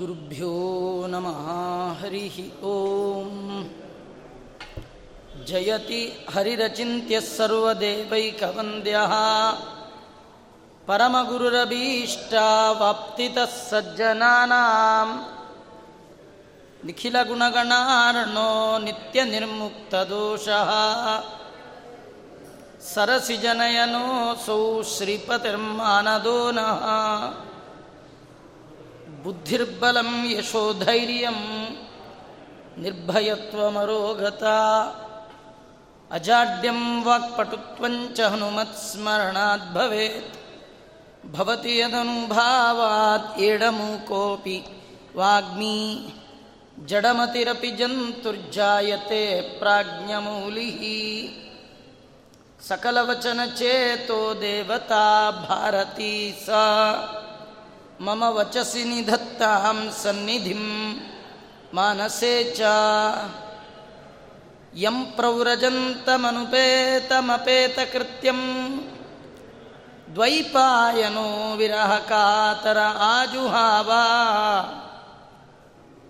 श्रीगुरुभ्यो नमः हरिः ॐ जयति हरिरचिन्त्यः सर्वदेवैकवन्द्यः परमगुरुरभीष्टावाप्तितः सज्जनानाम् निखिलगुणगणार्णो नित्यनिर्मुक्तदोषः सरसिजनयनोऽसौ श्रीपतिर्मानदो नः ಬುದ್ಧಿರ್ಬಲಂ ಯಶೋ ಯಶೋಧೈರ್ಯಂ ನಿರ್ಭಯತ್ವಮರೋಗತ ಅಜಾಡ್ಯಂ ವಾಕ್ಪಟುತ್ವಂಚ ಹನುಮತ್ಸ್ಮರಣಾತ್ ಭವೇತ್ ಭವತಿ ಯದನುಭಾವಾತ್ ಏಡಮೂಕೋಪಿ ವಾಗ್ಮಿ ಜಡಮತಿರಪಿ ಜಂತುರ್ಜಾಯತೆ ಪ್ರಾಜ್ಞಮೌಲಿ ಸಕಲವಚನಚೇತೋ ದೇವತಾ ಭಾರತೀ ಸಾ ಮಮ ವಚಸಿ ನಿಧತ್ತಾಂ ಸನ್ನಿಧಿಂ ಮಾನಸೇ ಚ ಯಂ ಪ್ರವ್ರಜಂತಮನುಪೇತಮಪೇತಕೃತ್ಯಂ ದ್ವೈಪಾಯನೋ ವಿರಹ ಕಾತರ ಆಜುಹಾವ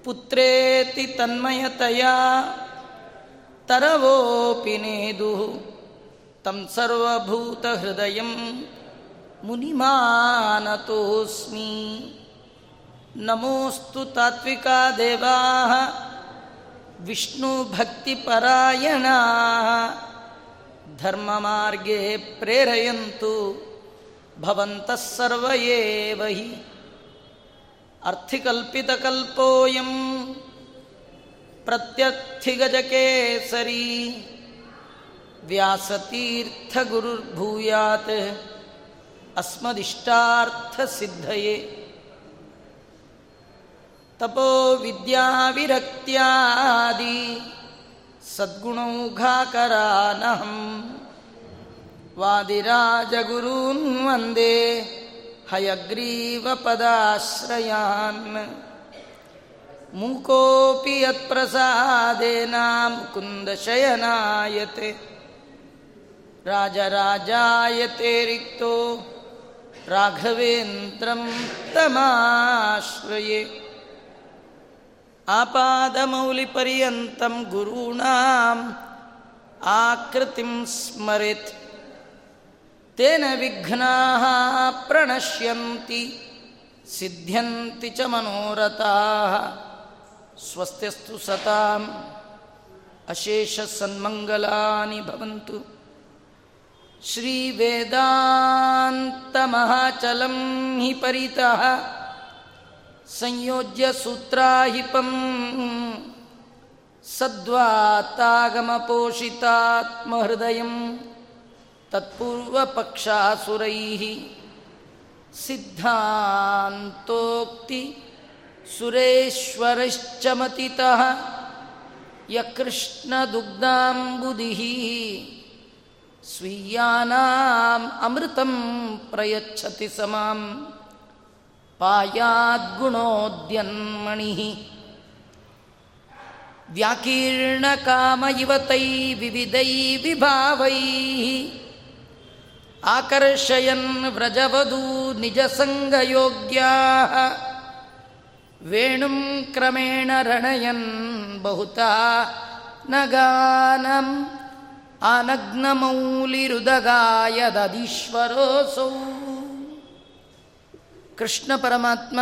ಪುತ್ರೇತಿ ತನ್ಮಯತೆಯ ತರವೋಪಿ ನೇದು ತಂ ಸರ್ವಭೂತಹೃದಯಂ मुनिमानतोऽस्मि। नमोऽस्तु तात्विका देवाः विष्णुभक्तिपरायणाः। धर्ममार्गे प्रेरयन्तु भवन्तः सर्व एव हि अर्थिकल्पितकल्पोऽयं प्रत्यर्थिगजकेसरी। व्यासतीर्थगुरुर्भूयात्। ಅಸ್ಮದಿಷ್ಟಾರ್ಥಸಿದ್ಧಯೇ ತಪೋ ವಿದ್ಯಾವಿರಕ್ತ್ಯಾದಿ ಸದ್ಗುಣೌಘಾಕರಾನಹಂ ವಾದಿರಾಜಗುರೂನ್ ವಂದೇ ಹಯಗ್ರೀವ ಪದಾಶ್ರಯಾನ್ ಮೂಕೋಪಿ ಯತ್ಪ್ರಸಾದೇನ ಮುಕುಂದಶಯನಾಯತೆ ರಾಜರಾಜಾಯತೆ ರಿಕ್ತೋ राघवेन्द्रं तमाश्रये आपादमौलिपर्यन्तं गुरूणाम् आकृतिं स्मरेत् तेन विघ्नाः प्रणश्यन्ति सिद्ध्यन्ति च मनोरथाः स्वस्त्यस्तु सताम् अशेषसन्मङ्गलानि भवन्तु श्रीवेदान्तमहाचलं हि परितः संयोज्य सूत्राहिपं सद्वातागमपोषितात्महृदयं तत्पूर्वपक्षासुरैः सिद्धान्तोक्ति सुरेश्वरश्च मतितः यकृष्णदुग्धाम्बुधिः ಸ್ವೀಯಾನಾಂ ಅಮೃತಂ ಪ್ರಯಚ್ಛತಿ ಸಮಾಂ ಪಾಯಾದ್ಗುಣೋದ್ಯನ್ಮಣಿ ವ್ಯಾಕೀರ್ಣಕಾಮ ಇವತೈ ವಿವಿಧೈ ವಿಭಾವೈ ಆಕರ್ಷಯನ್ ವ್ರಜವಧೂ ನಿಜಸಂಗಯೋಗ್ಯ ವೇಣುಂ ಕ್ರಮೇಣ ರಣಯನ್ ಬಹುತ ನಗಾನಂ ಅನಗ್ನಮೌಲಿರುದಗಾಯದೀಶ್ವರೋಸೌ ಕೃಷ್ಣ ಪರಮಾತ್ಮ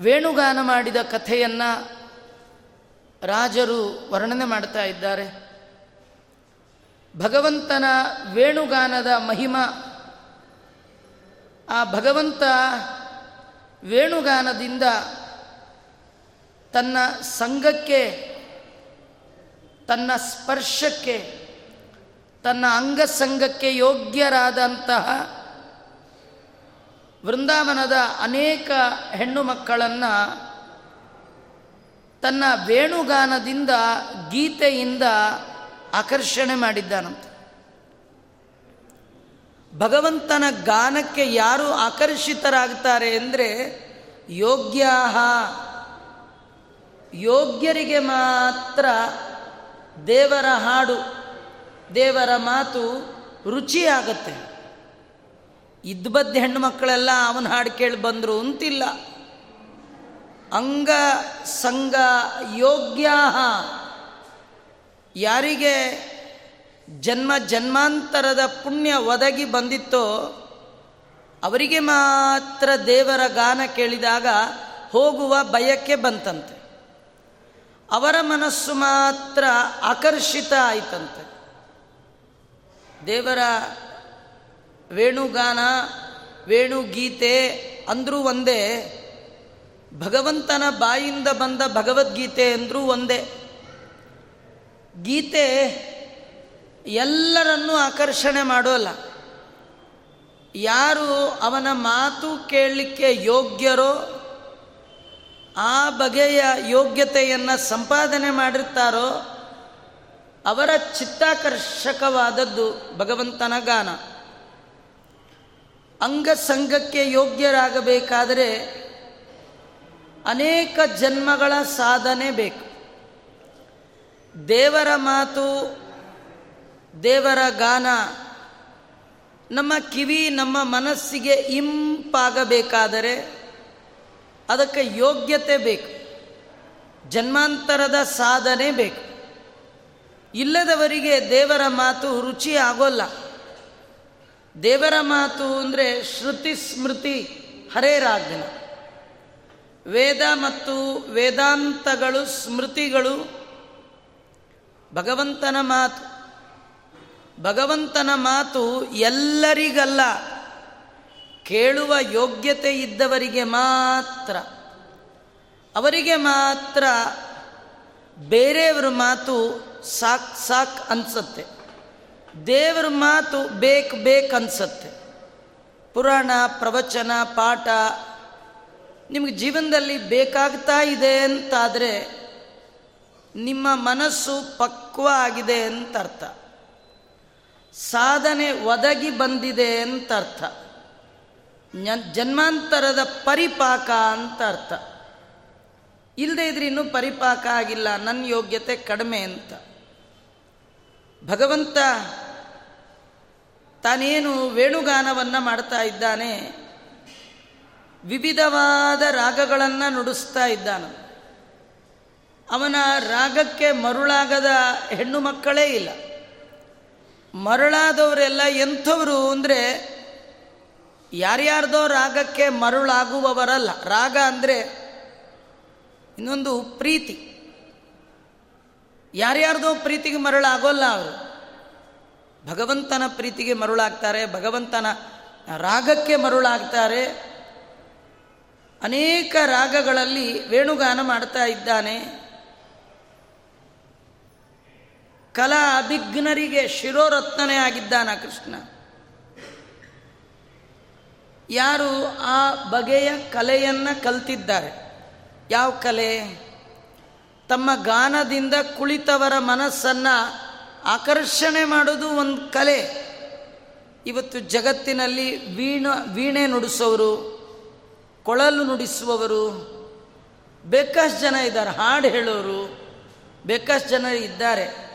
ವೇಣುಗಾನ ಮಾಡಿದ ಕಥೆಯನ್ನು ರಾಜರು ವರ್ಣನೆ ಮಾಡ್ತಾ ಇದ್ದಾರೆ. ಭಗವಂತನ ವೇಣುಗಾನದ ಮಹಿಮ, ಆ ಭಗವಂತ ವೇಣುಗಾನದಿಂದ ತನ್ನ ಸಂಘಕ್ಕೆ ತನ್ನ ಸ್ಪರ್ಶಕ್ಕೆ, ತನ್ನ ಅಂಗಸಂಗಕ್ಕೆ ಯೋಗ್ಯರಾದಂತಹ ವೃಂದಾವನದ ಅನೇಕ ಹೆಣ್ಣು ಮಕ್ಕಳನ್ನು ತನ್ನ ವೇಣುಗಾನದಿಂದ, ಗೀತೆಯಿಂದ ಆಕರ್ಷಣೆ ಮಾಡಿದ್ದಾನಂತೆ. ಭಗವಂತನ ಗಾನಕ್ಕೆ ಯಾರು ಆಕರ್ಷಿತರಾಗ್ತಾರೆ ಅಂದರೆ ಯೋಗ್ಯಾಹ. ಯೋಗ್ಯರಿಗೆ ಮಾತ್ರ ದೇವರ ಹಾಡು, ದೇವರ ಮಾತು ರುಚಿಯಾಗತ್ತೆ. ಇದ್ದ ಬದ್ದ ಹೆಣ್ಣು ಮಕ್ಕಳೆಲ್ಲ ಅವನ ಹಾಡು ಕೇಳಿ ಬಂದರು ಅಂತಿಲ್ಲ. ಅಂಗ ಸಂಗ ಯೋಗ್ಯ ಯಾರಿಗೆ ಜನ್ಮ ಜನ್ಮಾಂತರದ ಪುಣ್ಯ ಒದಗಿ ಬಂದಿತ್ತೋ, ಅವರಿಗೆ ಮಾತ್ರ ದೇವರ ಗಾನ ಕೇಳಿದಾಗ ಹೋಗುವ ಭಯಕ್ಕೆ ಬಂತಂತೆ. ಅವರ ಮನಸ್ಸು ಮಾತ್ರ ಆಕರ್ಷಿತ ಆಯಿತಂತೆ. ದೇವರ ವೇಣುಗಾನ, ವೇಣುಗೀತೆ ಅಂದರೂ ಒಂದೇ, ಭಗವಂತನ ಬಾಯಿಂದ ಬಂದ ಭಗವದ್ಗೀತೆ ಅಂದರೂ ಒಂದೇ. ಗೀತೆ ಎಲ್ಲರನ್ನೂ ಆಕರ್ಷಣೆ ಮಾಡೋಲ್ಲ. ಯಾರು ಅವನ ಮಾತು ಕೇಳಲಿಕ್ಕೆ ಯೋಗ್ಯರೋ ಆ ಬಗೆಯ ಯೋಗ್ಯತೆಯನ್ನು ಸಂಪಾದನೆ ಮಾಡಿರ್ತಾರೋ ಅವರ ಚಿತ್ತಾಕರ್ಷಕವಾದದ್ದು ಭಗವಂತನ ಗಾನ. ಅಂಗಸಂಗಕ್ಕೆ ಯೋಗ್ಯರಾಗಬೇಕಾದರೆ ಅನೇಕ ಜನ್ಮಗಳ ಸಾಧನೆ ಬೇಕು. ದೇವರ ಮಾತು, ದೇವರ ಗಾನ ನಮ್ಮ ಕಿವಿ, ನಮ್ಮ ಮನಸ್ಸಿಗೆ ಇಂಪಾಗಬೇಕಾದರೆ ಅದಕ್ಕೆ ಯೋಗ್ಯತೆ ಬೇಕು. ಜನ್ಮಾಂತರದ ಸಾಧನೆ ಬೇಕು. ಇಲ್ಲದವರಿಗೆ ದೇವರ ಮಾತು ರುಚಿ ಆಗೋಲ್ಲ. ದೇವರ ಮಾತು ಅಂದರೆ ಶ್ರುತಿ ಸ್ಮೃತಿ ಹರೇರಾಜ್ಞ ವೇದ ಮತ್ತು ವೇದಾಂತಗಳು ಸ್ಮೃತಿಗಳು ಭಗವಂತನ ಮಾತು. ಭಗವಂತನ ಮಾತು ಎಲ್ಲರಿಗಲ್ಲ. ಕೇಳುವ ಯೋಗ್ಯತೆ ಇದ್ದವರಿಗೆ ಮಾತ್ರ. ಅವರಿಗೆ ಮಾತ್ರ ಬೇರೆಯವ್ರ ಮಾತು ಸಾಕ್ ಸಾಕ್ ಅನ್ಸತ್ತೆ. ದೇವರ ಮಾತು ಬೇಕು ಬೇಕು ಅನ್ಸತ್ತೆ. ಪುರಾಣ, ಪ್ರವಚನ, ಪಾಠ ನಿಮಗೆ ಜೀವನದಲ್ಲಿ ಬೇಕಾಗ್ತಾ ಇದೆ ಅಂತಾದರೆ ನಿಮ್ಮ ಮನಸ್ಸು ಪಕ್ವ ಆಗಿದೆ ಅಂತ ಅರ್ಥ. ಸಾಧನೆ ಒದಗಿ ಬಂದಿದೆ ಅಂತ ಅರ್ಥ. ಜನ್ಮಾಂತರದ ಪರಿಪಾಕ ಅಂತ ಅರ್ಥ. ಇಲ್ಲದೆ ಇದ್ರೆ ಇನ್ನೂ ಪರಿಪಾಕ ಆಗಿಲ್ಲ ನನ್ನ ಯೋಗ್ಯತೆ ಕಡಿಮೆ ಅಂತ. ಭಗವಂತ ತಾನೇನು ವೇಣುಗಾನವನ್ನು ಮಾಡ್ತಾ ಇದ್ದಾನೆ? ವಿವಿಧವಾದ ರಾಗಗಳನ್ನು ನುಡಿಸ್ತಾ ಇದ್ದಾನೆ. ಅವನ ರಾಗಕ್ಕೆ ಮರುಳಾಗದ ಹೆಣ್ಣು ಮಕ್ಕಳೇ ಇಲ್ಲ. ಮರಳಾದವರೆಲ್ಲ ಎಂಥವರು ಅಂದರೆ ಯಾರ್ಯಾರ್ದೋ ರಾಗಕ್ಕೆ ಮರುಳಾಗುವವರಲ್ಲ. ರಾಗ ಅಂದರೆ ಇನ್ನೊಂದು ಪ್ರೀತಿ. ಯಾರ್ಯಾರ್ದೋ ಪ್ರೀತಿಗೆ ಮರುಳಾಗೋಲ್ಲ ಅವರು. ಭಗವಂತನ ಪ್ರೀತಿಗೆ ಮರುಳಾಗ್ತಾರೆ, ಭಗವಂತನ ರಾಗಕ್ಕೆ ಮರುಳಾಗ್ತಾರೆ. ಅನೇಕ ರಾಗಗಳಲ್ಲಿ ವೇಣುಗಾನ ಮಾಡ್ತಾ ಇದ್ದಾನೆ. ಕಲಾ ಅಭಿಘ್ನರಿಗೆ ಶಿರೋರತ್ನನೇ ಆಗಿದ್ದಾನ ಕೃಷ್ಣ. ಯಾರು ಆ ಬಗೆಯ ಕಲೆಯನ್ನು ಕಲ್ತಿದ್ದಾರೆ? ಯಾವ ಕಲೆ? ತಮ್ಮ ಗಾನದಿಂದ ಕುಳಿತವರ ಮನಸ್ಸನ್ನು ಆಕರ್ಷಣೆ ಮಾಡೋದು ಒಂದು ಕಲೆ. ಇವತ್ತು ಜಗತ್ತಿನಲ್ಲಿ ವೀಣ, ವೀಣೆ ನುಡಿಸೋರು, ಕೊಳಲು ನುಡಿಸುವವರು, ಬೇಕಷ್ಟು ಜನ ಇದ್ದಾರೆ, ಹಾಡು ಹೇಳೋರು, ಬೇಕಷ್ಟು ಜನ ಇದ್ದಾರೆ.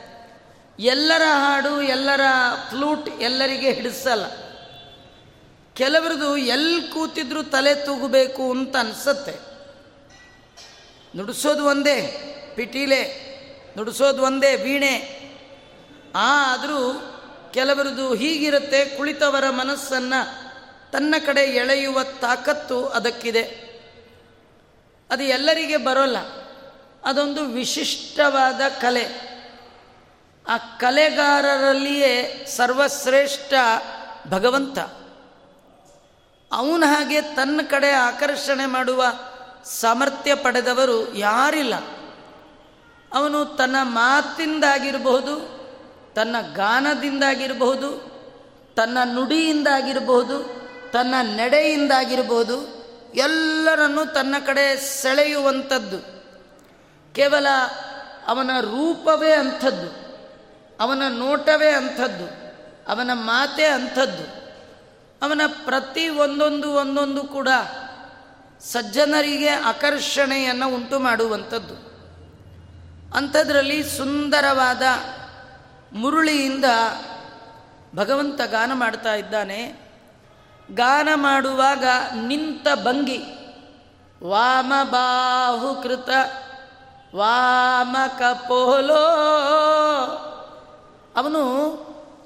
ಎಲ್ಲರ ಹಾಡು, ಎಲ್ಲರ ಫ್ಲೂಟ್ ಎಲ್ಲರಿಗೆ ಹಿಡಿಸಲ್ಲ. ಕೆಲವರದು ಎಲ್ಲಿ ಕೂತಿದ್ರು ತಲೆ ತೂಗಬೇಕು ಅಂತ ಅನಿಸುತ್ತೆ. ನುಡಿಸೋದು ಒಂದೇ, ಪಿಟೀಲೆ. ನುಡಿಸೋದು ಒಂದೇ, ವೀಣೆ. ಆದರೂ ಕೆಲವರದು ಹೀಗಿರುತ್ತೆ, ಕುಳಿತವರ ಮನಸ್ಸನ್ನು ತನ್ನ ಕಡೆ ಎಳೆಯುವ ತಾಕತ್ತು ಅದಕ್ಕಿದೆ. ಅದು ಎಲ್ಲರಿಗೆ ಬರೋಲ್ಲ. ಅದೊಂದು ವಿಶಿಷ್ಟವಾದ ಕಲೆ. ಆ ಕಲೆಗಾರರಲ್ಲಿಯೇ ಸರ್ವಶ್ರೇಷ್ಠ ಭಗವಂತ. ಅವನ ಹಾಗೆ ತನ್ನ ಕಡೆ ಆಕರ್ಷಣೆ ಮಾಡುವ ಸಾಮರ್ಥ್ಯ ಪಡೆದವರು ಯಾರಿಲ್ಲ. ಅವನು ತನ್ನ ಮಾತಿಂದಾಗಿರಬಹುದು, ತನ್ನ ಗಾನದಿಂದಾಗಿರಬಹುದು, ತನ್ನ ನುಡಿಯಿಂದಾಗಿರಬಹುದು, ತನ್ನ ನಡೆಯಿಂದಾಗಿರಬಹುದು, ಎಲ್ಲರನ್ನೂ ತನ್ನ ಕಡೆ ಸೆಳೆಯುವಂಥದ್ದು. ಕೇವಲ ಅವನ ರೂಪವೇ ಅಂಥದ್ದು, ಅವನ ನೋಟವೇ ಅಂಥದ್ದು, ಅವನ ಮಾತೇ ಅಂಥದ್ದು. ಅವನ ಪ್ರತಿ ಒಂದೊಂದು ಒಂದೊಂದು ಕೂಡ ಸಜ್ಜನರಿಗೆ ಆಕರ್ಷಣೆಯನ್ನು ಉಂಟು ಮಾಡುವಂಥದ್ದು. ಅಂಥದ್ರಲ್ಲಿ ಸುಂದರವಾದ ಮುರುಳಿಯಿಂದ ಭಗವಂತ ಗಾನ ಮಾಡ್ತಾ ಇದ್ದಾನೆ. ಗಾನ ಮಾಡುವಾಗ ನಿಂತ ಭಂಗಿ ವಾಮಬಾಹುಕೃತ ವಾಮಕಪೋಲೋ ಅವನು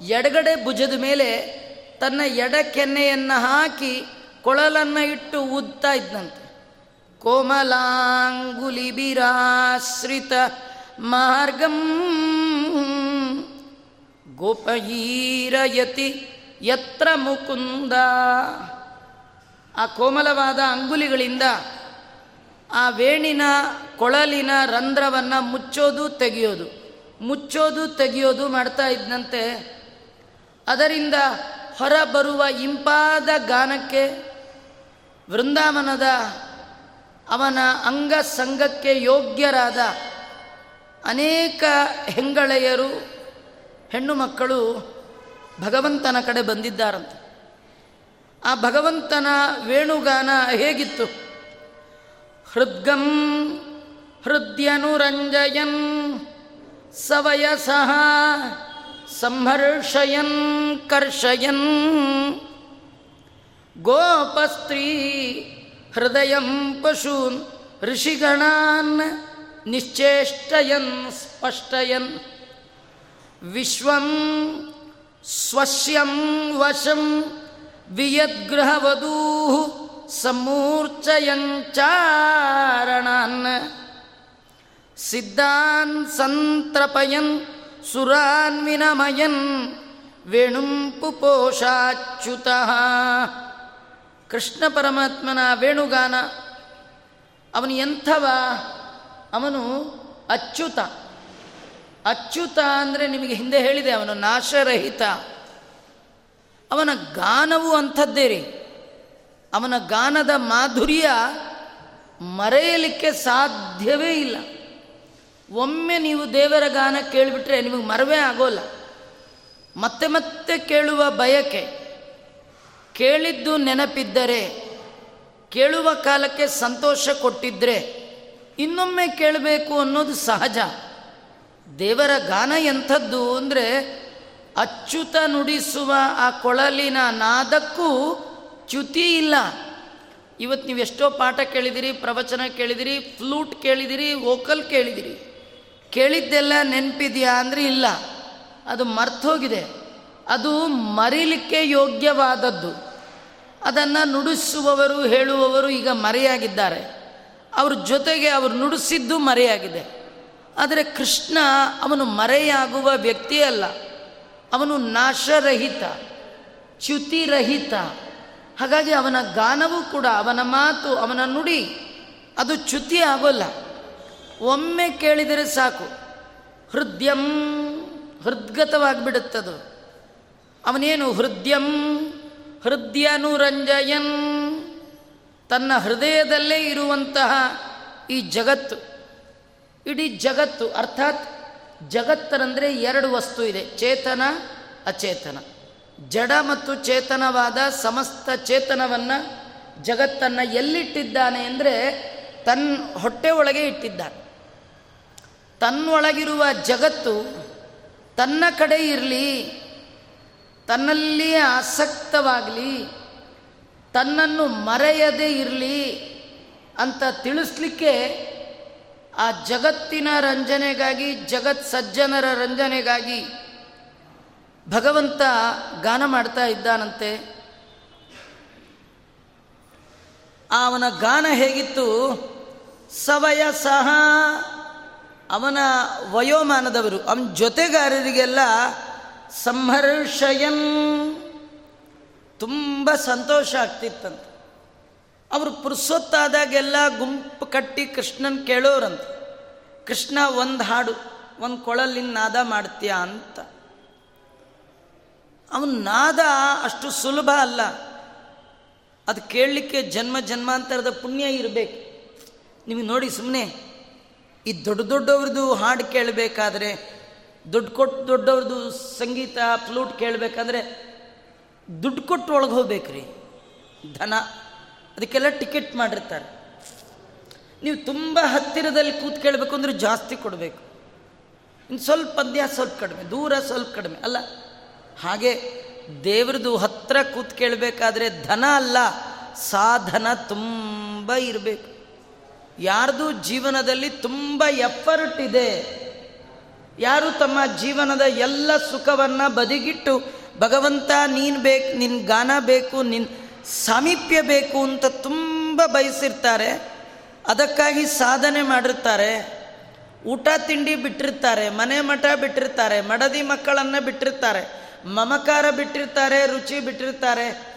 ಎಡಗಡೆ ಭುಜದ ಮೇಲೆ ತನ್ನ ಎಡ ಕೆನ್ನೆಯನ್ನು ಹಾಕಿ ಕೊಳಲನ್ನು ಇಟ್ಟು ಉದ್ತಾ ಇದ್ದಂತೆ ಕೋಮಲಾಂಗುಲಿಬಿರಾಶ್ರಿತ ಮಾರ್ಗಂ ಗೋಪಯೀರಯತಿ ಯತ್ರ ಮುಕುಂದ. ಆ ಕೋಮಲವಾದ ಅಂಗುಲಿಗಳಿಂದ ಆ ವೇಣಿನ ಕೊಳಲಿನ ರಂಧ್ರವನ್ನು ಮುಚ್ಚೋದು ತೆಗೆಯೋದು ಮುಚ್ಚೋದು ತೆಗೆಯೋದು ಮಾಡ್ತಾ ಇದ್ದಂತೆ ಅದರಿಂದ ಹೊರಬರುವ ಇಂಪಾದ ಗಾನಕ್ಕೆ ವೃಂದಾವನದ ಅವನ ಅಂಗ ಸಂಘಕ್ಕೆ ಯೋಗ್ಯರಾದ ಅನೇಕ ಹೆಂಗಳೆಯರು, ಹೆಣ್ಣು ಮಕ್ಕಳು ಭಗವಂತನ ಕಡೆ ಬಂದಿದ್ದಾರಂತೆ. ಆ ಭಗವಂತನ ವೇಣುಗಾನ ಹೇಗಿತ್ತು? ಹೃದ್ಗಂ ಹೃದಯನುರಂಜಯನ್ ಸವಯಸಃ ಸಂಹರ್ಷಯನ್ ಕರ್ಷಯನ್ ಗೋಪಸ್ತ್ರೀ ಹೃದಯ ಪಶೂನ್ ಋಷಿಗಣಾನ್ ನಿಶ್ಚೇಷ್ಟಯನ್ ಸ್ಪಷ್ಟಯನ್ ವಿಶ್ವಂ ಸ್ವಸ್ಯಂ ವಶಂ ವಿಯದ್ಗೃಹವಧೂ ಸಮೂರ್ಚಯಂಚಾರಣಾನ್ ಸಿದ್ಧಾನ್ ಸಂತ್ರಪಯನ್ ಸುರಾನ್ ವೇಣುಂಪು ವೇಣುಂ ಪುಪೋಷಾಚ್ಯುತ ಕೃಷ್ಣ ಪರಮಾತ್ಮನ ವೇಣುಗಾನ, ಅವನು ಎಂಥವ? ಅವನು ಅಚ್ಯುತ. ಅಚ್ಯುತ ಅಂದರೆ ನಿಮಗೆ ಹಿಂದೆ ಹೇಳಿದೆ, ಅವನು ನಾಶರಹಿತ. ಅವನ ಗಾನವು ಅಂಥದ್ದೇ ರೀ. ಅವನ ಗಾನದ ಮಾಧುರ್ಯ ಮರೆಯಲಿಕ್ಕೆ ಸಾಧ್ಯವೇ ಇಲ್ಲ. ಒಮ್ಮೆ ನೀವು ದೇವರ ಗಾನ ಕೇಳಿಬಿಟ್ರೆ ನಿಮಗೆ ಮರವೇ ಆಗೋಲ್ಲ. ಮತ್ತೆ ಮತ್ತೆ ಕೇಳುವ ಬಯಕೆ. ಕೇಳಿದ್ದು ನೆನಪಿದ್ದರೆ, ಕೇಳುವ ಕಾಲಕ್ಕೆ ಸಂತೋಷ ಕೊಟ್ಟಿದ್ದರೆ ಇನ್ನೊಮ್ಮೆ ಕೇಳಬೇಕು ಅನ್ನೋದು ಸಹಜ. ದೇವರ ಗಾನ ಎಂಥದ್ದು ಅಂದರೆ ಅಚ್ಯುತ ನುಡಿಸುವ ಆ ಕೊಳಲಿನ ನಾದಕ್ಕೂ ಚ್ಯುತಿ ಇಲ್ಲ. ಇವತ್ತು ನೀವು ಎಷ್ಟೋ ಪಾಠ ಕೇಳಿದಿರಿ, ಪ್ರವಚನ ಕೇಳಿದಿರಿ, ಫ್ಲೂಟ್ ಕೇಳಿದಿರಿ, ವೋಕಲ್ ಕೇಳಿದಿರಿ. ಕೇಳಿದ್ದೆಲ್ಲ ನೆನಪಿದೆಯಾ ಅಂದರೆ ಇಲ್ಲ. ಅದು ಮರ್ತೋಗಿದೆ. ಅದು ಮರಿಲಿಕ್ಕೆ ಯೋಗ್ಯವಾದದ್ದು. ಅದನ್ನು ನುಡಿಸುವವರು, ಹೇಳುವವರು ಈಗ ಮರೆಯಾಗಿದ್ದಾರೆ. ಅವ್ರ ಜೊತೆಗೆ ಅವರು ನುಡಿಸಿದ್ದು ಮರೆಯಾಗಿದೆ. ಆದರೆ ಕೃಷ್ಣ ಅವನು ಮರೆಯಾಗುವ ವ್ಯಕ್ತಿ ಅಲ್ಲ. ಅವನು ನಾಶರಹಿತ, ಚ್ಯುತಿರಹಿತ. ಹಾಗಾಗಿ ಅವನ ಗಾನವೂ ಕೂಡ, ಅವನ ಮಾತು, ಅವನ ನುಡಿ, ಅದು ಚ್ಯುತಿ ಆಗೋಲ್ಲ ಒಮ್ಮೆ ಕೇಳಿದರೆ ಸಾಕು. ಹೃದಯಂ ಹೃದ್ಗತವಾಗಿಬಿಡುತ್ತದು. ಅವನೇನು ಹೃದಯಂ ಹೃದಯನುರಂಜಯನ್? ತನ್ನ ಹೃದಯದಲ್ಲೇ ಇರುವಂತಹ ಈ ಜಗತ್ತು. ಇಡೀ ಜಗತ್ತು ಅರ್ಥಾತ್ ಜಗತ್ತರಂದರೆ ಎರಡು ವಸ್ತು ಇದೆ, ಚೇತನ, ಅಚೇತನ. ಜಡ ಮತ್ತು ಚೇತನವಾದ ಸಮಸ್ತ ಚೇತನವನ್ನು ಜಗತ್ತನ್ನು ಎಲ್ಲಿಟ್ಟಿದ್ದಾನೆ ಅಂದರೆ ತನ್ನ ಹೊಟ್ಟೆ ಒಳಗೆ ಇಟ್ಟಿದ್ದಾನೆ. ತನ್ನೊಳಗಿರುವ ಜಗತ್ತು ತನ್ನ ಕಡೆ ಇರಲಿ, ತನ್ನಲ್ಲಿಯೇ ಆಸಕ್ತವಾಗಲಿ, ತನ್ನನ್ನು ಮರೆಯದೇ ಇರಲಿ ಅಂತ ತಿಳಿಸ್ಲಿಕ್ಕೆ ಆ ಜಗತ್ತಿನ ರಂಜನೆಗಾಗಿ, ಜಗತ್ ಸಜ್ಜನರ ರಂಜನೆಗಾಗಿ ಭಗವಂತ ಗಾನ ಮಾಡ್ತಾ ಇದ್ದಾನಂತೆ. ಅವನ ಗಾನ ಹೇಗಿತ್ತು? ಸವಯ ಸಹ ಅವನ ವಯೋಮಾನದವರು, ಅವನ ಜೊತೆಗಾರರಿಗೆಲ್ಲ ಸಂಹರ್ಷಯನ್ ತುಂಬ ಸಂತೋಷ ಆಗ್ತಿತ್ತಂತೆ. ಅವರು ಪುರುಸೊತ್ತಾದಾಗೆಲ್ಲ ಗುಂಪು ಕಟ್ಟಿ ಕೃಷ್ಣನ್ ಕೇಳೋರಂತೆ. ಕೃಷ್ಣ, ಒಂದು ಹಾಡು, ಒಂದು ಕೊಳಲಿನ ನಾದ ಮಾಡ್ತೀಯ ಅಂತ. ಅವನ ನಾದ ಅಷ್ಟು ಸುಲಭ ಅಲ್ಲ. ಅದು ಕೇಳಲಿಕ್ಕೆ ಜನ್ಮ ಜನ್ಮಾಂತರದ ಪುಣ್ಯ ಇರಬೇಕು. ನಿಮಗೆ ನೋಡಿ ಸುಮ್ಮನೆ ಈ ದೊಡ್ಡ ದೊಡ್ಡವ್ರದ್ದು ಹಾಡು ಕೇಳಬೇಕಾದ್ರೆ, ದುಡ್ಡು ಕೊಟ್ಟು ದೊಡ್ಡವ್ರದ್ದು ಸಂಗೀತ ಫ್ಲೂಟ್ ಕೇಳಬೇಕಂದ್ರೆ ದುಡ್ಡು ಕೊಟ್ಟು ಒಳಗೆ ಹೋಗ್ಬೇಕ್ರಿ. ಧನ, ಅದಕ್ಕೆಲ್ಲ ಟಿಕೆಟ್ ಮಾಡಿರ್ತಾರೆ. ನೀವು ತುಂಬ ಹತ್ತಿರದಲ್ಲಿ ಕೂತ್ ಕೇಳಬೇಕು ಅಂದ್ರೆ ಜಾಸ್ತಿ ಕೊಡಬೇಕು. ಇನ್ನು ಸ್ವಲ್ಪ ಪದ್ಯ ಸ್ವಲ್ಪ ಕಡಿಮೆ, ದೂರ ಸ್ವಲ್ಪ ಕಡಿಮೆ. ಅಲ್ಲ, ಹಾಗೆ ದೇವ್ರದ್ದು ಹತ್ತಿರ ಕೂತ್ ಕೇಳಬೇಕಾದ್ರೆ ಧನ ಅಲ್ಲ, ಸಾಧನ ತುಂಬ ಇರಬೇಕು. ಯಾರ್ದು ಜೀವನದಲ್ಲಿ ತುಂಬ ಎಫರ್ಟ್ ಇದೆ, ಯಾರು ತಮ್ಮ ಜೀವನದ ಎಲ್ಲ ಸುಖವನ್ನು ಬದಿಗಿಟ್ಟು, ಭಗವಂತ ನೀನು ಬೇಕು ನಿನ್ನ ಗಾನ ಬೇಕು ನಿನ್ನ ಸಾಮೀಪ್ಯ ಬೇಕು ಅಂತ ತುಂಬ ಬಯಸಿರ್ತಾರೆ, ಅದಕ್ಕಾಗಿ ಸಾಧನೆ ಮಾಡಿರ್ತಾರೆ, ಊಟ ತಿಂಡಿ ಬಿಟ್ಟಿರ್ತಾರೆ, ಮನೆ ಮಠ ಬಿಟ್ಟಿರ್ತಾರೆ, ಮಡದಿ ಮಕ್ಕಳನ್ನು ಬಿಟ್ಟಿರ್ತಾರೆ, ಮಮಕಾರ ಬಿಟ್ಟಿರ್ತಾರೆ, ರುಚಿ ಬಿಟ್ಟಿರ್ತಾರೆ,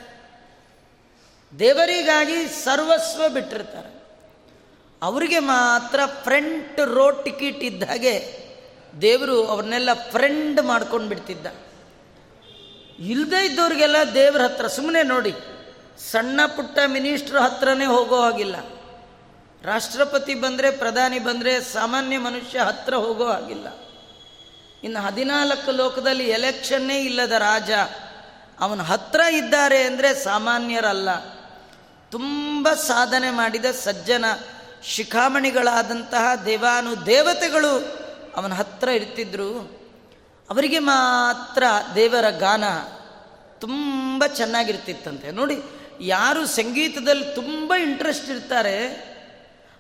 ದೇವರಿಗಾಗಿ ಸರ್ವಸ್ವ ಬಿಟ್ಟಿರ್ತಾರೆ. ಅವರಿಗೆ ಮಾತ್ರ ಫ್ರಂಟ್ ರೋ ಟಿಕೆಟ್ ಇದ್ದ ಹಾಗೆ ದೇವರು ಅವ್ರನ್ನೆಲ್ಲ ಫ್ರೆಂಡ್ ಮಾಡ್ಕೊಂಡು ಬಿಡ್ತಿದ್ದ. ಇಲ್ಲದೇ ಇದ್ದವ್ರಿಗೆಲ್ಲ ದೇವ್ರ ಹತ್ರ ಸುಮ್ಮನೆ ನೋಡಿ, ಸಣ್ಣ ಪುಟ್ಟ ಮಿನಿಸ್ಟ್ರ್ ಹತ್ರನೇ ಹೋಗೋ ಹಾಗಿಲ್ಲ. ರಾಷ್ಟ್ರಪತಿ ಬಂದರೆ ಪ್ರಧಾನಿ ಬಂದರೆ ಸಾಮಾನ್ಯ ಮನುಷ್ಯ ಹತ್ರ ಹೋಗೋ ಹಾಗಿಲ್ಲ. ಇನ್ನು ಹದಿನಾಲ್ಕು ಲೋಕದಲ್ಲಿ ಎಲೆಕ್ಷನ್ನೇ ಇಲ್ಲದ ರಾಜ, ಅವನ ಹತ್ರ ಇದ್ದಾರೆ ಅಂದರೆ ಸಾಮಾನ್ಯರಲ್ಲ. ತುಂಬ ಸಾಧನೆ ಮಾಡಿದ ಸಜ್ಜನ. ಶಿಖಾಮಣಿಗಳಾದಂತಹ ದೇವಾನು ದೇವತೆಗಳು ಅವನ ಹತ್ರ ಇರ್ತಿದ್ರು. ಅವರಿಗೆ ಮಾತ್ರ ದೇವರ ಗಾನ ತುಂಬ ಚೆನ್ನಾಗಿರ್ತಿತ್ತಂತೆ. ನೋಡಿ, ಯಾರು ಸಂಗೀತದಲ್ಲಿ ತುಂಬ ಇಂಟ್ರೆಸ್ಟ್ ಇರ್ತಾರೆ,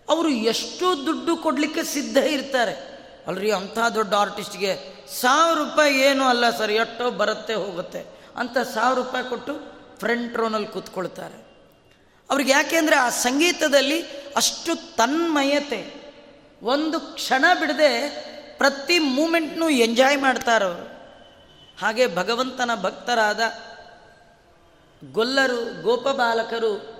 ಅವರು ಎಷ್ಟು ದುಡ್ಡು ಕೊಡಲಿಕ್ಕೆ ಸಿದ್ಧ ಇರ್ತಾರೆ. ಅಲ್ರಿ, ಅಂಥ ದೊಡ್ಡ ಆರ್ಟಿಸ್ಟ್ಗೆ ಸಾವಿರ ರೂಪಾಯಿ ಏನು ಅಲ್ಲ ಸರ್, ಎಷ್ಟೋ ಬರುತ್ತೆ ಹೋಗುತ್ತೆ ಅಂತ ಸಾವಿರ ರೂಪಾಯಿ ಕೊಟ್ಟು ಫ್ರಂಟ್ ರೋನಲ್ಲಿ ಕೂತ್ಕೊಳ್ತಾರೆ. ಅವ್ರಿಗೆ ಯಾಕೆಂದರೆ ಆ ಸಂಗೀತದಲ್ಲಿ ಅಷ್ಟು ತನ್ಮಯತೆ. ಒಂದು ಕ್ಷಣ ಬಿಡದೆ ಪ್ರತಿ ಮೂಮೆಂಟ್ನೂ ಎಂಜಾಯ್ ಮಾಡ್ತಾರವರು ಹಾಗೆ ಭಗವಂತನ ಭಕ್ತರಾದ ಗೊಲ್ಲರು, ಗೋಪಬಾಲಕರು,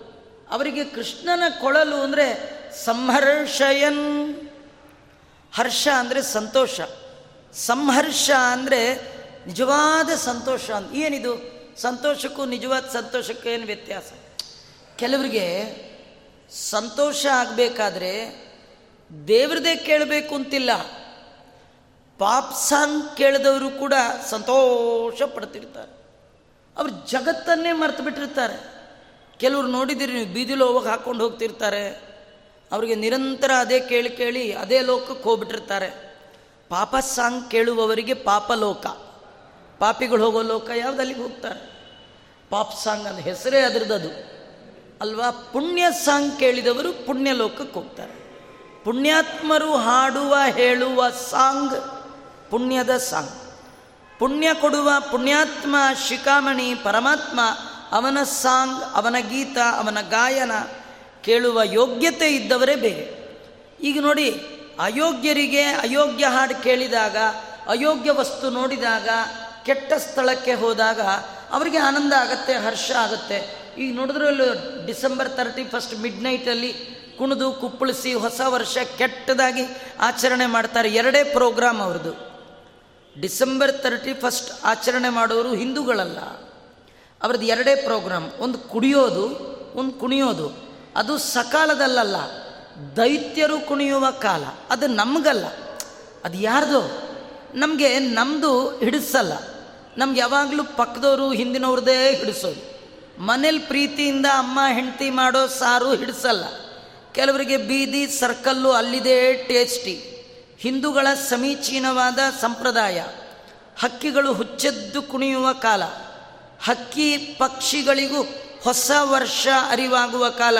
ಅವರಿಗೆ ಕೃಷ್ಣನ ಕೊಳಲು ಅಂದರೆ ಸಂಹರ್ಷಯನ್. ಹರ್ಷ ಅಂದರೆ ಸಂತೋಷ. ಸಂಹರ್ಷ ಅಂದರೆ ನಿಜವಾದ ಸಂತೋಷ. ಅಂತ ಏನಿದು? ಸಂತೋಷಕ್ಕೂ ನಿಜವಾದ ಸಂತೋಷಕ್ಕೂ ಏನು ವ್ಯತ್ಯಾಸ? ಕೆಲವರಿಗೆ ಸಂತೋಷ ಆಗಬೇಕಾದ್ರೆ ದೇವ್ರದೇ ಕೇಳಬೇಕು ಅಂತಿಲ್ಲ. ಪಾಪ್ ಸಾಂಗ್ ಕೇಳಿದವರು ಕೂಡ ಸಂತೋಷ ಪಡ್ತಿರ್ತಾರೆ. ಅವ್ರು ಜಗತ್ತನ್ನೇ ಮರ್ತು ಬಿಟ್ಟಿರ್ತಾರೆ. ಕೆಲವರು ನೋಡಿದಿರಿ ನೀವು ಬೀದಿಲು ಹೋಗಿ ಹಾಕ್ಕೊಂಡು ಹೋಗ್ತಿರ್ತಾರೆ. ಅವರಿಗೆ ನಿರಂತರ ಅದೇ ಕೇಳಿ ಕೇಳಿ ಅದೇ ಲೋಕಕ್ಕೆ ಹೋಗ್ಬಿಟ್ಟಿರ್ತಾರೆ. ಪಾಪ ಸಾಂಗ್ ಕೇಳುವವರಿಗೆ ಪಾಪ ಲೋಕ. ಪಾಪಿಗಳು ಹೋಗೋ ಲೋಕ ಯಾವುದಲ್ಲಿಗೆ ಹೋಗ್ತಾರೆ? ಪಾಪ್ ಸಾಂಗ್ ಅಂತ ಹೆಸರೇ ಅದರದ್ದು ಅಲ್ವಾ? ಪುಣ್ಯ ಸಾಂಗ್ ಕೇಳಿದವರು ಪುಣ್ಯ ಲೋಕಕ್ಕೆ ಹೋಗ್ತಾರೆ. ಪುಣ್ಯಾತ್ಮರು ಹಾಡುವ, ಹೇಳುವ ಸಾಂಗ್ ಪುಣ್ಯದ ಸಾಂಗ್. ಪುಣ್ಯ ಕೊಡುವ ಪುಣ್ಯಾತ್ಮ, ಶಿಖಾಮಣಿ, ಪರಮಾತ್ಮ, ಅವನ ಸಾಂಗ್, ಅವನ ಗೀತ, ಅವನ ಗಾಯನ ಕೇಳುವ ಯೋಗ್ಯತೆ ಇದ್ದವರೇ ಬೇರೆ. ಈಗ ನೋಡಿ, ಅಯೋಗ್ಯರಿಗೆ ಅಯೋಗ್ಯ ಹಾಡು ಕೇಳಿದಾಗ, ಅಯೋಗ್ಯ ವಸ್ತು ನೋಡಿದಾಗ, ಕೆಟ್ಟ ಸ್ಥಳಕ್ಕೆ ಹೋದಾಗ, ಅವರಿಗೆ ಆನಂದ ಆಗತ್ತೆ, ಹರ್ಷ ಆಗುತ್ತೆ. ಈಗ ನೋಡಿದ್ರಲ್ಲೂ ಡಿಸೆಂಬರ್ ತರ್ಟಿ ಫಸ್ಟ್ ಮಿಡ್ ನೈಟಲ್ಲಿ ಕುಣಿದು, ಕುಪ್ಪಳಿಸಿ ಹೊಸ ವರ್ಷ ಕೆಟ್ಟದಾಗಿ ಆಚರಣೆ ಮಾಡ್ತಾರೆ ಎರಡೇ ಪ್ರೋಗ್ರಾಮ್ ಅವ್ರದ್ದು. ಡಿಸೆಂಬರ್ ತರ್ಟಿ ಫಸ್ಟ್ ಆಚರಣೆ ಮಾಡೋರು ಹಿಂದೂಗಳಲ್ಲ. ಅವ್ರದ್ದು ಎರಡೇ ಪ್ರೋಗ್ರಾಮ್ ಒಂದು ಕುಡಿಯೋದು, ಒಂದು ಕುಣಿಯೋದು. ಅದು ಸಕಾಲದಲ್ಲಲ್ಲ. ದೈತ್ಯರು ಕುಣಿಯುವ ಕಾಲ. ಅದು ನಮಗಲ್ಲ. ಅದು ಯಾರ್ದು? ನಮಗೆ ನಮ್ಮದು ಹಿಡಿಸಲ್ಲ. ನಮ್ಗೆ ಯಾವಾಗಲೂ ಪಕ್ಕದವರು ಹಿಂದಿನವ್ರದ್ದೇ ಹಿಡಿಸೋದು. ಮನೇಲಿ ಪ್ರೀತಿಯಿಂದ ಅಮ್ಮ ಹೆಂಡತಿ ಮಾಡೋ ಸಾರು ಹಿಡಿಸಲ್ಲ. ಕೆಲವರಿಗೆ ಬೀದಿ, ಸರ್ಕಲ್ಲು ಅಲ್ಲಿದೆ ಟೇಸ್ಟಿ. ಹಿಂದೂಗಳ ಸಮೀಚೀನವಾದ ಸಂಪ್ರದಾಯ. ಹಕ್ಕಿಗಳು ಹುಚ್ಚೆದ್ದು ಕುಣಿಯುವ ಕಾಲ. ಹಕ್ಕಿ ಪಕ್ಷಿಗಳಿಗೂ ಹೊಸ ವರ್ಷ ಅರಿವಾಗುವ ಕಾಲ.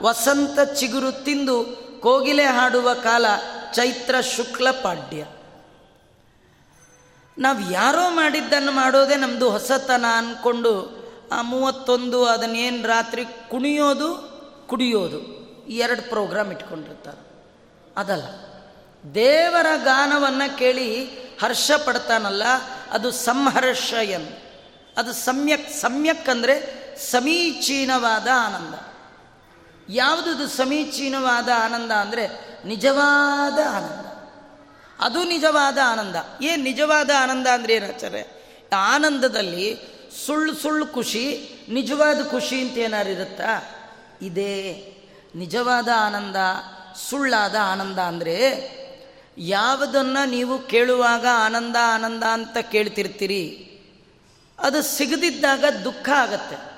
ವಸಂತ ಚಿಗುರು ತಿಂದು ಕೋಗಿಲೆ ಹಾಡುವ ಕಾಲ. ಚೈತ್ರ ಶುಕ್ಲ ಪಾಡ್ಯ. ನಾವು ಯಾರೋ ಮಾಡಿದ್ದನ್ನು ಮಾಡೋದೇ ನಮ್ಮದು ಹೊಸತನ ಅಂದ್ಕೊಂಡು ಆ ಮೂವತ್ತೊಂದು ಅದನ್ನೇನು ರಾತ್ರಿ ಕುಣಿಯೋದು, ಕುಡಿಯೋದು. ಎರಡು ಪ್ರೋಗ್ರಾಮ್ ಇಟ್ಕೊಂಡಿರ್ತಾರೆ. ಅದಲ್ಲ. ದೇವರ ಗಾನವನ್ನು ಕೇಳಿ ಹರ್ಷ ಪಡ್ತಾನಲ್ಲ, ಅದು ಸಂಹರ್ಷ ಎನ್ ಅದು ಸಮ್ಯಕ್ ಸಮ್ಯಕ್ ಅಂದರೆ ಸಮೀಚೀನವಾದ ಆನಂದ. ಯಾವುದದು ಸಮೀಚೀನವಾದ ಆನಂದ ಅಂದರೆ ನಿಜವಾದ ಆನಂದ. ಅದು ನಿಜವಾದ ಆನಂದ. ಏನು ನಿಜವಾದ ಆನಂದ ಅಂದರೆ ಏನಾಚಾರೆ ಆನಂದದಲ್ಲಿ ಸುಳ್ಳು ಸುಳ್ಳು ಖುಷಿ, ನಿಜವಾದ ಖುಷಿ ಅಂತ ಏನಾರು ಇರುತ್ತಾ? ಇದೇ. ನಿಜವಾದ ಆನಂದ, ಸುಳ್ಳಾದ ಆನಂದ ಅಂದರೆ ಯಾವುದನ್ನು ನೀವು ಕೇಳುವಾಗ ಆನಂದ ಆನಂದ ಅಂತ ಕೇಳ್ತಿರ್ತೀರಿ. ಅದು ಸಿಗದಿದ್ದಾಗ ದುಃಖ ಆಗತ್ತೆ.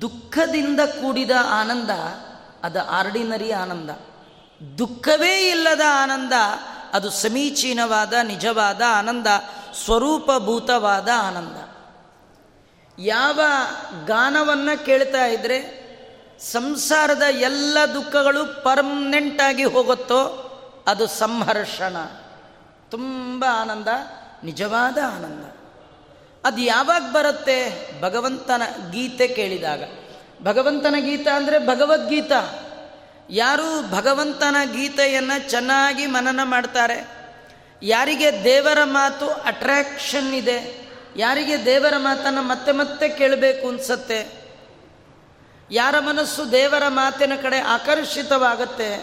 ದುಃಖದಿಂದ ಕೂಡಿದ ಆನಂದ, ಅದು ಆರ್ಡಿನರಿ ಆನಂದ. ದುಃಖವೇ ಇಲ್ಲದ ಆನಂದ, ಅದು ಸಮೀಚೀನವಾದ, ನಿಜವಾದ ಆನಂದ, ಸ್ವರೂಪಭೂತವಾದ ಆನಂದ. ಯಾವ ಗಾನವನ್ನು ಕೇಳ್ತಾ ಇದ್ದರೆ ಸಂಸಾರದ ಎಲ್ಲ ದುಃಖಗಳು ಪರ್ಮನೆಂಟಾಗಿ ಹೋಗುತ್ತೋ ಅದು ಸಂಹರ್ಷಣ. ತುಂಬ ಆನಂದ, ನಿಜವಾದ ಆನಂದ. ಅದು ಯಾವಾಗ ಬರುತ್ತೆ? ಭಗವಂತನ ಗೀತೆ ಕೇಳಿದಾಗ. ಭಗವಂತನ ಗೀತ ಅಂದರೆ ಭಗವದ್ಗೀತ. ಯಾರು ಭಗವಂತನ ಗೀತೆಯನ್ನು ಚೆನ್ನಾಗಿ ಮನನ ಮಾಡ್ತಾರೆ? ಯಾರಿಗೆ ದೇವರ ಮಾತು ಅಟ್ರಾಕ್ಷನ್ ಇದೆ? ಯಾರಿಗೆ ದೇವರ ಮಾತನ್ನು ಮತ್ತೆ ಮತ್ತೆ ಕೇಳಬೇಕು ಅನ್ಸತ್ತೆ? ಯಾರ ಮನಸ್ಸು ದೇವರ ಮಾತಿನ ಕಡೆ ಆಕರ್ಷಿತವಾಗತ್ತೆ?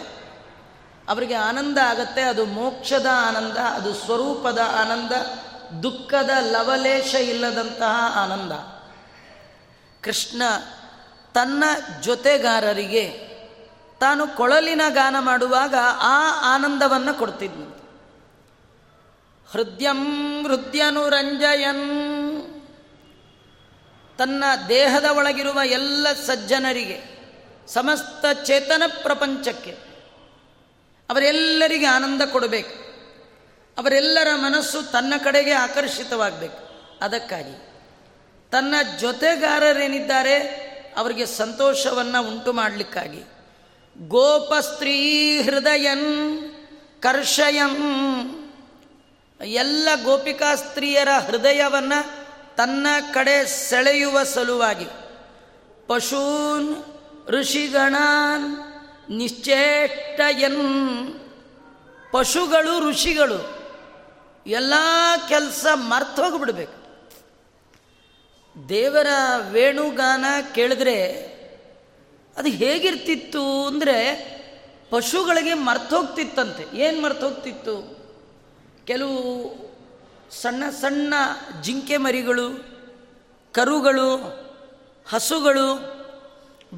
ಅವರಿಗೆ ಆನಂದ ಆಗತ್ತೆ, ಅದು ಮೋಕ್ಷದ ಆನಂದ, ಅದು ಸ್ವರೂಪದ ಆನಂದ, ದುಃಖದ ಲವಲೇಶ ಇಲ್ಲದಂತಹ ಆನಂದ. ಕೃಷ್ಣ ತನ್ನ ಜೊತೆಗಾರರಿಗೆ ತಾನು ಕೊಳಲಿನ ಗಾನ ಮಾಡುವಾಗ ಆ ಆನಂದವನ್ನು ಕೊಡ್ತಿದ್ನಂತೆ ಹೃದಯಂ ಹೃದಯನುರಂಜಯನ್ ತನ್ನ ದೇಹದ ಒಳಗಿರುವ ಎಲ್ಲ ಸಜ್ಜನರಿಗೆ, ಸಮಸ್ತ ಚೇತನ ಪ್ರಪಂಚಕ್ಕೆ ಅವರೆಲ್ಲರಿಗೆ ಆನಂದ ಕೊಡಬೇಕು. ಅವರೆಲ್ಲರ ಮನಸ್ಸು ತನ್ನ ಕಡೆಗೆ ಆಕರ್ಷಿತವಾಗಬೇಕು. ಅದಕ್ಕಾಗಿ ತನ್ನ ಜೊತೆಗಾರರೇನಿದ್ದಾರೆ, ಅವರಿಗೆ ಸಂತೋಷವನ್ನು ಉಂಟು ಮಾಡಲಿಕ್ಕಾಗಿ ಗೋಪಸ್ತ್ರೀ ಹೃದಯನ್ ಕರ್ಷಯನ್ ಎಲ್ಲ ಗೋಪಿಕಾ ಸ್ತ್ರೀಯರ ಹೃದಯವನ್ನು ತನ್ನ ಕಡೆ ಸೆಳೆಯುವ ಸಲುವಾಗಿ. ಪಶೂನ್, ಋಷಿಗಣಾನ್, ನಿಶ್ಚೇಷ್ಟಯನ್. ಪಶುಗಳು, ಋಷಿಗಳು, ಎಲ್ಲ ಕೆಲಸ ಮರ್ತೋಗ್ಬಿಡ್ಬೇಕು ದೇವರ ವೇಣುಗಾನ ಕೇಳಿದ್ರೆ ಅದು ಹೇಗಿರ್ತಿತ್ತು ಅಂದರೆ ಪಶುಗಳಿಗೆ ಮರ್ತೋಗ್ತಿತ್ತಂತೆ ಏನು ಮರ್ತೋಗ್ತಿತ್ತು ಕೆಲವು ಸಣ್ಣ ಸಣ್ಣ ಜಿಂಕೆ ಮರಿಗಳು, ಕರುಗಳು, ಹಸುಗಳು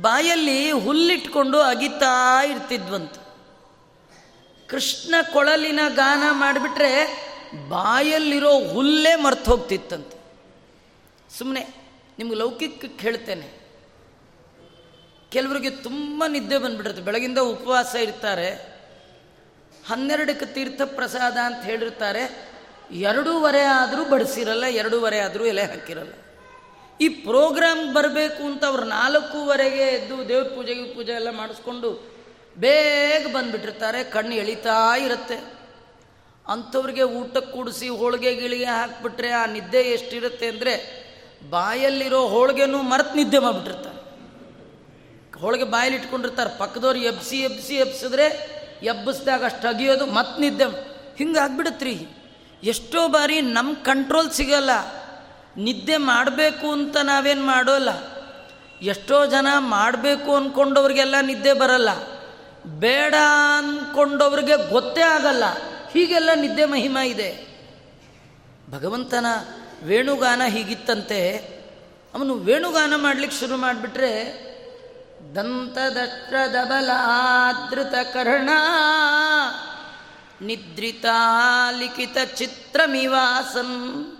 ಬಾಯಲ್ಲಿ ಹುಲ್ಲಿಟ್ಕೊಂಡು ಅಗಿತಾ ಇರ್ತಿದ್ವಂತ. ಕೃಷ್ಣ ಕೊಳಲಿನ ಗಾನ ಮಾಡಿಬಿಟ್ರೆ ಬಾಯಲ್ಲಿರೋ ಹುಲ್ಲೇ ಮರ್ತು ಹೋಗ್ತಿತ್ತಂತೆ. ಸುಮ್ಮನೆ ನಿಮ್ಗೆ ಲೌಕಿಕಕ್ಕೆ ಹೇಳ್ತೇನೆ ಕೆಲವರಿಗೆ ತುಂಬ ನಿದ್ದೆ ಬಂದ್ಬಿಡುತ್ತೆ ಬೆಳಗಿಂದ ಉಪವಾಸ ಇರ್ತಾರೆ. ಹನ್ನೆರಡಕ್ಕೆ ತೀರ್ಥ ಪ್ರಸಾದ ಅಂತ ಹೇಳಿರ್ತಾರೆ. ಎರಡೂವರೆ ಆದರೂ ಬಡಿಸಿರಲ್ಲ, ಎರಡೂವರೆ ಆದರೂ ಎಲೆ ಹಾಕಿರಲ್ಲ. ಈ ಪ್ರೋಗ್ರಾಮ್ ಬರಬೇಕು ಅಂತ ಅವ್ರು ನಾಲ್ಕೂವರೆಗೆ ಎದ್ದು ದೇವ್ರ ಪೂಜೆಗೆ ಪೂಜೆ ಎಲ್ಲ ಮಾಡಿಸ್ಕೊಂಡು ಬೇಗ ಬಂದುಬಿಟ್ಟಿರ್ತಾರೆ. ಕಣ್ಣು ಎಳಿತಾ ಇರುತ್ತೆ. ಅಂಥವ್ರಿಗೆ ಊಟಕ್ಕೆ ಕೂಡಿಸಿ ಹೋಳಿಗೆ, ಗಿಳಿಗೆ ಹಾಕ್ಬಿಟ್ರೆ ಆ ನಿದ್ದೆ ಎಷ್ಟಿರುತ್ತೆ ಅಂದರೆ ಬಾಯಲ್ಲಿರೋ ಹೋಳಿಗೆನೂ ಮರೆತು ನಿದ್ದೆ ಮಾಡಿಬಿಟ್ಟಿರ್ತಾರೆ. ಹೋಳಿಗೆ ಬಾಯಲ್ಲಿ ಇಟ್ಕೊಂಡಿರ್ತಾರೆ ಪಕ್ಕದವ್ರು ಎಬ್ಸಿ ಎಬ್ಸಿ, ಎಬ್ಸಿದ್ರೆ ಎಬ್ಬಿಸ್ದಾಗ ಅಷ್ಟು ಅಗಿಯೋದು ಮತ್ತೆ ನಿದ್ದೆ. ಹಿಂಗೆ ಆಗ್ಬಿಡತ್ರಿ ಎಷ್ಟೋ ಬಾರಿ ನಮ್ಮ ಕಂಟ್ರೋಲ್ ಸಿಗಲ್ಲ. ನಿದ್ದೆ ಮಾಡಬೇಕು ಅಂತ ನಾವೇನು ಮಾಡೋಲ್ಲ. ಎಷ್ಟೋ ಜನ ಮಾಡಬೇಕು ಅಂದ್ಕೊಂಡವ್ರಿಗೆಲ್ಲ ನಿದ್ದೆ ಬರಲ್ಲ. ಬೇಡ ಅಂದ್ಕೊಂಡವ್ರಿಗೆ ಗೊತ್ತೇ ಆಗಲ್ಲ. ಹೀಗೆಲ್ಲ ನಿದ್ದೆ ಮಹಿಮಾ ಇದೆ. ಭಗವಂತನ ವೇಣುಗಾನ ಹೀಗಿತ್ತಂತೆ. ಅವನು ವೇಣುಗಾನ ಮಾಡ್ಲಿಕ್ಕೆ ಶುರು ಮಾಡಿಬಿಟ್ರೆ ದಂತದಷ್ಟದಬಲಾದೃತ ಕರ್ಣ ನಿದ್ರಿತಾ ಲಿಖಿತ ಚಿತ್ರಮಿವಾಸನ್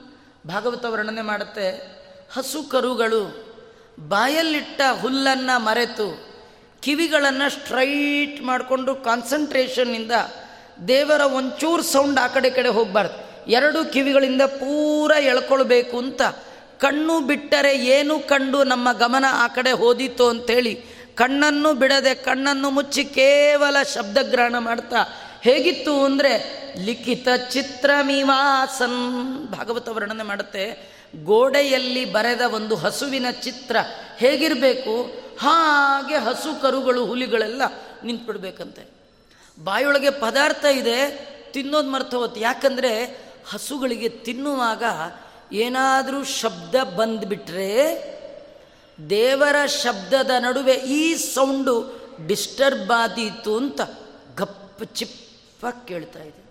ಭಾಗವತ ವರ್ಣನೆ ಮಾಡುತ್ತೆ. ಹಸು ಕರುಗಳು ಬಾಯಲ್ಲಿಟ್ಟ ಹುಲ್ಲನ್ನು ಮರೆತು ಕಿವಿಗಳನ್ನು ಸ್ಟ್ರೈಟ್ ಮಾಡಿಕೊಂಡು ಕಾನ್ಸಂಟ್ರೇಷನ್ನಿಂದ ದೇವರ ಒಂಚೂರು ಸೌಂಡ್ ಆ ಕಡೆ ಕಡೆ ಹೋಗಬಾರ್ದು. ಎರಡು ಕಿವಿಗಳಿಂದ ಪೂರ ಎಳ್ಕೊಳ್ಬೇಕು ಅಂತ. ಕಣ್ಣು ಬಿಟ್ಟರೆ ಏನು ಕಂಡು ನಮ್ಮ ಗಮನ ಆ ಕಡೆ ಹೋದಿತ್ತು ಅಂಥೇಳಿ ಕಣ್ಣನ್ನು ಬಿಡದೆ ಕಣ್ಣನ್ನು ಮುಚ್ಚಿ ಕೇವಲ ಶಬ್ದಗ್ರಹಣ ಮಾಡ್ತಾ ಹೇಗಿತ್ತು ಅಂದರೆ ಲಿಖಿತ ಚಿತ್ರಮಿವಾಸನ್ ಭಾಗವತ ವರ್ಣನೆ ಮಾಡುತ್ತೆ. ಗೋಡೆಯಲ್ಲಿ ಬರೆದ ಒಂದು ಹಸುವಿನ ಚಿತ್ರ ಹೇಗಿರಬೇಕು? ಹಾಗೆ ಹಸು ಕರುಗಳು ಹುಲಿಗಳೆಲ್ಲ ನಿಂತ್ಬಿಡ್ಬೇಕಂತೆ. ಬಾಯೊಳಗೆ ಪದಾರ್ಥ ಇದೆ, ತಿನ್ನೋದು ಮರ್ತ ಹೋಗುತ್ತೆ ಯಾಕಂದರೆ ಹಸುಗಳಿಗೆ ತಿನ್ನುವಾಗ ಏನಾದರೂ ಶಬ್ದ ಬಂದುಬಿಟ್ರೆ ದೇವರ ಶಬ್ದದ ನಡುವೆ ಈ ಸೌಂಡು ಡಿಸ್ಟರ್ಬ್ ಆದೀತು ಅಂತ ಗಪ್ಪ ಚಿಪ್ಪಾಗಿ ಕೇಳ್ತಾ ಇದೆ.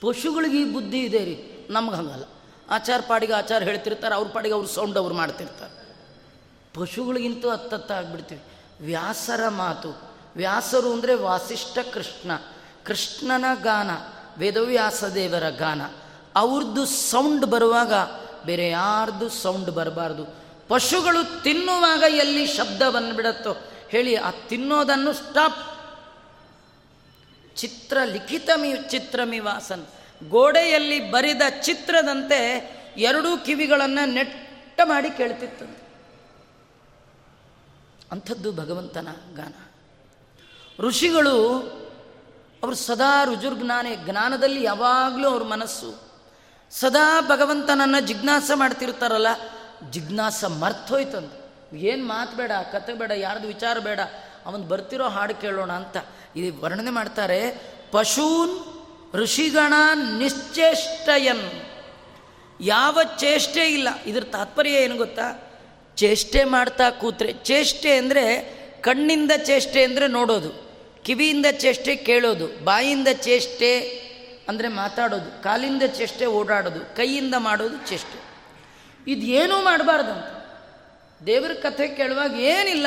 ಪಶುಗಳಿಗೆ ಈ ಬುದ್ಧಿ ಇದೆ ರೀ, ನಮ್ಗೆ ಹಂಗಲ್ಲ. ಆಚಾರ ಪಾಡಿಗೆ ಆಚಾರ ಹೇಳ್ತಿರ್ತಾರೆ, ಅವ್ರ ಪಾಡಿಗೆ ಅವ್ರ ಸೌಂಡ್ ಅವ್ರು ಮಾಡ್ತಿರ್ತಾರೆ. ಪಶುಗಳಿಗಿಂತೂ ಹತ್ತತ್ತ ಆಗ್ಬಿಡ್ತೀವಿ. ವ್ಯಾಸರ ಮಾತು. ವ್ಯಾಸರು ಅಂದರೆ ವಾಸಿಷ್ಠ ಕೃಷ್ಣ. ಕೃಷ್ಣನ ಗಾನ, ವೇದವ್ಯಾಸ ದೇವರ ಗಾನ. ಅವ್ರದ್ದು ಸೌಂಡ್ ಬರುವಾಗ ಬೇರೆ ಯಾರ್ದು ಸೌಂಡ್ ಬರಬಾರ್ದು. ಪಶುಗಳು ತಿನ್ನುವಾಗ ಎಲ್ಲಿ ಶಬ್ದ ಬಂದ್ಬಿಡತ್ತೋ ಹೇಳಿ, ಆ ತಿನ್ನೋದನ್ನು ಸ್ಟಾಪ್ ಚಿತ್ರ ಲಿಖಿತಮಿ, ಚಿತ್ರಮಿವಾಸನ್. ಗೋಡೆಯಲ್ಲಿ ಬರಿದ ಚಿತ್ರದಂತೆ ಎರಡೂ ಕಿವಿಗಳನ್ನು ನೆಟ್ಟ ಮಾಡಿ ಕೇಳ್ತಿತ್ತು. ಅಂಥದ್ದು ಭಗವಂತನ ಗಾನ. ಋಷಿಗಳು ಅವರು ಸದಾ ರುಜುರ್ಜ್ಞಾನೇ, ಜ್ಞಾನದಲ್ಲಿ ಯಾವಾಗಲೂ ಅವ್ರ ಮನಸ್ಸು. ಸದಾ ಭಗವಂತನನ್ನು ಜಿಜ್ಞಾಸ ಮಾಡ್ತಿರ್ತಾರಲ್ಲ ಜಿಜ್ಞಾಸ ಮರ್ತೋಯ್ತಂದು ಏನು ಮಾತು ಬೇಡ, ಕತೆ ಬೇಡ, ಯಾರ್ದು ವಿಚಾರ ಬೇಡ, ಅವನು ಬರ್ತಿರೋ ಹಾಡು ಕೇಳೋಣ ಅಂತ. ಇಲ್ಲಿ ವರ್ಣನೆ ಮಾಡ್ತಾರೆ, ಪಶೂನ್ ಋಷಿಗಣ ನಿಶ್ಚೇಷ್ಟಯನ್. ಯಾವ ಚೇಷ್ಟೆ ಇಲ್ಲ, ಇದ್ರ ತಾತ್ಪರ್ಯ ಏನು ಗೊತ್ತಾ? ಚೇಷ್ಟೆ ಮಾಡ್ತಾ ಕೂತ್ರೆ, ಚೇಷ್ಟೆ ಅಂದರೆ ಕಣ್ಣಿಂದ ಚೇಷ್ಟೆ ಅಂದರೆ ನೋಡೋದು, ಕಿವಿಯಿಂದ ಚೇಷ್ಟೆ ಕೇಳೋದು, ಬಾಯಿಂದ ಚೇಷ್ಟೆ ಅಂದರೆ ಮಾತಾಡೋದು, ಕಾಲಿಂದ ಚೇಷ್ಟೆ ಓಡಾಡೋದು, ಕೈಯಿಂದ ಮಾಡೋದು ಚೇಷ್ಟೆ. ಇದೇನೂ ಮಾಡಬಾರ್ದಂತ. ದೇವರ ಕಥೆ ಕೇಳುವಾಗ ಏನಿಲ್ಲ.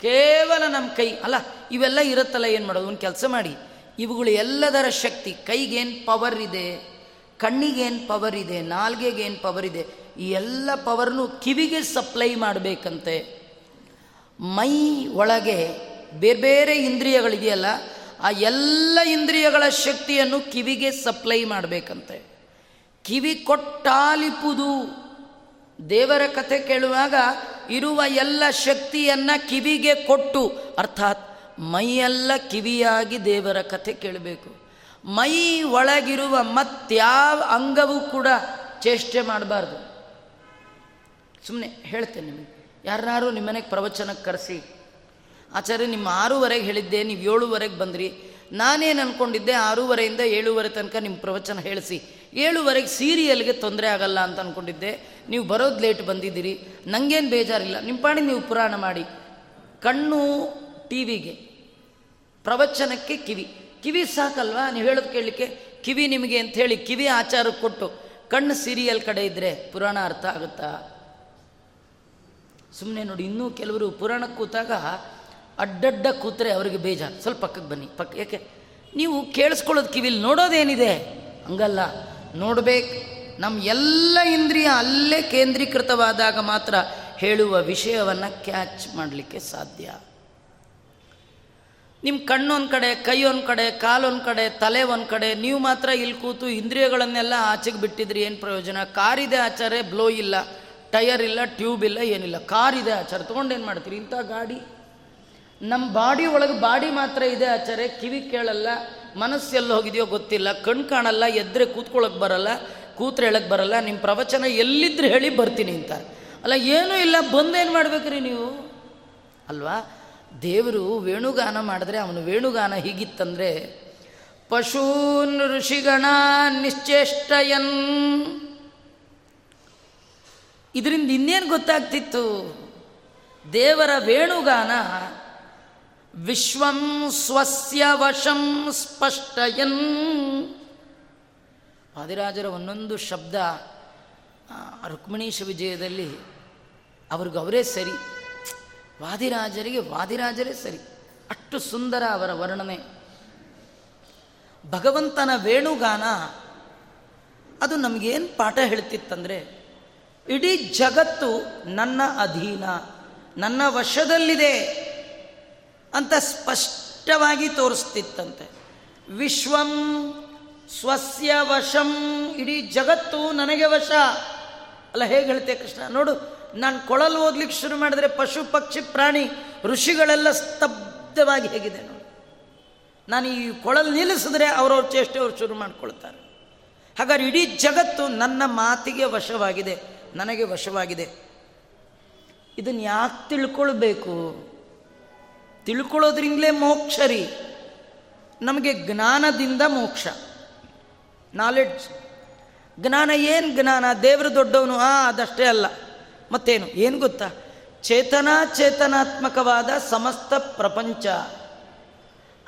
ಕೇವಲ ನಮ್ಮ ಕೈ, ಅಲ್ಲ, ಇವೆಲ್ಲ ಇರುತ್ತಲ್ಲ, ಏನು ಮಾಡೋದು? ಒಂದು ಕೆಲಸ ಮಾಡಿ. ಇವುಗಳು ಎಲ್ಲದರ ಶಕ್ತಿ. ಕೈಗೇನು ಪವರ್ ಇದೆ, ಕಣ್ಣಿಗೇನು ಪವರ್ ಇದೆ, ನಾಲ್ಗೆಗೇನು ಪವರ್ ಇದೆ. ಈ ಎಲ್ಲ ಪವರ್ನು ಕಿವಿಗೆ ಸಪ್ಲೈ ಮಾಡಬೇಕಂತೆ. ಮೈ ಒಳಗೆ ಬೇರೆ ಬೇರೆ ಇಂದ್ರಿಯಗಳಿದೆಯಲ್ಲ, ಆ ಎಲ್ಲ ಇಂದ್ರಿಯಗಳ ಶಕ್ತಿಯನ್ನು ಕಿವಿಗೆ ಸಪ್ಲೈ ಮಾಡಬೇಕಂತೆ. ಕಿವಿ ಕೊಟ್ಟಾಲಿಪುದು. ದೇವರ ಕಥೆ ಕೇಳುವಾಗ ಇರುವ ಎಲ್ಲ ಶಕ್ತಿಯನ್ನು ಕಿವಿಗೆ ಕೊಟ್ಟು, ಅರ್ಥಾತ್ ಮೈಯೆಲ್ಲ ಕಿವಿಯಾಗಿ ದೇವರ ಕಥೆ ಕೇಳಬೇಕು. ಮೈ ಒಳಗಿರುವ ಮತ್ಯಾವ ಅಂಗವೂ ಕೂಡ ಚೇಷ್ಟೆ ಮಾಡಬಾರ್ದು. ಸುಮ್ಮನೆ ಹೇಳ್ತೇನೆ ನಿಮಗೆ ಯಾರು ನಿಮ್ಮನೆಗೆ ಪ್ರವಚನಕ್ಕೆ ಕರೆಸಿ, ಆಚಾರ್ಯ, ನಿಮ್ಮ ಆರೂವರೆಗೆ ಹೇಳಿದ್ದೆ, ನೀವು ಏಳುವರೆಗೆ ಬಂದ್ರಿ. ನಾನೇನು ಅಂದ್ಕೊಂಡಿದ್ದೆ ಆರೂವರೆಯಿಂದ ಏಳುವರೆ ತನಕ ನಿಮ್ಮ ಪ್ರವಚನ ಹೇಳಿಸಿ. ಏಳುವರೆಗೆ ಸೀರಿಯಲ್ಗೆ ತೊಂದರೆ ಆಗಲ್ಲ ಅಂತ ಅಂದ್ಕೊಂಡಿದ್ದೆ ನೀವು ಬರೋದು ಲೇಟ್ ಬಂದಿದ್ದೀರಿ. ನನಗೇನು ಬೇಜಾರಿಲ್ಲ. ನಿಮ್ಮ ಪಾಡಿ ನೀವು ಪುರಾಣ ಮಾಡಿ. ಕಣ್ಣು ಟಿ ವಿಗೆ ಪ್ರವಚನಕ್ಕೆ ಕಿವಿ. ಕಿವಿ ಸಾಕಲ್ವಾ? ನೀವು ಹೇಳೋದು ಕೇಳಲಿಕ್ಕೆ ಕಿವಿ ನಿಮಗೆ ಅಂಥೇಳಿ ಕಿವಿ ಆಚಾರಕ್ಕೆ ಕೊಟ್ಟು ಕಣ್ಣು ಸೀರಿಯಲ್ ಕಡೆ ಇದ್ದರೆ ಪುರಾಣ ಅರ್ಥ ಆಗುತ್ತಾ? ಸುಮ್ಮನೆ ನೋಡಿ, ಇನ್ನೂ ಕೆಲವರು ಪುರಾಣಕ್ಕೆ ಕೂತಾಗ ಅಡ್ಡಡ್ಡ ಕೂತ್ರೆ ಅವರಿಗೆ ಬೇಜಾರು. ಸ್ವಲ್ಪ ಪಕ್ಕಕ್ಕೆ ಬನ್ನಿ. ಪಕ್ಕ ಯಾಕೆ? ನೀವು ಕೇಳಿಸ್ಕೊಳ್ಳೋದು ಕಿವಿಲಿ ನೋಡೋದೇನಿದೆ? ಹಂಗಲ್ಲ. ನೋಡಬೇಕು. ನಮ್ಮ ಎಲ್ಲ ಇಂದ್ರಿಯ ಅಲ್ಲೇ ಕೇಂದ್ರೀಕೃತವಾದಾಗ ಮಾತ್ರ ಹೇಳುವ ವಿಷಯವನ್ನು ಕ್ಯಾಚ್ ಮಾಡಲಿಕ್ಕೆ ಸಾಧ್ಯ. ನಿಮ್ಮ ಕಣ್ಣೊಂದು ಕಡೆ ಕೈ ಒಂದು ಕಡೆ, ಕಾಲೊಂದು ಕಡೆ ತಲೆ ಒಂದು ಕಡೆ ನೀವು ಮಾತ್ರ ಇಲ್ಲಿ ಕೂತು ಇಂದ್ರಿಯಗಳನ್ನೆಲ್ಲ ಆಚೆಗೆ ಬಿಟ್ಟಿದ್ರಿ ಏನು ಪ್ರಯೋಜನ? ಕಾರಿದೆ ಆಚಾರೆ ಬ್ಲೋ ಇಲ್ಲ, ಟಯರ್ ಇಲ್ಲ, ಟ್ಯೂಬ್ ಇಲ್ಲ, ಏನಿಲ್ಲ. ಕಾರ್ ಇದೆ ಆಚಾರ ಏನು ಮಾಡ್ತೀರಿ? ಇಂಥ ಗಾಡಿ. ನಮ್ಮ ಬಾಡಿ ಒಳಗೆ ಬಾಡಿ ಮಾತ್ರ ಇದೆ ಆಚಾರೆ, ಕಿವಿ ಕೇಳಲ್ಲ ಮನಸ್ಸು ಎಲ್ಲಿ ಹೋಗಿದೆಯೋ ಗೊತ್ತಿಲ್ಲ, ಕಣ್ ಕಾಣಲ್ಲ, ಎದ್ರೆ ಕೂತ್ಕೊಳ್ಳೋಕೆ ಬರಲ್ಲ, ಕೂತ್ರೆ ಹೇಳಕ್ಕೆ ಬರಲ್ಲ ನಿಮ್ಮ ಪ್ರವಚನ ಎಲ್ಲಿದ್ರೆ ಹೇಳಿ ಬರ್ತೀನಿ ಅಂತ. ಅಲ್ಲ, ಏನೂ ಇಲ್ಲ ಬಂದೇನು ಮಾಡ್ಬೇಕ್ರಿ ನೀವು? ಅಲ್ವಾ? ದೇವರು ವೇಣುಗಾನ ಮಾಡಿದ್ರೆ ಅವನು ವೇಣುಗಾನ ಹೀಗಿತ್ತಂದರೆ ಪಶೂನ್ ಋಷಿಗಣ ನಿಶ್ಚೇಷ್ಟಯನ್. ಇದರಿಂದ ಇನ್ನೇನು ಗೊತ್ತಾಗ್ತಿತ್ತು? ದೇವರ ವೇಣುಗಾನ ವಿಶ್ವಂ ಸ್ವಸ್ಯ ವಶಂ ಸ್ಪಷ್ಟಯನ್. ವಾದಿರಾಜರ ಒಂದೊಂದು ಶಬ್ದ ರುಕ್ಮಿಣೀಶ ವಿಜಯದಲ್ಲಿ ಅವ್ರಿಗೆ ಅವರೇ ಸರಿ. ವಾದಿರಾಜರಿಗೆ ವಾದಿರಾಜರೇ ಸರಿ. ಅಷ್ಟು ಸುಂದರ ಅವರ ವರ್ಣನೆ. ಭಗವಂತನ ವೇಣುಗಾನ, ಅದು ನಮಗೇನು ಪಾಠ ಹೇಳ್ತಿತ್ತಂದರೆ, ಇಡೀ ಜಗತ್ತು ನನ್ನ ಅಧೀನ, ನನ್ನ ವಶದಲ್ಲಿದೆ. ಅಂತ ಸ್ಪಷ್ಟವಾಗಿ ತೋರಿಸ್ತಿತ್ತಂತೆ. ವಿಶ್ವಂ ಸ್ವಸ್ಯ ವಶಂ, ಇಡೀ ಜಗತ್ತು ನನಗೆ ವಶ. ಅಲ್ಲ, ಹೇಗೆ ಹೇಳ್ತೆ ಕೃಷ್ಣ? ನೋಡು, ನಾನು ಕೊಳಲು ಓದ್ಲಿಕ್ಕೆ ಶುರು ಮಾಡಿದ್ರೆ ಪಶು, ಪಕ್ಷಿ, ಪ್ರಾಣಿ, ಋಷಿಗಳೆಲ್ಲ ಸ್ತಬ್ಧವಾಗಿ ಹೇಗಿದೆ ನೋಡು. ನಾನು ಈ ಕೊಳಲು ನಿಲ್ಲಿಸಿದ್ರೆ ಅವರವ್ರ ಚೇಷ್ಟೆ ಅವ್ರು ಶುರು ಮಾಡ್ಕೊಳ್ತಾರೆ. ಹಾಗಾದ್ರೆ ಇಡೀ ಜಗತ್ತು ನನ್ನ ಮಾತಿಗೆ ವಶವಾಗಿದೆ, ನನಗೆ ವಶವಾಗಿದೆ. ಇದನ್ನು ಯಾಕೆ ತಿಳ್ಕೊಳ್ಬೇಕು? ತಿಳ್ಕೊಳ್ಳೋದ್ರಿಂದಲೇ ಮೋಕ್ಷ ರೀ. ನಮಗೆ ಜ್ಞಾನದಿಂದ ಮೋಕ್ಷ. ನಾಲೆಡ್ಜ್ ಜ್ಞಾನ ಏನು ಜ್ಞಾನ? ದೇವರು ದೊಡ್ಡವನು, ಆ, ಅದಷ್ಟೇ ಅಲ್ಲ. ಮತ್ತೇನು? ಏನು ಗೊತ್ತಾ? ಚೇತನಾ ಚೇತನಾತ್ಮಕವಾದ ಸಮಸ್ತ ಪ್ರಪಂಚ.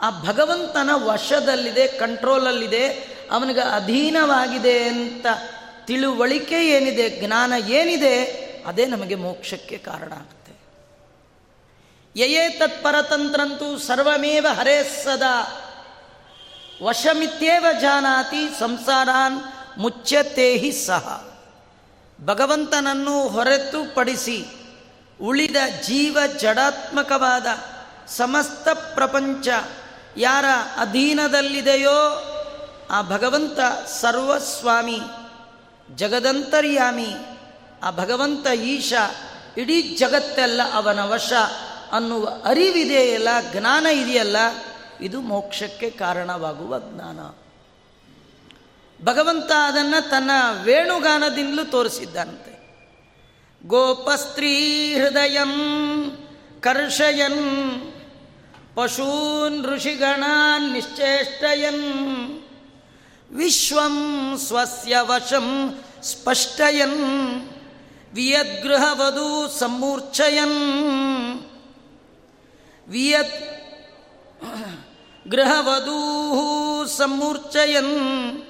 ಆ ಭಗವಂತನ ವಶದಲ್ಲಿದೆ, ಕಂಟ್ರೋಲಲ್ಲಿದೆ, ಅವನಿಗೆ ಅಧೀನವಾಗಿದೆ ಅಂತ ತಿಳುವಳಿಕೆ ಏನಿದೆ, ಜ್ಞಾನ ಏನಿದೆ, ಅದೇ ನಮಗೆ ಮೋಕ್ಷಕ್ಕೆ ಕಾರಣ ಯಯೇ ತತ್ಪರತಂತ್ರಂತೂ ಸರ್ವಮೇವ ಹರೇ ಸದಾ. ವಶಮಿತ್ಯೇವ ಜಾನಾತಿ ಸಂಸಾರಾನ್ ಮುಚ್ಚತೆ ಹಿ ಸಹ. ಭಗವಂತನನ್ನು ಹೊರತುಪಡಿಸಿ ಉಳಿದ ಜೀವ ಜಡಾತ್ಮಕವಾದ ಸಮಸ್ತ ಪ್ರಪಂಚ ಯಾರ ಅಧೀನದಲ್ಲಿದೆಯೋ ಆ ಭಗವಂತ ಸರ್ವಸ್ವಾಮಿ, ಜಗದಂತರ್ಯಾಮಿ, ಆ ಭಗವಂತ ಈಶ ಇಡೀ ಜಗತ್ತೆಲ್ಲ ಅವನ ವಶ. ಅನ್ನುವ ಅರಿವಿದೆಯಲ್ಲ, ಜ್ಞಾನ ಇದೆಯಲ್ಲ, ಇದು ಮೋಕ್ಷಕ್ಕೆ ಕಾರಣವಾಗುವ ಜ್ಞಾನ. ಭಗವಂತ ಅದನ್ನು ತನ್ನ ವೇಣುಗಾನದಿಂದಲೂ ತೋರಿಸಿದ್ದಂತೆ ಗೋಪಸ್ತ್ರೀ ಹೃದಯ ಕರ್ಷಯನ್, ಪಶೂನ್ ಋಷಿಗಣಾನ್ ನಿಶ್ಚೇಷ್ಟಯನ್, ವಿಶ್ವಂ ಸ್ವಸ್ಯ ವಶಂ ಸ್ಪಷ್ಟಯನ್, ವಿಯದ್ಗೃಹವಧೂ ಸಮೂರ್ಛಯನ್. ವಿಯತ್ ಗೃಹವಧೂ ಸಮೂರ್ಚಯನ್.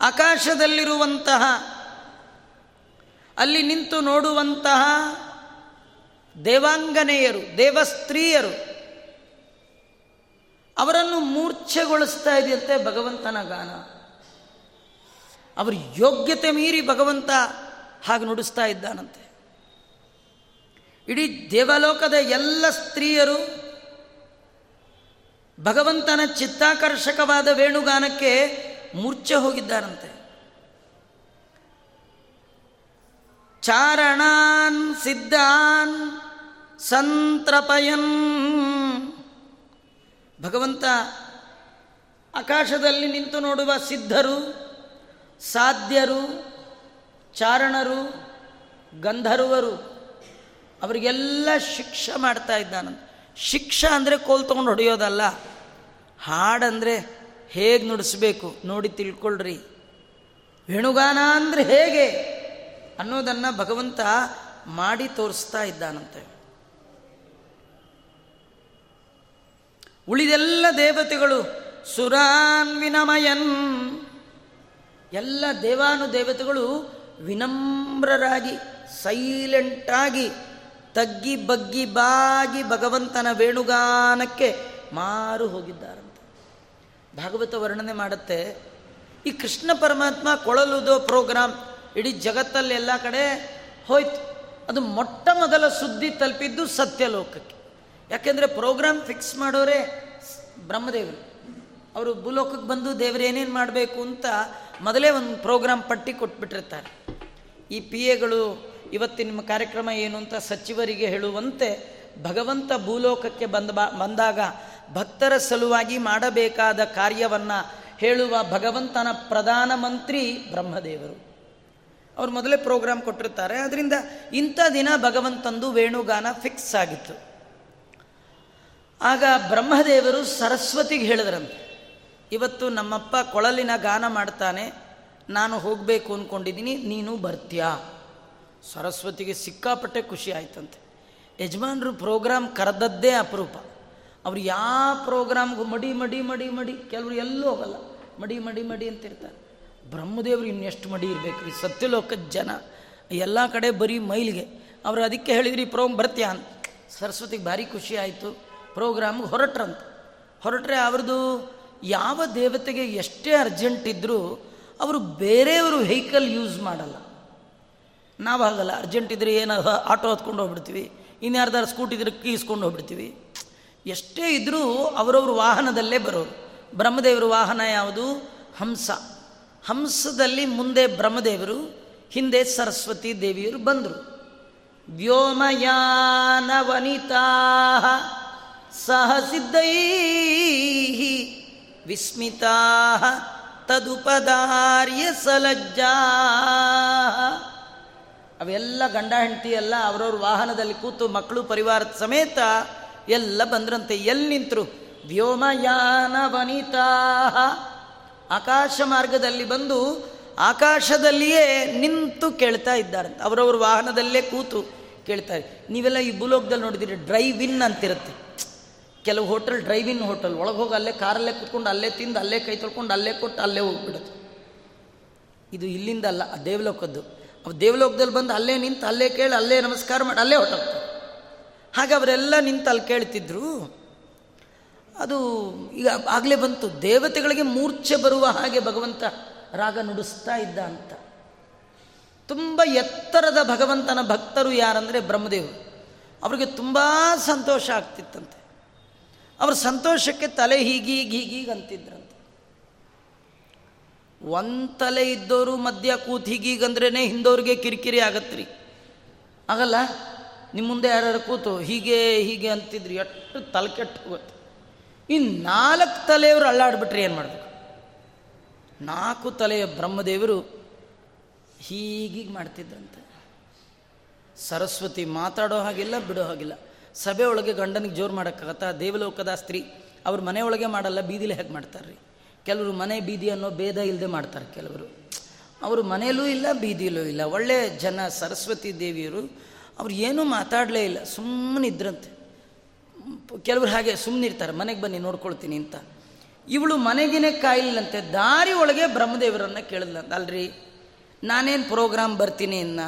ಆಕಾಶದಲ್ಲಿರುವಂತಹ, ಅಲ್ಲಿ ನಿಂತು ನೋಡುವಂತಹ ದೇವಾಂಗನೆಯರು, ದೇವಸ್ತ್ರೀಯರು, ಅವರನ್ನು ಮೂರ್ಛೆಗೊಳಿಸ್ತಾ ಇದೆಯಂತೆ ಭಗವಂತನ ಗಾನ. ಅವರು ಯೋಗ್ಯತೆ ಮೀರಿ ಭಗವಂತ ಹಾಗೆ ನುಡಿಸ್ತಾ ಇದ್ದಾನಂತೆ. ಇಡೀ ದೇವಲೋಕದ ಎಲ್ಲ ಸ್ತ್ರೀಯರು ಭಗವಂತನ ಚಿತ್ತಾಕರ್ಷಕವಾದ ವೇಣುಗಾನಕ್ಕೆ ಮೂರ್ಛೆ ಹೋಗಿದ್ದಾರಂತೆ. ಚಾರಣಾನ್ ಸಿದ್ಧಾನ್ ಸಂತ್ರಪಯನ್. ಭಗವಂತ ಆಕಾಶದಲ್ಲಿ ನಿಂತು ನೋಡುವ ಸಿದ್ಧರು, ಸಾಧ್ಯರು, ಚಾರಣರು, ಗಂಧರ್ವರು. ಅವರಿಗೆಲ್ಲ ಶಿಕ್ಷೆ ಮಾಡ್ತಾ ಇದ್ದಾನಂತ. ಶಿಕ್ಷೆ ಅಂದರೆ ಕೋಲ್ ತೊಗೊಂಡು ಹೊಡೆಯೋದಲ್ಲ. ಹಾಡಂದರೆ ಹೇಗೆ ನುಡಿಸ್ಬೇಕು ನೋಡಿ ತಿಳ್ಕೊಳ್ರಿ. ವೇಣುಗಾನ ಅಂದರೆ ಹೇಗೆ ಅನ್ನೋದನ್ನು ಭಗವಂತ ಮಾಡಿ ತೋರಿಸ್ತಾ ಇದ್ದಾನಂತೆ. ಉಳಿದೆಲ್ಲ ದೇವತೆಗಳು ಸುರಾನ್ ವಿನಮಯನ್ ಎಲ್ಲ ದೇವಾನು ದೇವತೆಗಳು ವಿನಮ್ರರಾಗಿ ಸೈಲೆಂಟಾಗಿ ತಗ್ಗಿ ಬಗ್ಗಿ ಬಾಗಿ ಭಗವಂತನ ವೇಣುಗಾನಕ್ಕೆ ಮಾರು ಹೋಗಿದ್ದಾರಂತೆ. ಭಾಗವತ ವರ್ಣನೆ ಮಾಡುತ್ತೆ, ಈ ಕೃಷ್ಣ ಪರಮಾತ್ಮ ಕೊಳಲುದೋ ಪ್ರೋಗ್ರಾಮ್ ಇಡೀ ಜಗತ್ತಲ್ಲಿ ಎಲ್ಲ ಕಡೆ ಹೋಯ್ತು. ಅದು ಮೊಟ್ಟ ಮೊದಲ ಸುದ್ದಿ ತಲುಪಿದ್ದು ಸತ್ಯಲೋಕಕ್ಕೆ. ಯಾಕೆಂದರೆ ಪ್ರೋಗ್ರಾಮ್ ಫಿಕ್ಸ್ ಮಾಡೋರೇ ಬ್ರಹ್ಮದೇವರು. ಅವರು ಭೂಲೋಕಕ್ಕೆ ಬಂದು ದೇವರು ಏನೇನು ಮಾಡಬೇಕು ಅಂತ ಮೊದಲೇ ಒಂದು ಪ್ರೋಗ್ರಾಮ್ ಪಟ್ಟಿ ಕೊಟ್ಬಿಟ್ಟಿರ್ತಾರೆ. ಈ ಪಿ ಎಗಳು ಇವತ್ತಿನ ನಿಮ್ಮ ಕಾರ್ಯಕ್ರಮ ಏನು ಅಂತ ಸಚಿವರಿಗೆ ಹೇಳುವಂತೆ ಭಗವಂತ ಭೂಲೋಕಕ್ಕೆ ಬಂದ ಬಂದಾಗ ಭಕ್ತರ ಸಲುವಾಗಿ ಮಾಡಬೇಕಾದ ಕಾರ್ಯವನ್ನು ಹೇಳುವ ಭಗವಂತನ ಪ್ರಧಾನಮಂತ್ರಿ ಬ್ರಹ್ಮದೇವರು. ಅವರು ಮೊದಲೇ ಪ್ರೋಗ್ರಾಮ್ ಕೊಟ್ಟಿರ್ತಾರೆ. ಅದರಿಂದ ಇಂಥ ದಿನ ಭಗವಂತಂದು ವೇಣುಗಾನ ಫಿಕ್ಸ್ ಆಗಿತ್ತು. ಆಗ ಬ್ರಹ್ಮದೇವರು ಸರಸ್ವತಿಗೆ ಹೇಳಿದ್ರಂತೆ, ಇವತ್ತು ನಮ್ಮಪ್ಪ ಕೊಳಲಿನ ಗಾನ ಮಾಡ್ತಾನೆ. ನಾನು ಹೋಗಬೇಕು ಅಂದ್ಕೊಂಡಿದ್ದೀನಿ ನೀನು ಬರ್ತೀಯಾ? ಸರಸ್ವತಿಗೆ ಸಿಕ್ಕಾಪಟ್ಟೆ ಖುಷಿ ಆಯ್ತಂತೆ. ಯಜಮಾನ್ರು ಪ್ರೋಗ್ರಾಮ್ ಕರೆದದ್ದೇ ಅಪರೂಪ. ಅವ್ರು ಯಾವ ಪ್ರೋಗ್ರಾಮ್ಗೂ ಮಡಿ ಮಡಿ ಮಡಿ ಮಡಿ, ಕೆಲವರು ಎಲ್ಲೂ ಹೋಗಲ್ಲ. ಮಡಿ ಮಡಿ ಮಡಿ ಅಂತಿರ್ತಾರೆ. ಬ್ರಹ್ಮದೇವರು ಇನ್ನೆಷ್ಟು ಮಡಿ ಇರಬೇಕು ರೀ ಸತ್ಯಲೋಕದ ಜನ. ಎಲ್ಲ ಕಡೆ ಬರೀ ಮೈಲಿಗೆ. ಅವರು ಅದಕ್ಕೆ ಹೇಳಿದ್ರಿ ಪ್ರೋಮ್ ಬರ್ತೀಯ ಅಂತ. ಸರಸ್ವತಿಗೆ ಭಾರಿ ಖುಷಿ ಆಯಿತು. ಪ್ರೋಗ್ರಾಮ್ಗೆ ಹೊರಟ್ರಂತ. ಹೊರಟ್ರೆ ಅವ್ರದ್ದು ಯಾವ ದೇವತೆಗೆ ಎಷ್ಟೇ ಅರ್ಜೆಂಟ್ ಇದ್ದರೂ ಅವರು ಬೇರೆಯವರು ವೆಹಿಕಲ್ ಯೂಸ್ ಮಾಡಲ್ಲ. ನಾವು ಹಾಗಲ್ಲ ಅರ್ಜೆಂಟ್ ಇದ್ರೆ ಏನು ಆಟೋ ಹತ್ಕೊಂಡು ಹೋಗ್ಬಿಡ್ತೀವಿ ಇನ್ಯಾರ್ದಾರು ಸ್ಕೂಟಿ ಇದ್ರೆ ಕೀಸ್ಕೊಂಡು ಹೋಗ್ಬಿಡ್ತೀವಿ. ಎಷ್ಟೇ ಇದ್ದರೂ ಅವರವ್ರ ವಾಹನದಲ್ಲೇ ಬರೋರು. ಬ್ರಹ್ಮದೇವರ ವಾಹನ ಯಾವುದು? ಹಂಸ. ಹಂಸದಲ್ಲಿ ಮುಂದೆ ಬ್ರಹ್ಮದೇವರು, ಹಿಂದೆ ಸರಸ್ವತಿ ದೇವಿಯರು ಬಂದರು. ವ್ಯೋಮಯಾನ ವನಿತಾ ಸಹ ಸಿದ್ಧೈ ವಿಸ್ಮಿತಾ ತದುಪದಾರ್ಯ ಸಲಜ್ಜಾ ಅವೆಲ್ಲ ಗಂಡ ಹೆಂಡತಿ ಎಲ್ಲ ಅವರವ್ರ ವಾಹನದಲ್ಲಿ ಕೂತು ಮಕ್ಕಳು ಪರಿವಾರದ ಸಮೇತ ಎಲ್ಲ ಬಂದ್ರಂತೆ. ಎಲ್ಲಿ ನಿಂತರು? ವ್ಯೋಮಯಾನ ವನಿತಾ ಆಕಾಶ ಮಾರ್ಗದಲ್ಲಿ ಬಂದು ಆಕಾಶದಲ್ಲಿಯೇ ನಿಂತು ಕೇಳ್ತಾ ಇದ್ದಾರಂತೆ. ಅವರವ್ರ ವಾಹನದಲ್ಲೇ ಕೂತು ಕೇಳ್ತಾರೆ ನೀವೆಲ್ಲ ಈ ಭೂಲೋಕದಲ್ಲಿ ನೋಡಿದಿರಿ ಡ್ರೈವ್ ಇನ್ ಅಂತಿರುತ್ತೆ. ಕೆಲವು ಹೋಟೆಲ್ ಡ್ರೈವ್ ಇನ್ ಹೋಟೆಲ್, ಒಳಗೆ ಹೋಗಿ ಅಲ್ಲೇ ಕಾರಲ್ಲೇ ಕೂತ್ಕೊಂಡು ಅಲ್ಲೇ ತಿಂದು ಅಲ್ಲೇ ಕೈ ತೊಳ್ಕೊಂಡು ಅಲ್ಲೇ ಕೊಟ್ಟು ಅಲ್ಲೇ ಹೋಗ್ಬಿಡುತ್ತೆ ಇದು ಇಲ್ಲಿಂದ ಅಲ್ಲ ದೇವಲೋಕದ್ದು ಅವು ದೇವಲೋಕದಲ್ಲಿ ಬಂದು ಅಲ್ಲೇ ನಿಂತು ಅಲ್ಲೇ ಕೇಳಿ ಅಲ್ಲೇ ನಮಸ್ಕಾರ ಮಾಡಿ ಅಲ್ಲೇ ಹೊಟ್ಟೋಗ್ತಾರೆ ಹಾಗೆ ಅವರೆಲ್ಲ ನಿಂತು ಅಲ್ಲಿ ಕೇಳ್ತಿದ್ರು. ಅದು ಈಗ ಆಗಲೇ ಬಂತು. ದೇವತೆಗಳಿಗೆ ಮೂರ್ಛೆ ಬರುವ ಹಾಗೆ ಭಗವಂತ ರಾಗ ನುಡಿಸ್ತಾ ಇದ್ದ ಅಂತ. ತುಂಬ ಎತ್ತರದ ಭಗವಂತನ ಭಕ್ತರು ಯಾರಂದರೆ ಬ್ರಹ್ಮದೇವರು ಅವರಿಗೆ ತುಂಬ ಸಂತೋಷ ಆಗ್ತಿತ್ತಂತೆ. ಅವ್ರ ಸಂತೋಷಕ್ಕೆ ತಲೆ ಹೀಗೀಗ ಹೀಗೀಗ ಅಂತಿದ್ರಂತೆ. ಒಂದು ತಲೆ ಇದ್ದವರು ಮಧ್ಯ ಕೂತ್ ಹೀಗೀಗಂದ್ರೇ ಹಿಂದವ್ರಿಗೆ ಕಿರಿಕಿರಿ ಆಗತ್ರಿ. ಆಗಲ್ಲ? ನಿಮ್ಮ ಮುಂದೆ ಯಾರ್ಯಾರು ಕೂತು ಹೀಗೆ ಹೀಗೆ ಅಂತಿದ್ರಿ, ಎಷ್ಟು ತಲೆ ಕೆಟ್ಟು ಹೋಗುತ್ತೆ. ಇನ್ನು ನಾಲ್ಕು ತಲೆಯವರು ಅಳ್ಳಾಡ್ಬಿಟ್ರೆ ಏನು ಮಾಡಬೇಕು? ನಾಲ್ಕು ತಲೆಯ ಬ್ರಹ್ಮದೇವರು ಹೀಗೀಗ ಮಾಡ್ತಿದ್ರಂತೆ. ಸರಸ್ವತಿ ಮಾತಾಡೋ ಹಾಗಿಲ್ಲ, ಬಿಡೋ ಹಾಗಿಲ್ಲ. ಸಭೆ ಒಳಗೆ ಗಂಡನಿಗೆ ಜೋರು ಮಾಡೋಕ್ಕಾಗತ್ತಾ? ದೇವಲೋಕದ ಸ್ತ್ರೀ, ಅವ್ರ ಮನೆಯೊಳಗೆ ಮಾಡಲ್ಲ, ಬೀದಿಲಿ ಹೇಗೆ ಮಾಡ್ತಾರೆ ರೀ ಕೆಲವರು ಮನೆ ಬೀದಿ ಅನ್ನೋ ಭೇದ ಇಲ್ಲದೆ ಮಾಡ್ತಾರೆ ಕೆಲವರು. ಅವರು ಮನೆಯಲ್ಲೂ ಇಲ್ಲ, ಬೀದಿಯಲ್ಲೂ ಇಲ್ಲ. ಒಳ್ಳೆ ಜನ ಸರಸ್ವತಿ ದೇವಿಯರು, ಅವ್ರು ಏನೂ ಮಾತಾಡಲೇ ಇಲ್ಲ. ಸುಮ್ಮನೆ ಇದ್ರಂತೆ. ಕೆಲವರು ಹಾಗೆ ಸುಮ್ಮನಿರ್ತಾರೆ ಮನೆಗೆ ಬನ್ನಿ, ನೋಡ್ಕೊಳ್ತೀನಿ ಅಂತ. ಇವಳು ಮನೆಗಿನೇ ಕಾಯಿಲ್ಲಂತೆ. ದಾರಿ ಒಳಗೆ ಬ್ರಹ್ಮದೇವರನ್ನ ಕೇಳಿದ್ಲಂತ. ಅಲ್ರಿ, ನಾನೇನು ಪ್ರೋಗ್ರಾಮ್ ಬರ್ತೀನಿ ಇನ್ನ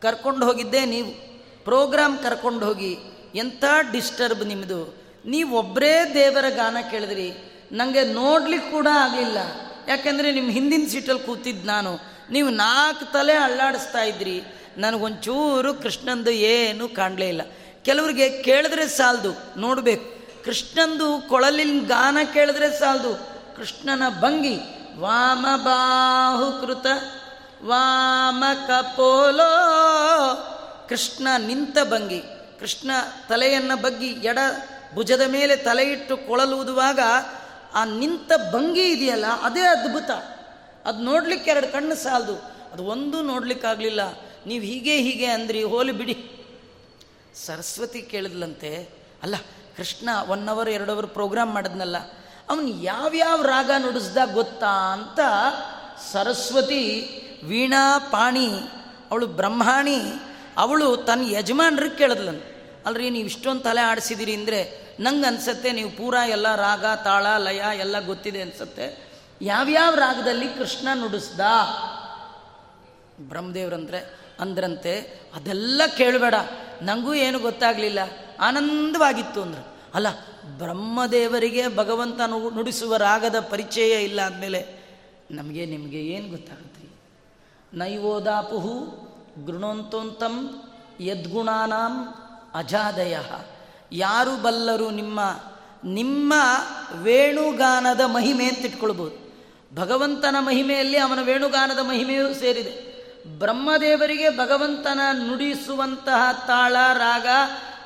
ಕರ್ಕೊಂಡು ಹೋಗಿದ್ದೆ ನೀವು. ಪ್ರೋಗ್ರಾಮ್ ಕರ್ಕೊಂಡು ಹೋಗಿ. ಎಂಥ ಡಿಸ್ಟರ್ಬ್ ನಿಮ್ಮದು ನೀವು ಒಬ್ಬರೇ ದೇವರ ಗಾನ ಕೇಳಿದ್ರಿ. ನನಗೆ ನೋಡ್ಲಿಕ್ಕೆ ಕೂಡ ಆಗಲಿಲ್ಲ. ಯಾಕೆಂದರೆ ನಿಮ್ಮ ಹಿಂದಿನ ಸೀಟಲ್ಲಿ ಕೂತಿದ್ದು ನಾನು. ನೀವು ನಾಲ್ಕು ತಲೆ ಅಳ್ಳಾಡಿಸ್ತಾ ಇದ್ರಿ. ನನಗೊಂಚೂರು ಕೃಷ್ಣಂದು ಏನು ಕಾಣಲೇ ಇಲ್ಲ. ಕೆಲವ್ರಿಗೆ ಕೇಳಿದ್ರೆ ಸಾಲದು, ನೋಡಬೇಕು. ಕೃಷ್ಣಂದು ಕೊಳಲಿನ ಗಾನ ಕೇಳಿದ್ರೆ ಸಾಲದು. ಕೃಷ್ಣನ ಭಂಗಿ, ವಾಮ ಬಾಹುಕೃತ ವಾಮ ಕಪೋಲೋ. ಕೃಷ್ಣ ನಿಂತ ಭಂಗಿ, ಕೃಷ್ಣ ತಲೆಯನ್ನು ಬಗ್ಗಿ ಎಡ ಭುಜದ ಮೇಲೆ ತಲೆ ಇಟ್ಟು ಕೊಳಲುವುದುವಾಗ ಆ ನಿಂತ ಭಂಗಿ ಇದೆಯಲ್ಲ, ಅದೇ ಅದ್ಭುತ. ಅದು ನೋಡ್ಲಿಕ್ಕೆ ಎರಡು ಕಣ್ಣು ಸಾಲದು. ಅದು ಒಂದೂ ನೋಡ್ಲಿಕ್ಕಾಗಲಿಲ್ಲ. ನೀವು ಹೀಗೆ ಹೀಗೆ ಅಂದ್ರಿ, ಹೋಲಿ ಬಿಡಿ. ಸರಸ್ವತಿ ಕೇಳಿದ್ಲಂತೆ, ಅಲ್ಲ, ಕೃಷ್ಣ ಒನ್ ಅವರ್ ಎರಡು ಅವರ್ ಪ್ರೋಗ್ರಾಮ್ ಮಾಡಿದ್ನಲ್ಲ, ಅವನು ಯಾವ್ಯಾವ ರಾಗ ನುಡಿಸ್ದ ಗೊತ್ತಾ ಅಂತ ಸರಸ್ವತಿ, ವೀಣಾ, ಪಾಣಿ, ಅವಳು ಬ್ರಹ್ಮಾಣಿ, ಅವಳು ತನ್ನ ಯಜಮಾನ್ರಿಗೆ ಕೇಳಿದ್ಲನು ಅಲ್ರಿ, ನೀವು ಇಷ್ಟೊಂದು ತಲೆ ಆಡಿಸಿದಿರಿ ಅಂದರೆ ನಂಗೆ ಅನಿಸುತ್ತೆ ನೀವು ಪೂರಾ ಎಲ್ಲ ರಾಗ, ತಾಳ, ಲಯ ಎಲ್ಲ ಗೊತ್ತಿದೆ ಅನಿಸುತ್ತೆ. ಯಾವ್ಯಾವ ರಾಗದಲ್ಲಿ ಕೃಷ್ಣ ನುಡಿಸ್ದ? ಬ್ರಹ್ಮದೇವ್ರಂದ್ರೆ, ಅಂದ್ರಂತೆ, ಅದೆಲ್ಲ ಕೇಳಬೇಡ. ನನಗೂ ಏನು ಗೊತ್ತಾಗಲಿಲ್ಲ. ಆನಂದವಾಗಿತ್ತು ಅಂದ್ರೆ. ಅಲ್ಲ, ಬ್ರಹ್ಮದೇವರಿಗೆ ಭಗವಂತ ನುಡಿಸುವ ರಾಗದ ಪರಿಚಯ ಇಲ್ಲ ಅಂದಮೇಲೆ ನಮಗೆ ನಿಮಗೆ ಏನು ಗೊತ್ತಾಗುತ್ತೆ? ನೈವೋದಾಪುಹು ಗೃಣೋಂತೋಂತಂ ಯದ್ಗುಣಾನಾಂ ಅಜಾದಯ. ಯಾರು ಬಲ್ಲರು ನಿಮ್ಮ ನಿಮ್ಮ ವೇಣುಗಾನದ ಮಹಿಮೆ ಅಂತ ಇಟ್ಕೊಳ್ಬೋದು. ಭಗವಂತನ ಮಹಿಮೆಯಲ್ಲಿ ಅವನ ವೇಣುಗಾನದ ಮಹಿಮೆಯೂ ಸೇರಿದೆ. ಬ್ರಹ್ಮದೇವರಿಗೆ ಭಗವಂತನ ನುಡಿಸುವಂತಹ ತಾಳ, ರಾಗ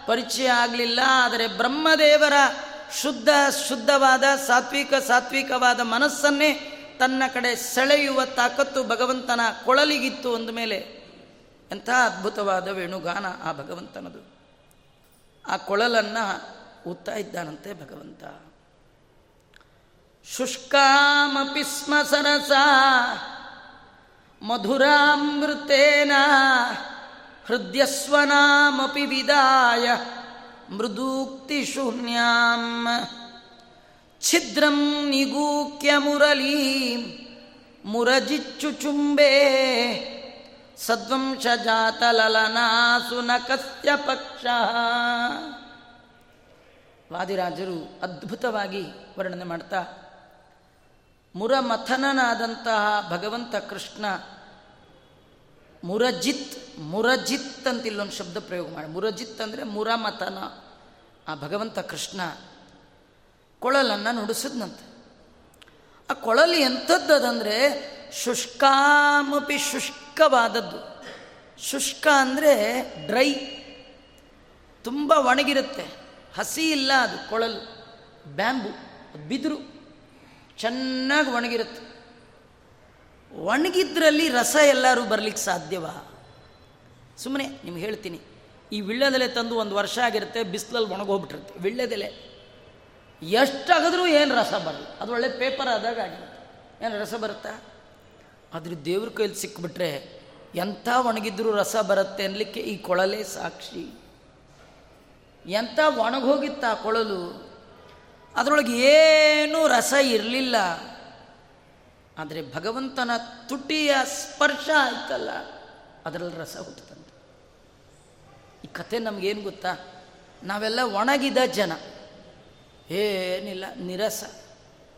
ಪರಿಚಯ ಆಗಲಿಲ್ಲ, ಆದರೆ ಬ್ರಹ್ಮದೇವರ ಶುದ್ಧ, ಶುದ್ಧವಾದ, ಸಾತ್ವಿಕ, ಸಾತ್ವಿಕವಾದ ಮನಸ್ಸನ್ನೇ ತನ್ನ ಕಡೆ ಸೆಳೆಯುವ ತಾಕತ್ತು ಭಗವಂತನ ಕೊಳಲಿಗಿತ್ತು ಅಂದಮೇಲೆ ಎಂಥ ಅದ್ಭುತವಾದ ವೇಣುಗಾನ ಆ ಭಗವಂತನದು. ಆ ಕೊಳಲನ್ನು ಊದ್ತಾ ಇದ್ದಾನಂತೆ ಭಗವಂತ. ಶುಷ್ಕಾಮಪಿ ಸ್ಮ ಸರಸ ಮಧುರಾಮೃತೇನ ಹೃದಯಸ್ವನಾಮಪಿ ವಿದಾಯ, ಮೃದೂಕ್ತಿ ಶೂನ್ಯಾಂ, ಛಿದ್ರಂ ನಿಗೂಕ್ಯ ಮುರಳೀ ಮುರಜಿಚ್ಚುಚುಂಬೆ ಸದ್ವಂಶಜಾತಲಲನಾಸು ನಕಸ್ಯ ಪಕ್ಷ ವಾದಿರಾಜರು ಅದ್ಭುತವಾಗಿ ವರ್ಣನೆ ಮಾಡ್ತಾ, ಮುರಮಥನನಾದಂತಹ ಭಗವಂತ ಕೃಷ್ಣ ಮುರಜಿತ್ ಮುರಜಿತ್ ಅಂತ ಇಲ್ಲೊಂದು ಶಬ್ದ ಪ್ರಯೋಗ ಮಾಡಿ. ಮುರಜಿತ್ ಅಂದರೆ ಮುರಮಥನ. ಆ ಭಗವಂತ ಕೃಷ್ಣ ಕೊಳಲನ್ನು ನುಡಿಸಿದ್ನಂತೆ. ಆ ಕೊಳಲು ಎಂಥದ್ದದಂದರೆ ಶುಷ್ಕಾಮಪಿ ಶುಷ್ಕವಾದದ್ದು ಶುಷ್ಕ ಅಂದರೆ ಡ್ರೈ. ತುಂಬ ಒಣಗಿರುತ್ತೆ. ಹಸಿ ಇಲ್ಲ ಅದು, ಕೊಳಲು. ಬ್ಯಾಂಬು ಬಿದಿರು. ಚೆನ್ನಾಗಿ ಒಣಗಿರುತ್ತೆ. ಒಣಗಿದ್ರಲ್ಲಿ ರಸ ಎಲ್ಲರೂ ಬರಲಿಕ್ಕೆ ಸಾಧ್ಯವಾ? ಸುಮ್ಮನೆ ನಿಮ್ಗೆ ಹೇಳ್ತೀನಿ. ಈ ವಿಳ್ಳೆದೆಲೆ ತಂದು ಒಂದು ವರ್ಷ ಆಗಿರುತ್ತೆ ಬಿಸಿಲಲ್ಲಿ ಒಣಗೋಗ್ಬಿಟ್ಟಿರುತ್ತೆ. ವಿಳ್ಳೆದೆಲೆ ಎಷ್ಟಾಗಿದ್ರೂ ಏನು ರಸ ಬರಲ್ಲ. ಅದು ಒಳ್ಳೆ ಪೇಪರ್ ಆದಾಗ ಆಗಿರುತ್ತೆ. ಏನು ರಸ ಬರುತ್ತಾ? ಆದ್ರೆ ದೇವ್ರ ಕೈಲಿ ಸಿಕ್ಕಿಬಿಟ್ರೆ ಎಂಥ ಒಣಗಿದ್ರೂ ರಸ ಬರುತ್ತೆ ಅನ್ನಲಿಕ್ಕೆ ಈ ಕೊಳಲೇ ಸಾಕ್ಷಿ. ಎಂಥ ಒಣಗೋಗಿತ್ತ ಆ ಕೊಳಲು? ಅದರೊಳಗೆ ಏನೂ ರಸ ಇರಲಿಲ್ಲ. ಆದರೆ ಭಗವಂತನ ತುಟಿಯ ಸ್ಪರ್ಶ ಆಯ್ತಲ್ಲ ಅದರಲ್ಲಿ ರಸ ಹುಟ್ಟುತ್ತಂತೆ ಈ ಕಥೆ ನಮಗೇನು ಗೊತ್ತಾ? ನಾವೆಲ್ಲ ಒಣಗಿದ ಜನ. ಏನಿಲ್ಲ, ನಿರಸ.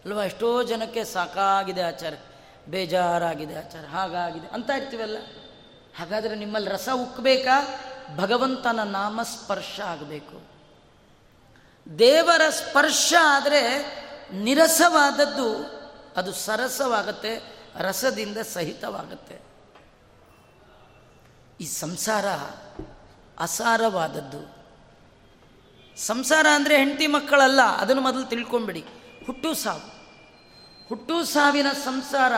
ಅಲ್ವಾ? ಎಷ್ಟೋ ಜನಕ್ಕೆ ಸಾಕಾಗಿದೆ ಆಚಾರ. ಬೇಜಾರಾಗಿದೆ, ಆಚಾರ. ಹಾಗಾಗಿದೆ. ಅಂತ ಇರ್ತೀವಲ್ಲ? ಹಾಗಾದರೆ ನಿಮ್ಮಲ್ಲಿ ರಸ ಉಕ್ಕಬೇಕಾ ಭಗವಂತನ ನಾಮ ಸ್ಪರ್ಶ ಆಗಬೇಕು. ದೇವರ ಸ್ಪರ್ಶ ಆದರೆ ನಿರಸವಾದದ್ದು ಅದು ಸರಸವಾಗತ್ತೆ, ರಸದಿಂದ ಸಹಿತವಾಗತ್ತೆ. ಈ ಸಂಸಾರ ಅಸಾರವಾದದ್ದು. ಸಂಸಾರ ಅಂದರೆ ಹೆಂಡತಿ ಮಕ್ಕಳಲ್ಲ, ಅದನ್ನು ಮೊದಲು ತಿಳ್ಕೊಂಬಿಡಿ. ಹುಟ್ಟು ಸಾವು. ಹುಟ್ಟು ಸಾವಿನ ಸಂಸಾರ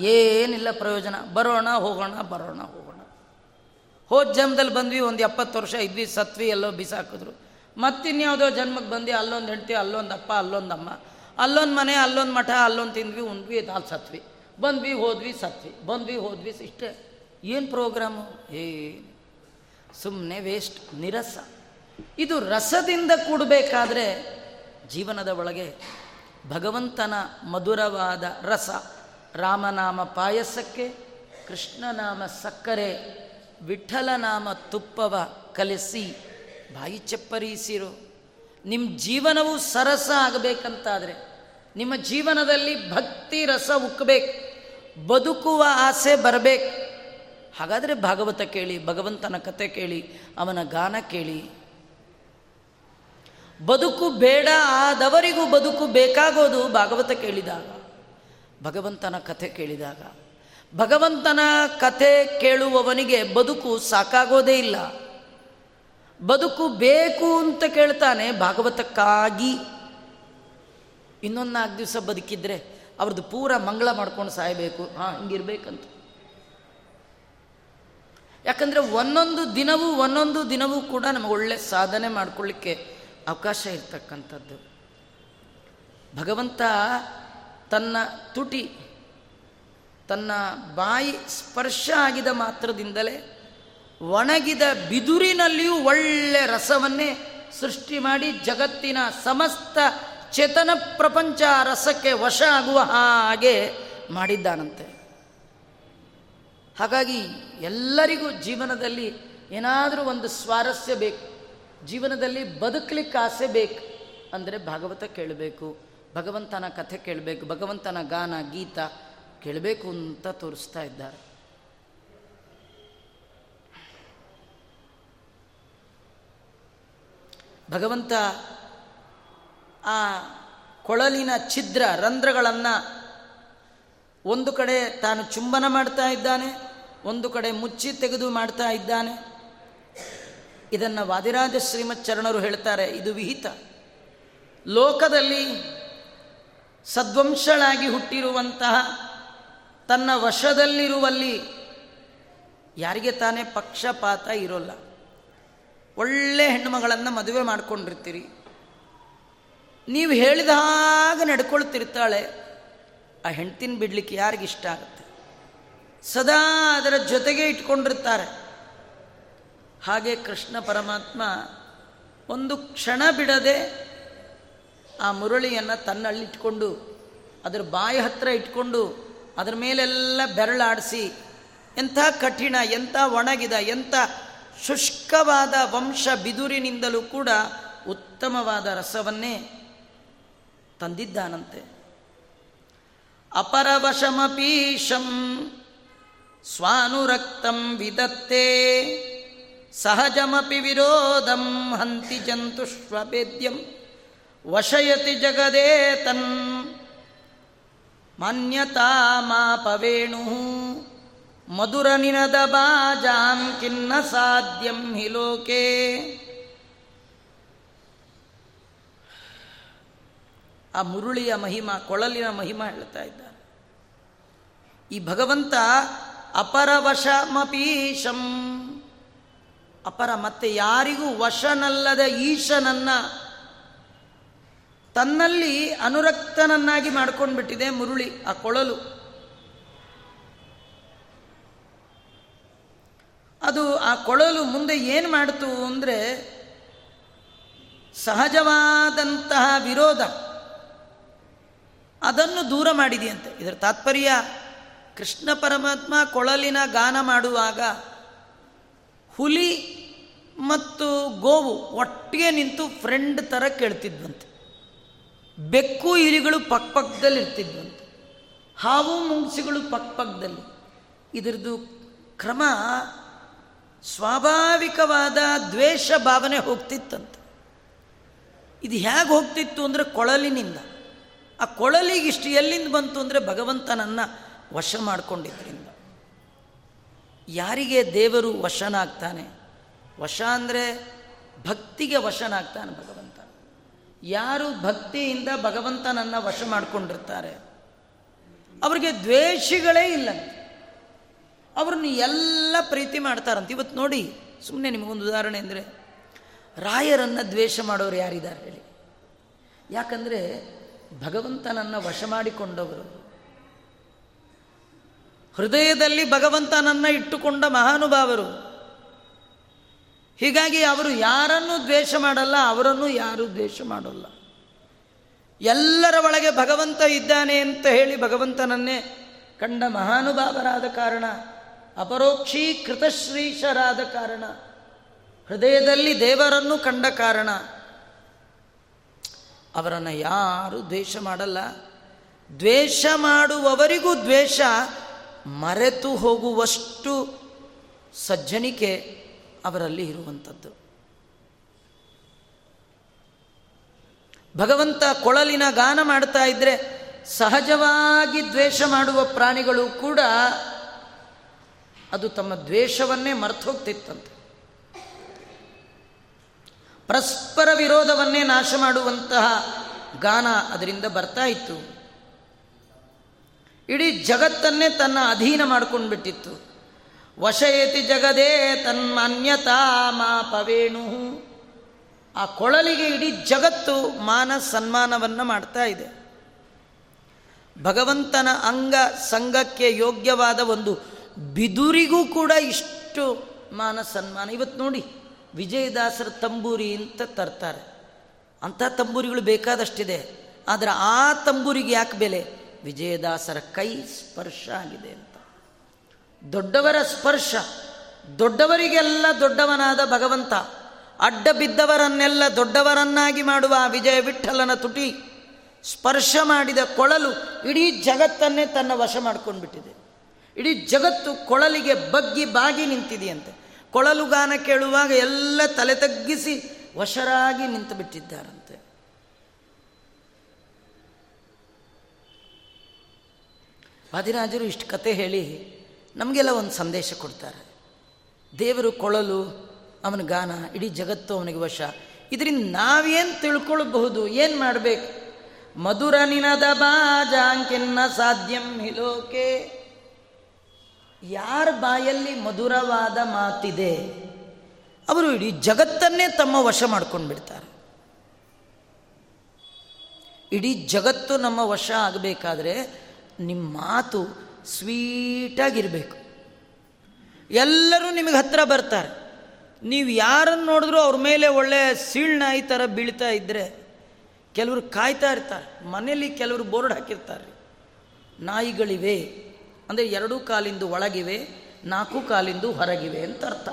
ಏನಿಲ್ಲ ಪ್ರಯೋಜನ. ಬರೋಣ, ಹೋಗೋಣ ಬರೋಣ, ಹೋಗೋಣ. ಹೋದ ಜನ್ಮದಲ್ಲಿ ಬಂದ್ವಿ, ಒಂದು ಎಪ್ಪತ್ತು ವರ್ಷ ಇದ್ವಿ, ಸತ್ವಿ, ಎಲ್ಲೋ ಬಿಸಾಕಿದ್ರು. ಮತ್ತಿನ್ಯಾವುದೋ ಜನ್ಮಕ್ಕೆ ಬಂದು ಅಲ್ಲೊಂದು ಹೆಂಡ್ತಿ, ಅಲ್ಲೊಂದು ಅಪ್ಪ, ಅಲ್ಲೊಂದು ಅಮ್ಮ. ಅಲ್ಲೊಂದು ಮನೆ, ಅಲ್ಲೊಂದು ಮಠ, ಅಲ್ಲೊಂದು ತಿಂದ್ವಿ ಉಂಡ್ವಿ ಅಲ್ಲಿ ಸತ್ವಿ. ಬಂದ್ವಿ, ಹೋದ್ವಿ, ಸತ್ವಿ. ಬಂದ್ವಿ, ಹೋದ್ವಿ, ಇಷ್ಟೇ. ಏನು ಪ್ರೋಗ್ರಾಮು? ಏ ಸುಮ್ಮನೆ ವೇಸ್ಟ್, ನಿರಸ. ಇದು ರಸದಿಂದ ಕೂಡಬೇಕಾದ್ರೆ ಜೀವನದ ಒಳಗೆ ಭಗವಂತನ ಮಧುರವಾದ ರಸ. ರಾಮನಾಮ ಪಾಯಸಕ್ಕೆ ಕೃಷ್ಣನಾಮ ಸಕ್ಕರೆ, ವಿಠಲನಾಮ ತುಪ್ಪವ ಕಲಸಿ ಬಾಯಿ ಚಪ್ಪರಿಸಿರು. ನಿಮ್ಮ ಜೀವನವು ಸರಸ ಆಗಬೇಕಂತಾದರೆ, ನಿಮ್ಮ ಜೀವನದಲ್ಲಿ ಭಕ್ತಿ ರಸ ಉಕ್ಕಬೇಕು, ಬದುಕುವ ಆಸೆ ಬರಬೇಕು. ಹಾಗಾದರೆ ಭಾಗವತ ಕೇಳಿ, ಭಗವಂತನ ಕತೆ ಕೇಳಿ, ಅವನ ಗಾನ ಕೇಳಿ. ಬದುಕು ಬೇಡ ಆದವರಿಗೂ ಬದುಕು ಬೇಕಾಗೋದು ಭಾಗವತ ಕೇಳಿದಾಗ. ಭಗವಂತನ ಕಥೆ ಕೇಳಿದಾಗ. ಭಗವಂತನ ಕಥೆ ಕೇಳುವವನಿಗೆ ಬದುಕು ಸಾಕಾಗೋದೇ ಇಲ್ಲ. ಬದುಕು ಬೇಕು ಅಂತ ಕೇಳ್ತಾನೆ ಭಾಗವತಕ್ಕಾಗಿ. ಇನ್ನೊಂದು ನಾಲ್ಕು ದಿವಸ ಬದುಕಿದ್ರೆ ಅವ್ರದ್ದು ಪೂರ ಮಂಗಳ ಮಾಡ್ಕೊಂಡು ಸಾಯಬೇಕು. ಹಾಂ, ಹಿಂಗಿರ್ಬೇಕಂತ. ಯಾಕಂದರೆ ಒಂದೊಂದು ದಿನವೂ ಒಂದೊಂದು ದಿನವೂ ಕೂಡ ನಮಗೆ ಒಳ್ಳೆ ಸಾಧನೆ ಮಾಡ್ಕೊಳ್ಳಿಕ್ಕೆ ಅವಕಾಶ ಇರ್ತಕ್ಕಂಥದ್ದು. ಭಗವಂತ ತನ್ನ ತುಟಿ, ತನ್ನ ಬಾಯಿ ಸ್ಪರ್ಶ ಆಗಿದ ಮಾತ್ರದಿಂದಲೇ ಒಣಗಿದ ಬಿದುರಿನಲ್ಲಿಯೂ ಒಳ್ಳೆ ರಸವನ್ನೇ ಸೃಷ್ಟಿ ಮಾಡಿ ಜಗತ್ತಿನ ಸಮಸ್ತ ಚೇತನ ಪ್ರಪಂಚ ರಸಕ್ಕೆ ವಶ ಆಗುವ ಹಾಗೆ ಮಾಡಿದ್ದಾನಂತೆ. ಹಾಗಾಗಿ ಎಲ್ಲರಿಗೂ ಜೀವನದಲ್ಲಿ ಏನಾದರೂ ಒಂದು ಸ್ವಾರಸ್ಯ ಬೇಕು. ಜೀವನದಲ್ಲಿ ಬದುಕಲಿಕ್ಕೆ ಆಸೆ ಬೇಕು ಅಂದರೆ ಭಾಗವತ ಕೇಳಬೇಕು, ಭಗವಂತನ ಕಥೆ ಕೇಳಬೇಕು, ಭಗವಂತನ ಗಾನ, ಗೀತ ಕೇಳಬೇಕು ಅಂತ ತೋರಿಸ್ತಾ ಇದ್ದಾರೆ. ಭಗವಂತ ಆ ಕೊಳಲಿನ ಛಿದ್ರ ರಂಧ್ರಗಳನ್ನು ಒಂದು ಕಡೆ ತಾನು ಚುಂಬನ ಮಾಡ್ತಾ ಇದ್ದಾನೆ, ಒಂದು ಕಡೆ ಮುಚ್ಚಿ ತೆಗೆದು ಮಾಡ್ತಾ ಇದ್ದಾನೆ. ಇದನ್ನು ವಾದಿರಾಜ ಶ್ರೀಮತ್ ಚರಣರು ಹೇಳ್ತಾರೆ, ಇದು ವಿಹಿತ. ಲೋಕದಲ್ಲಿ ಸದ್ವಂಶಳಾಗಿ ಹುಟ್ಟಿರುವಂತಹ ತನ್ನ ವಶದಲ್ಲಿರುವಲ್ಲಿ ಯಾರಿಗೆ ತಾನೇ ಪಕ್ಷಪಾತ ಇರೋಲ್ಲ. ಒಳ್ಳೆ ಹೆಣ್ಣುಮಗಳನ್ನು ಮದುವೆ ಮಾಡ್ಕೊಂಡಿರ್ತೀರಿ. ನೀವು ಹೇಳಿದ ಹಾಗೆ ನಡ್ಕೊಳ್ತಿರ್ತಾಳೆ, ಆ ಹೆಂಡ್ತಿನ ಬಿಡ್ಲಿಕ್ಕೆ ಯಾರಿಗಿಷ್ಟ ಆಗುತ್ತೆ? ಸದಾ ಅದರ ಜೊತೆಗೆ ಇಟ್ಕೊಂಡಿರ್ತಾರೆ. ಹಾಗೆ ಕೃಷ್ಣ ಪರಮಾತ್ಮ ಒಂದು ಕ್ಷಣ ಬಿಡದೆ ಆ ಮುರಳಿಯನ್ನು ತನ್ನಲ್ಲಿಟ್ಕೊಂಡು, ಅದರ ಬಾಯಿ ಹತ್ರ ಇಟ್ಕೊಂಡು, ಅದರ ಮೇಲೆಲ್ಲ ಬೆರಳಾಡಿಸಿ, ಎಂಥ ಕಠಿಣ, ಎಂಥ ಒಣಗಿದ, ಎಂಥ ಶುಷ್ಕವಾದ ವಂಶ ಬಿದುರಿನಿಂದಲೂ ಕೂಡ ಉತ್ತಮವಾದ ರಸವನ್ನೇ ತಂದಿದ್ದಾನಂತೆ. ಅಪರವಶಮಪೀಶಂ ಸ್ವಾನುರಕ್ತಂ ವಿದತ್ತೇ ಸಹಜಮಪಿ ವಿರೋಧಂ ಹಂತಿ ಜಂತುಷ್ವೇದ್ಯಂ ವಶಯತಿ ಜಗದೇ ತನ್ ಮಾನ್ಯತಾ ಮಾಪವೇಣು ಮಧುರ ನಿನದ ಬಾಜಾಂ ಕಿನ್ನ ಸಾಧ್ಯಂ ಹಿ ಲೋಕೆ. ಆ ಮುರುಳಿಯ ಮಹಿಮಾ, ಕೊಳಲಿನ ಮಹಿಮಾ ಹೇಳ್ತಾ ಇದ್ದ ಈ ಭಗವಂತ ಅಪರವಶಮಪೀಶಂ ಅಪರ ಮತ್ತೆ ಯಾರಿಗೂ ವಶನಲ್ಲದ ಈಶನನ್ನ ತನ್ನಲ್ಲಿ ಅನುರಕ್ತನನ್ನಾಗಿ ಮಾಡ್ಕೊಂಡ್ಬಿಟ್ಟಿದೆ ಮುರುಳಿ, ಆ ಕೊಳಲು. ಅದು ಆ ಕೊಳಲು ಮುಂದೆ ಏನು ಮಾಡ್ತು ಅಂದರೆ ಸಹಜವಾದಂತಹ ವಿರೋಧ ಅದನ್ನು ದೂರ ಮಾಡಿದೆಯಂತೆ. ಇದರ ತಾತ್ಪರ್ಯ ಕೃಷ್ಣ ಪರಮಾತ್ಮ ಕೊಳಲಿನ ಗಾನ ಮಾಡುವಾಗ ಹುಲಿ ಮತ್ತು ಗೋವು ಒಟ್ಟಿಗೆ ನಿಂತು ಫ್ರೆಂಡ್ ಥರ ಕೇಳ್ತಿದ್ವಂತೆ. ಬೆಕ್ಕು ಇಲಿಗಳು ಪಕ್ಕಪಕ್ಕದಲ್ಲಿ ಇರ್ತಿದ್ವಂತೆ. ಹಾವು ಮುಂಗ್ಸಿಗಳು ಪಕ್ಕಪಕ್ಕದಲ್ಲಿ ಇದರದ್ದು ಕ್ರಮ ಸ್ವಾಭಾವಿಕವಾದ ದ್ವೇಷ ಭಾವನೆ ಹೋಗ್ತಿತ್ತಂತೆ. ಇದು ಹೇಗೆ ಹೋಗ್ತಿತ್ತು ಅಂದರೆ ಕೊಳಲಿನಿಂದ. ಆ ಕೊಳಲಿಗೆ ಇಷ್ಟು ಎಲ್ಲಿಂದ ಬಂತು ಅಂದರೆ ಭಗವಂತನನ್ನು ವಶ ಮಾಡಿಕೊಂಡಿದ್ದರಿಂದ ಯಾರಿಗೆ ದೇವರು ವಶನಾಗ್ತಾನೆ? ವಶ ಅಂದರೆ ಭಕ್ತಿಗೆ ವಶನಾಗ್ತಾನೆ ಭಗವಂತ. ಯಾರು ಭಕ್ತಿಯಿಂದ ಭಗವಂತನನ್ನು ವಶ ಮಾಡಿಕೊಂಡಿರ್ತಾರೆ? ಅವರಿಗೆ ದ್ವೇಷಗಳೇ ಇಲ್ಲ ಅವ್ರನ್ನ ಎಲ್ಲ ಪ್ರೀತಿ ಮಾಡ್ತಾರಂತ. ಇವತ್ತು ನೋಡಿ ಸುಮ್ಮನೆ ನಿಮಗೊಂದು ಉದಾಹರಣೆ ಅಂದರೆ, ರಾಯರನ್ನು ದ್ವೇಷ ಮಾಡೋರು ಯಾರಿದ್ದಾರೆ ಹೇಳಿ? ಯಾಕಂದರೆ ಭಗವಂತನನ್ನು ವಶ ಮಾಡಿಕೊಂಡವರು ಹೃದಯದಲ್ಲಿ ಭಗವಂತನನ್ನು ಇಟ್ಟುಕೊಂಡ ಮಹಾನುಭಾವರು. ಹೀಗಾಗಿ ಅವರು ಯಾರನ್ನು ದ್ವೇಷ ಮಾಡಲ್ಲ, ಅವರನ್ನು ಯಾರೂ ದ್ವೇಷ ಮಾಡಲ್ಲ. ಎಲ್ಲರ ಒಳಗೆ ಭಗವಂತ ಇದ್ದಾನೆ ಅಂತ ಹೇಳಿ ಭಗವಂತನನ್ನೇ ಕಂಡ ಮಹಾನುಭಾವರಾದ ಕಾರಣ ಅಪರೋಕ್ಷೀಕೃತ ಶ್ರೀಶರಾದ ಕಾರಣ, ಹೃದಯದಲ್ಲಿ ದೇವರನ್ನು ಕಂಡ ಕಾರಣ, ಅವರನ್ನು ಯಾರು ದ್ವೇಷ ಮಾಡಲ್ಲ. ದ್ವೇಷ ಮಾಡುವವರಿಗೂ ದ್ವೇಷ ಮರೆತು ಹೋಗುವಷ್ಟು ಸಜ್ಜನಿಕೆ ಅವರಲ್ಲಿ ಇರುವಂಥದ್ದು. ಭಗವಂತ ಕೊಳಲಿನ ಗಾನ ಮಾಡ್ತಾ ಇದ್ರೆ ಸಹಜವಾಗಿ ದ್ವೇಷ ಮಾಡುವ ಪ್ರಾಣಿಗಳು ಕೂಡ ಅದು ತಮ್ಮ ದ್ವೇಷವನ್ನೇ ಮರ್ತೋಗ್ತಿತ್ತಂತೆ ಪರಸ್ಪರ ವಿರೋಧವನ್ನೇ ನಾಶ ಮಾಡುವಂತಹ ಗಾನ ಅದರಿಂದ ಬರ್ತಾ ಇತ್ತು. ಇಡೀ ಜಗತ್ತನ್ನೇ ತನ್ನ ಅಧೀನ ಮಾಡ್ಕೊಂಡು ಬಿಟ್ಟಿತ್ತು ವಶಯತಿ ಜಗದೇ ತನ್ಮಾನ್ಯತಾ ಮಾಪವೇಣು. ಆ ಕೊಳಲಿಗೆ ಇಡೀ ಜಗತ್ತು ಮಾನ ಸನ್ಮಾನವನ್ನು ಮಾಡ್ತಾ ಇದೆ. ಭಗವಂತನ ಅಂಗ ಸಂಘಕ್ಕೆ ಯೋಗ್ಯವಾದ ಒಂದು ಬಿದುರಿಗೂ ಕೂಡ ಇಷ್ಟು ಮಾನ ಸನ್ಮಾನ. ಇವತ್ತು ನೋಡಿ, ವಿಜಯದಾಸರ ತಂಬೂರಿ ಅಂತ ತರ್ತಾರೆ. ಅಂಥ ತಂಬೂರಿಗಳು ಬೇಕಾದಷ್ಟಿದೆ. ಆದರೆ ಆ ತಂಬೂರಿಗೆ ಯಾಕೆ ಬೆಲೆ? ವಿಜಯದಾಸರ ಕೈ ಸ್ಪರ್ಶ ಆಗಿದೆ ಅಂತ. ದೊಡ್ಡವರ ಸ್ಪರ್ಶ, ದೊಡ್ಡವರಿಗೆಲ್ಲ ದೊಡ್ಡವನಾದ ಭಗವಂತ, ಅಡ್ಡ ಬಿದ್ದವರನ್ನೆಲ್ಲ ದೊಡ್ಡವರನ್ನಾಗಿ ಮಾಡುವ ವಿಜಯ ವಿಠಲನ ತುಟಿ ಸ್ಪರ್ಶ ಮಾಡಿದ ಕೊಳಲು ಇಡೀ ಜಗತ್ತನ್ನೇ ತನ್ನ ವಶ ಮಾಡ್ಕೊಂಡ್ಬಿಟ್ಟಿದೆ. ಇಡೀ ಜಗತ್ತು ಕೊಳಲಿಗೆ ಬಗ್ಗಿ ಬಾಗಿ ನಿಂತಿದೆಯಂತೆ. ಕೊಳಲು ಗಾನ ಕೇಳುವಾಗ ಎಲ್ಲ ತಲೆ ತಗ್ಗಿಸಿ ವಶರಾಗಿ ನಿಂತು ಬಿಟ್ಟಿದ್ದಾರಂತೆ ವಾದಿರಾಜರು ಇಷ್ಟು ಕತೆ ಹೇಳಿ ನಮಗೆಲ್ಲ ಒಂದು ಸಂದೇಶ ಕೊಡ್ತಾರೆ. ದೇವರು ಕೊಳಲು ಅವನ ಗಾನ, ಇಡೀ ಜಗತ್ತು ಅವನಿಗೆ ವಶ. ಇದರಿಂದ ನಾವೇನು ತಿಳ್ಕೊಳ್ಬಹುದು, ಏನು ಮಾಡಬೇಕು? ಮಧುರ ನಿನದ ಬಾಜಾಂಕಿನ್ನ ಸಾಧ್ಯಂ ಹಿಲೋಕೆ ಯಾರ ಬಾಯಲ್ಲಿ ಮಧುರವಾದ ಮಾತಿದೆ, ಅವರು ಇಡೀ ಜಗತ್ತನ್ನೇ ತಮ್ಮ ವಶ ಮಾಡ್ಕೊಂಡು ಬಿಡ್ತಾರೆ. ಇಡೀ ಜಗತ್ತು ನಮ್ಮ ವಶ ಆಗಬೇಕಾದ್ರೆ ನಿಮ್ಮ ಮಾತು ಸ್ವೀಟಾಗಿರಬೇಕು. ಎಲ್ಲರೂ ನಿಮಗೆ ಹತ್ತಿರ ಬರ್ತಾರೆ. ನೀವು ಯಾರನ್ನು ನೋಡಿದ್ರು ಅವ್ರ ಮೇಲೆ ಒಳ್ಳೆ ಸೀಳ್ನಾಯಿ ಥರ ಬೀಳ್ತಾ ಇದ್ದರೆ ಕೆಲವರು ಕಾಯ್ತಾ ಇರ್ತಾರೆ. ಮನೇಲಿ ಕೆಲವರು ಬೋರ್ಡ್ ಹಾಕಿರ್ತಾರೆ. ನಾಯಿಗಳಿವೆ. ಅಂದರೆ ಎರಡೂ ಕಾಲಿಂದು ಒಳಗಿವೆ, ನಾಲ್ಕು ಕಾಲಿಂದು ಹೊರಗಿವೆ ಅಂತ ಅರ್ಥ.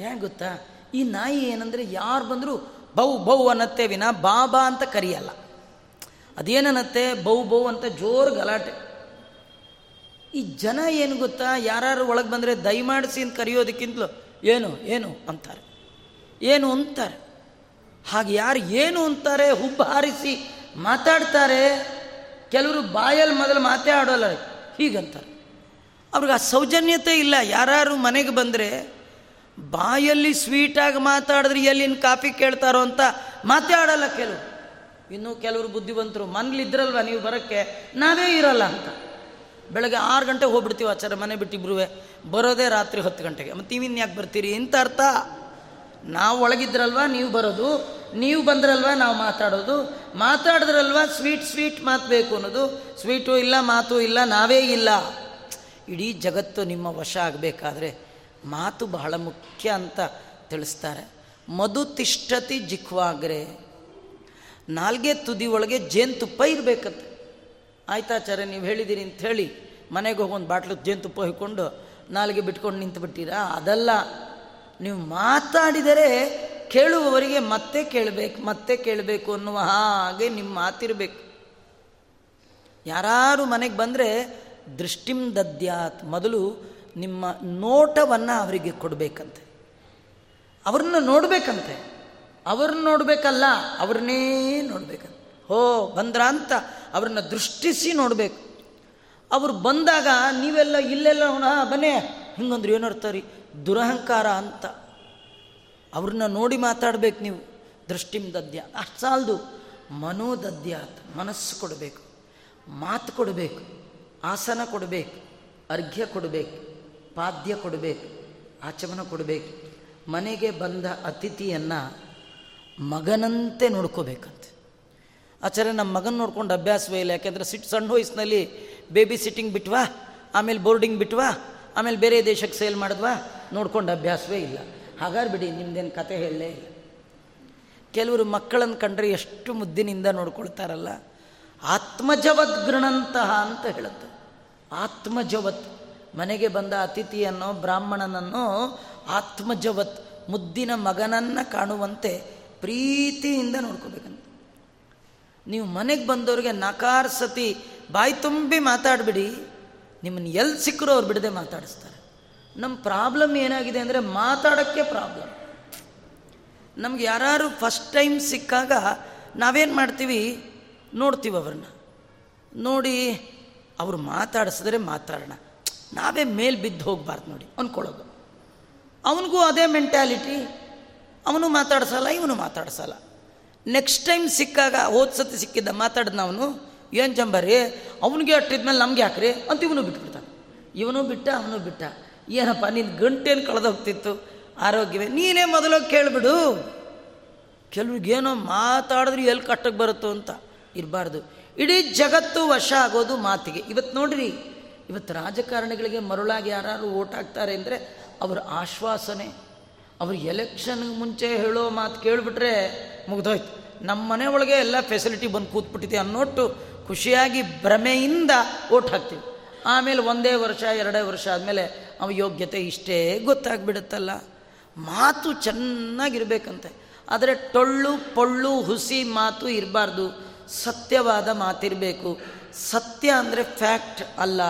ಹೇಗೆ ಗೊತ್ತಾ? ಈ ನಾಯಿ ಏನಂದರೆ ಯಾರು ಬಂದರೂ ಬೌ ಬೌ ಅನ್ನತ್ತೆ ವಿನ ಬಾಬಾ ಅಂತ ಕರಿಯಲ್ಲ. ಅದೇನನ್ನತ್ತೆ ಬೌ ಬೌ ಅಂತ ಜೋರು ಗಲಾಟೆ. ಈ ಜನ ಏನು ಗೊತ್ತಾ? ಯಾರು ಒಳಗೆ ಬಂದರೆ ದಯಮಾಡಿಸಿ ಅಂತ ಕರೆಯೋದಕ್ಕಿಂತಲೂ ಏನು ಏನು ಅಂತಾರೆ. ಏನು ಅಂತಾರೆ. ಹಾಗೆ ಯಾರು ಏನು ಅಂತಾರೆ? ಹುಬ್ಬ ಹಾರಿಸಿ ಮಾತಾಡ್ತಾರೆ. ಕೆಲವರು ಬಾಯಲ್ಲಿ ಮೊದಲು ಮಾತೇ ಆಡೋಲ್ಲ. ಹೀಗಂತಾರೆ. ಅವ್ರಿಗೆ ಆ ಸೌಜನ್ಯತೆ ಇಲ್ಲ. ಯಾರು ಮನೆಗೆ ಬಂದರೆ ಬಾಯಲ್ಲಿ ಸ್ವೀಟಾಗಿ ಮಾತಾಡಿದ್ರೆ ಎಲ್ಲಿನ ಕಾಫಿ ಕೇಳ್ತಾರೋ ಅಂತ ಮಾತಾಡಲ್ಲ ಕೆಲವು ಇನ್ನು ಕೆಲವರು ಬುದ್ಧಿವಂತರು ಮನೇಲಿದ್ರಲ್ವ ನೀವು ಬರೋಕ್ಕೆ? ನಾವೇ ಇರಲ್ಲ ಅಂತ. ಬೆಳಗ್ಗೆ ಆರು ಗಂಟೆಗೆ ಹೋಗ್ಬಿಡ್ತೀವಿ ಆಚಾರ ಮನೆ ಬಿಟ್ಟಿಬ್ರುವೆ. ಬರೋದೇ ರಾತ್ರಿ ಹತ್ತು ಗಂಟೆಗೆ. ಮತ್ತು ನೀವು ಯಾಕೆ ಬರ್ತೀರಿ? ಇಂಥ ಅರ್ಥ? ನಾವು ಒಳಗಿದ್ರಲ್ವ ನೀವು ಬರೋದು? ನೀವು ಬಂದ್ರಲ್ವ ನಾವು ಮಾತಾಡೋದು? ಮಾತಾಡಿದ್ರಲ್ವ ಸ್ವೀಟ್ ಸ್ವೀಟ್ ಮಾತು ಬೇಕು ಅನ್ನೋದು? ಸ್ವೀಟು ಇಲ್ಲ, ಮಾತು ಇಲ್ಲ, ನಾವೇ ಇಲ್ಲ. ಇಡೀ ಜಗತ್ತು ನಿಮ್ಮ ವಶ ಆಗಬೇಕಾದ್ರೆ ಮಾತು ಬಹಳ ಮುಖ್ಯ ಅಂತ ತಿಳಿಸ್ತಾರೆ. ಮಧು ತಿಷ್ಠತಿ ಜಿಖ್ವಾಗ್ರೆ ನಾಲ್ಗೆ ತುದಿ ಒಳಗೆ ಜೇನುತುಪ್ಪ ಇರಬೇಕಂತೆ. ಆಯ್ತಾಚಾರ್ಯ ನೀವು ಹೇಳಿದ್ದೀರಿ ಅಂತ ಹೇಳಿ ಮನೆಗೆ ಹೋಗೊಂದು ಬಾಟ್ಲು ಜೇನುತುಪ್ಪ ಹೊಯ್ಕೊಂಡು ನಾಲ್ಗೆ ಬಿಟ್ಕೊಂಡು ನಿಂತು ಬಿಟ್ಟಿರಾ? ಅದಲ್ಲ, ನೀವು ಮಾತಾಡಿದರೆ ಕೇಳುವವರಿಗೆ ಮತ್ತೆ ಕೇಳಬೇಕು ಮತ್ತೆ ಕೇಳಬೇಕು ಅನ್ನುವ ಹಾಗೆ ನಿಮ್ಮ ಮಾತಿರಬೇಕು. ಯಾರು ಮನೆಗೆ ಬಂದರೆ ದೃಷ್ಟಿಂ ದದ್ಯಾತ್ ಮೊದಲು ನಿಮ್ಮ ನೋಟವನ್ನು ಅವರಿಗೆ ಕೊಡಬೇಕಂತೆ. ಅವ್ರನ್ನ ನೋಡಬೇಕಂತೆ. ಅವ್ರನ್ನ ನೋಡಬೇಕಲ್ಲ, ಅವ್ರನ್ನೇ ನೋಡಬೇಕು. ಹೋ, ಬಂದ್ರ ಅಂತ ಅವ್ರನ್ನ ದೃಷ್ಟಿಸಿ ನೋಡಬೇಕು. ಅವ್ರು ಬಂದಾಗ ನೀವೆಲ್ಲ ಇಲ್ಲೆಲ್ಲ ಬನ್ನಿ. ಹಿಂಗಂದ್ರೆ ಏನರ್ಥ ರೀ? ದುರಹಂಕಾರ ಅಂತ. ಅವ್ರನ್ನ ನೋಡಿ ಮಾತಾಡ್ಬೇಕು ನೀವು. ದೃಷ್ಟಿಮ್ ದದ್ಯ. ಅಷ್ಟು ಸಾಲದು ಅಂತ. ಮನಸ್ಸು ಕೊಡಬೇಕು. ಮಾತು ಕೊಡಬೇಕು. ಆಸನ ಕೊಡಬೇಕು. ಅರ್ಘ್ಯ ಕೊಡಬೇಕು. ಪಾದ್ಯ ಕೊಡಬೇಕು. ಆಚಮನ ಕೊಡಬೇಕು. ಮನೆಗೆ ಬಂದ ಅತಿಥಿಯನ್ನು ಮಗನಂತೆ ನೋಡ್ಕೋಬೇಕಂತೆ. ಆಚಾರ್ಯ ನಮ್ಮ ಮಗನ ನೋಡ್ಕೊಂಡು ಅಭ್ಯಾಸವೇ ಇಲ್ಲ. ಯಾಕೆಂದರೆ ಸಿಟ್, ಸಣ್ಣ ವಯಸ್ಸಿನಲ್ಲಿ ಬೇಬಿ ಸಿಟ್ಟಿಂಗ್ ಬಿಟ್ವಾ? ಆಮೇಲೆ ಬೋರ್ಡಿಂಗ್ ಬಿಟ್ವಾ? ಆಮೇಲೆ ಬೇರೆ ದೇಶಕ್ಕೆ ಸೇಲ್ ಮಾಡಿದ್ವಾ? ನೋಡ್ಕೊಂಡು ಅಭ್ಯಾಸವೇ ಇಲ್ಲ. ಹಾಗಾದ್ರೆ ಬಿಡಿ, ನಿಮ್ದೇನು ಕತೆ ಹೇಳಲೇ ಇಲ್ಲ. ಕೆಲವರು ಮಕ್ಕಳನ್ನು ಕಂಡ್ರೆ ಎಷ್ಟು ಮುದ್ದಿನಿಂದ ನೋಡ್ಕೊಳ್ತಾರಲ್ಲ? ಆತ್ಮಜವತ್ ಗೃಣಂತಹ ಅಂತ ಹೇಳುತ್ತೆ. ಆತ್ಮಜವತ್ ಮನೆಗೆ ಬಂದ ಅತಿಥಿಯನ್ನೋ, ಬ್ರಾಹ್ಮಣನನ್ನೋ ಆತ್ಮಜವತ್ ಮುದ್ದಿನ ಮಗನನ್ನು ಕಾಣುವಂತೆ ಪ್ರೀತಿಯಿಂದ ನೋಡ್ಕೋಬೇಕಂತ. ನೀವು ಮನೆಗೆ ಬಂದವ್ರಿಗೆ ನಕಾರ ಸತಿ ಬಾಯಿ ತುಂಬಿ ಮಾತಾಡ್ಬಿಡಿ ನಿಮ್ಮನ್ನು ಎಲ್ಲಿ ಸಿಕ್ಕರು ಅವ್ರು ಬಿಡದೆ ಮಾತಾಡಿಸ್ತಾರೆ. ನಮ್ಮ ಪ್ರಾಬ್ಲಮ್ ಏನಾಗಿದೆ ಅಂದರೆ ಮಾತಾಡೋಕ್ಕೆ ಪ್ರಾಬ್ಲಮ್. ನಮ್ಗೆ ಯಾರು ಫಸ್ಟ್ ಟೈಮ್ ಸಿಕ್ಕಾಗ ನಾವೇನು ಮಾಡ್ತೀವಿ? ನೋಡ್ತೀವಿ ಅವ್ರನ್ನ. ನೋಡಿ ಅವರು ಮಾತಾಡಿಸಿದ್ರೆ ಮಾತಾಡೋಣ. ನಾವೇ ಮೇಲೆ ಬಿದ್ದು ಹೋಗಬಾರ್ದು ನೋಡಿ ಅಂದ್ಕೊಳ್ಳೋದು ಅವನಿಗೂ ಅದೇ ಮೆಂಟ್ಯಾಲಿಟಿ ಅವನು ಮಾತಾಡ್ಸಲ್ಲ, ಇವನು ಮಾತಾಡ್ಸಲ್ಲ. ನೆಕ್ಸ್ಟ್ ಟೈಮ್ ಸಿಕ್ಕಾಗ, ಹೋದ ಸತಿ ಸಿಕ್ಕಿದ್ದ ಮಾತಾಡಿದ್ನ ಅವನು, ಏನು ಜಂಬರಿ ಅವನಿಗೆ ಅಟ್ಟಿದ್ಮೇಲೆ ನಮ್ಗೆ ಯಾಕ್ರಿ? ಅಂತ ಇವನು ಬಿಟ್ಬಿಡ್ತಾನೆ. ಇವನು ಬಿಟ್ಟ, ಅವನು ಬಿಟ್ಟ. ಏನಪ್ಪ ನಿನ್ನ ಗಂಟೇನು ಕಳೆದೋಗ್ತಿತ್ತು ಆರೋಗ್ಯವೇ? ನೀನೇ ಮೊದಲು ಕೇಳಿಬಿಡು. ಕೆಲವ್ರಿಗೇನೋ ಮಾತಾಡಿದ್ರೆ ಎಲ್ಲಿ ಕಟ್ಟಕ್ಕೆ ಬರುತ್ತೋ ಅಂತ ಇರಬಾರ್ದು. ಇಡೀ ಜಗತ್ತು ವಶ ಆಗೋದು ಮಾತಿಗೆ. ಇವತ್ತು ನೋಡ್ರಿ ಇವತ್ತು ರಾಜಕಾರಣಿಗಳಿಗೆ ಮರುಳಾಗಿ ಯಾರು ಓಟ್ ಹಾಕ್ತಾರೆ ಅಂದರೆ ಅವರ ಆಶ್ವಾಸನೆ. ಅವ್ರು ಎಲೆಕ್ಷನ್ಗೆ ಮುಂಚೆ ಹೇಳೋ ಮಾತು ಕೇಳಿಬಿಟ್ರೆ ಮುಗ್ದೋಯ್ತು. ನಮ್ಮ ಮನೆ ಒಳಗೆ ಎಲ್ಲ ಫೆಸಿಲಿಟಿ ಬಂದು ಕೂತ್ಬಿಟ್ಟಿದೆ ಅನ್ನೋಟ್ಟು ಖುಷಿಯಾಗಿ ಭ್ರಮೆಯಿಂದ ಓಟ್ ಹಾಕ್ತೀವಿ. ಆಮೇಲೆ ಒಂದೇ ವರ್ಷ, ಎರಡೇ ವರ್ಷ ಆದಮೇಲೆ ಅವ ಯೋಗ್ಯತೆ ಇಷ್ಟೇ ಗೊತ್ತಾಗ್ಬಿಡುತ್ತಲ್ಲ. ಮಾತು ಚೆನ್ನಾಗಿರ್ಬೇಕಂತೆ. ಆದರೆ ಟೊಳ್ಳು, ಪೊಳ್ಳು, ಹುಸಿ ಮಾತು ಇರಬಾರ್ದು. ಸತ್ಯವಾದ ಮಾತಿರಬೇಕು. ಸತ್ಯ ಅಂದರೆ ಫ್ಯಾಕ್ಟ್ ಅಲ್ಲ.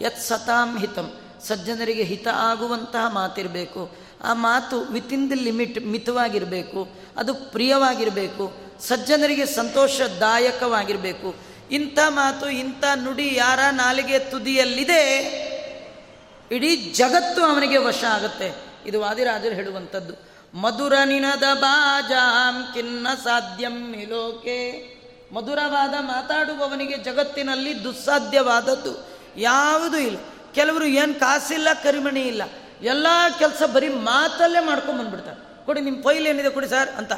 ಯತ್ ಸತಾಂ ಹಿತಂ. ಸಜ್ಜನರಿಗೆ ಹಿತ ಆಗುವಂತಹ ಮಾತಿರಬೇಕು. ಆ ಮಾತು ವಿತಿನ್ ದಿ ಲಿಮಿಟ್ ಮಿತವಾಗಿರಬೇಕು, ಅದು ಪ್ರಿಯವಾಗಿರಬೇಕು, ಸಜ್ಜನರಿಗೆ ಸಂತೋಷದಾಯಕವಾಗಿರಬೇಕು. ಇಂಥ ಮಾತು, ಇಂಥ ನುಡಿ ಯಾರ ನಾಲಿಗೆ ತುದಿಯಲ್ಲಿದೆ, ಇಡೀ ಜಗತ್ತು ಅವನಿಗೆ ವಶ ಆಗುತ್ತೆ. ಇದು ವಾದಿರಾಜರು ಹೇಳುವಂಥದ್ದು. ಮಧುರ ನಿನದ ಬಾಜಾಂ ಕಿನ್ನ ಸಾಧ್ಯಂ ಮಿಲೋಕೆ ಮಧುರವಾದ ಮಾತಾಡುವವನಿಗೆ ಜಗತ್ತಿನಲ್ಲಿ ದುಸ್ಸಾಧ್ಯವಾದದ್ದು ಯಾವುದೂ ಇಲ್ಲ. ಕೆಲವರು ಏನು ಕಾಸಿಲ್ಲ, ಕರಿಮಣಿ ಇಲ್ಲ. ಎಲ್ಲ ಕೆಲಸ ಬರೀ ಮಾತಲ್ಲೇ ಮಾಡ್ಕೊಂಡು ಬಂದ್ಬಿಡ್ತಾರೆ. ಕೊಡಿ ನಿಮ್ಮ ಫೈಲ್ ಏನಿದೆ ಕೊಡಿ ಸರ್ ಅಂತ.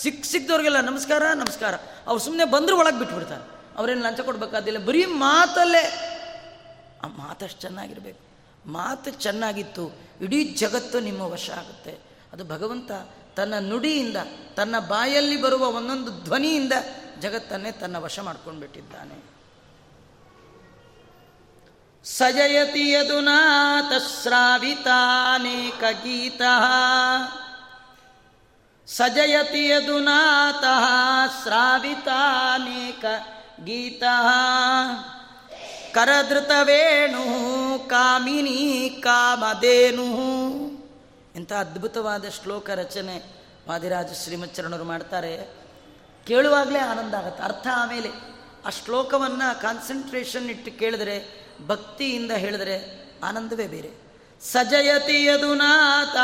ಸಿಕ್ಕ ಸಿಕ್ದವ್ರಿಗೆಲ್ಲ ನಮಸ್ಕಾರ ನಮಸ್ಕಾರ. ಅವ್ರು ಸುಮ್ಮನೆ ಬಂದರೂ ಒಳಗೆ ಬಿಟ್ಬಿಡ್ತಾರೆ. ಅವ್ರೇನು ಲಂಚ ಕೊಡಬೇಕಾದಿಲ್ಲ. ಬರೀ ಮಾತಲ್ಲೇ. ಆ ಮಾತಷ್ಟು ಚೆನ್ನಾಗಿರಬೇಕು. ಮಾತು ಚೆನ್ನಾಗಿತ್ತು. ಇಡೀ ಜಗತ್ತು ನಿಮ್ಮ ವಶ ಆಗುತ್ತೆ. ಅದು ಭಗವಂತ ತನ್ನ ನುಡಿಯಿಂದ, ತನ್ನ ಬಾಯಲ್ಲಿ ಬರುವ ಒಂದೊಂದು ಧ್ವನಿಯಿಂದ ಜಗತ್ತನ್ನೇ ತನ್ನ ವಶ ಮಾಡ್ಕೊಂಡು ಬಿಟ್ಟಿದ್ದಾನೆ ಸಜಯತಿ ಯದುನಾ ತಸ್ರಾವಿತಾನೇಕ ಗೀತ. ಸಜಯತಿ ಯದುನಾಥ ಶ್ರಾವಿತಾನೇಕ ಗೀತ. ಕರಧೃತವೇಣು ಕಾಮಿನಿ ಕಾಮಧೇನು. ಇಂಥ ಅದ್ಭುತವಾದ ಶ್ಲೋಕ ರಚನೆ ವಾದಿರಾಜ ಶ್ರೀಮಚ್ಚರಣರು ಮಾಡ್ತಾರೆ. ಕೇಳುವಾಗಲೇ ಆನಂದ ಆಗುತ್ತೆ. ಅರ್ಥ ಆಮೇಲೆ ಆ ಶ್ಲೋಕವನ್ನು ಕಾನ್ಸಂಟ್ರೇಷನ್ ಇಟ್ಟು ಕೇಳಿದ್ರೆ ಭಕ್ತಿಯಿಂದ ಹೇಳಿದ್ರೆ ಆನಂದವೇ ಬೇರೆ. ಸಜಯತಿ ಯದುನಾಥ